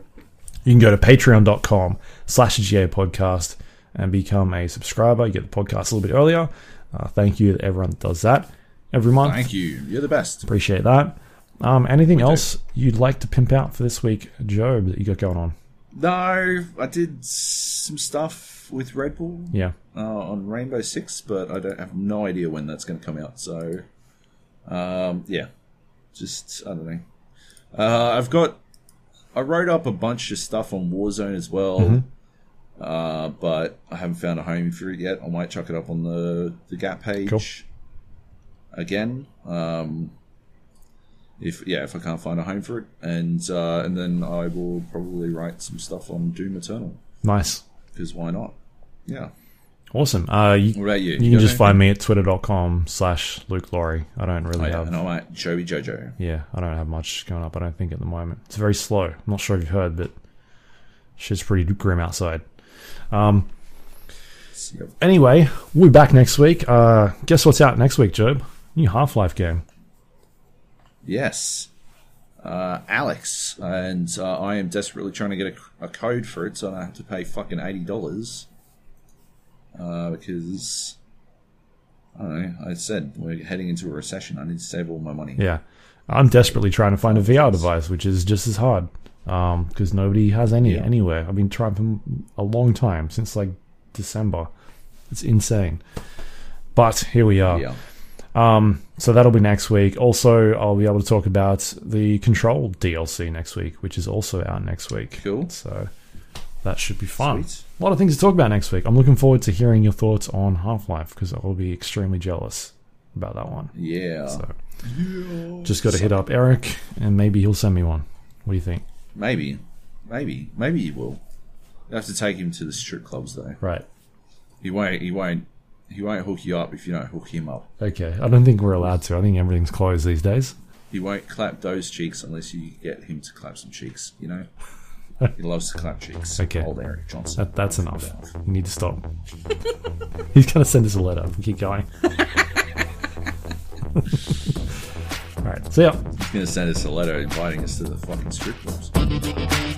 you can go to patreon.com slash GA podcast and become a subscriber. You get the podcast a little bit earlier. Uh, thank you to everyone that does that every month. Thank you. You're the best. Appreciate that. Um, anything do. else you'd like to pimp out for this week, Joab, that you got going on? No, I did some stuff with Red Bull Yeah. uh, on Rainbow Six, but I don't have no idea when that's going to come out. So, um, yeah, just I don't know. Uh, I've got. I wrote up a bunch of stuff on Warzone as well, uh, but I haven't found a home for it yet. I might chuck it up on the the Gap page Cool. again. Um, if yeah, if I can't find a home for it, and uh, and then I will probably write some stuff on Doom Eternal Nice. because why not? Yeah. Awesome. Uh, you, What about you? you You can just find me at twitter.com slash Luke Lawrie. I don't really Oh, yeah, have. and I'm at Joey Jojo. Yeah, I don't have much going up. I don't think at the moment. It's very slow. I'm not sure if you've heard, but shit's pretty grim outside. Um, anyway, we'll be back next week. Uh, guess what's out next week, Joab? New Half Life game. Yes. Uh, Alyx, and uh, I am desperately trying to get a, a code for it, so I don't have to pay fucking eighty dollars. Uh, because I don't know. I said we're heading into a recession. I need to save all my money. Yeah, I'm desperately trying to find a VR device, which is just as hard because nobody has any Yeah. anywhere. I've been trying for a long time since like December. It's insane. But here we are. Yeah. Um, so that'll be next week. Also, I'll be able to talk about the Control DLC next week, which is also out next week. Cool. So that should be fun. Sweet. A lot of things to talk about next week. I'm looking forward to hearing your thoughts on Half Life because I'll be extremely jealous about that one. Yeah. So just got to hit up Erik and maybe he'll send me one. What do you think? Maybe, maybe, maybe you will. You have to take him to the strip clubs though. Right. He won't. He won't. He won't hook you up if you don't hook him up. Okay. I don't think we're allowed to. I think everything's closed these days. He won't clap those cheeks unless you get him to clap some cheeks. You know. he *laughs* loves to clap cheeks. Okay. Old Erik Johnson. That, that's enough. You need to stop. *laughs* He's going to send us a letter. Keep going. *laughs* All right. See ya. He's gonna send us a letter inviting us to the fucking strip club.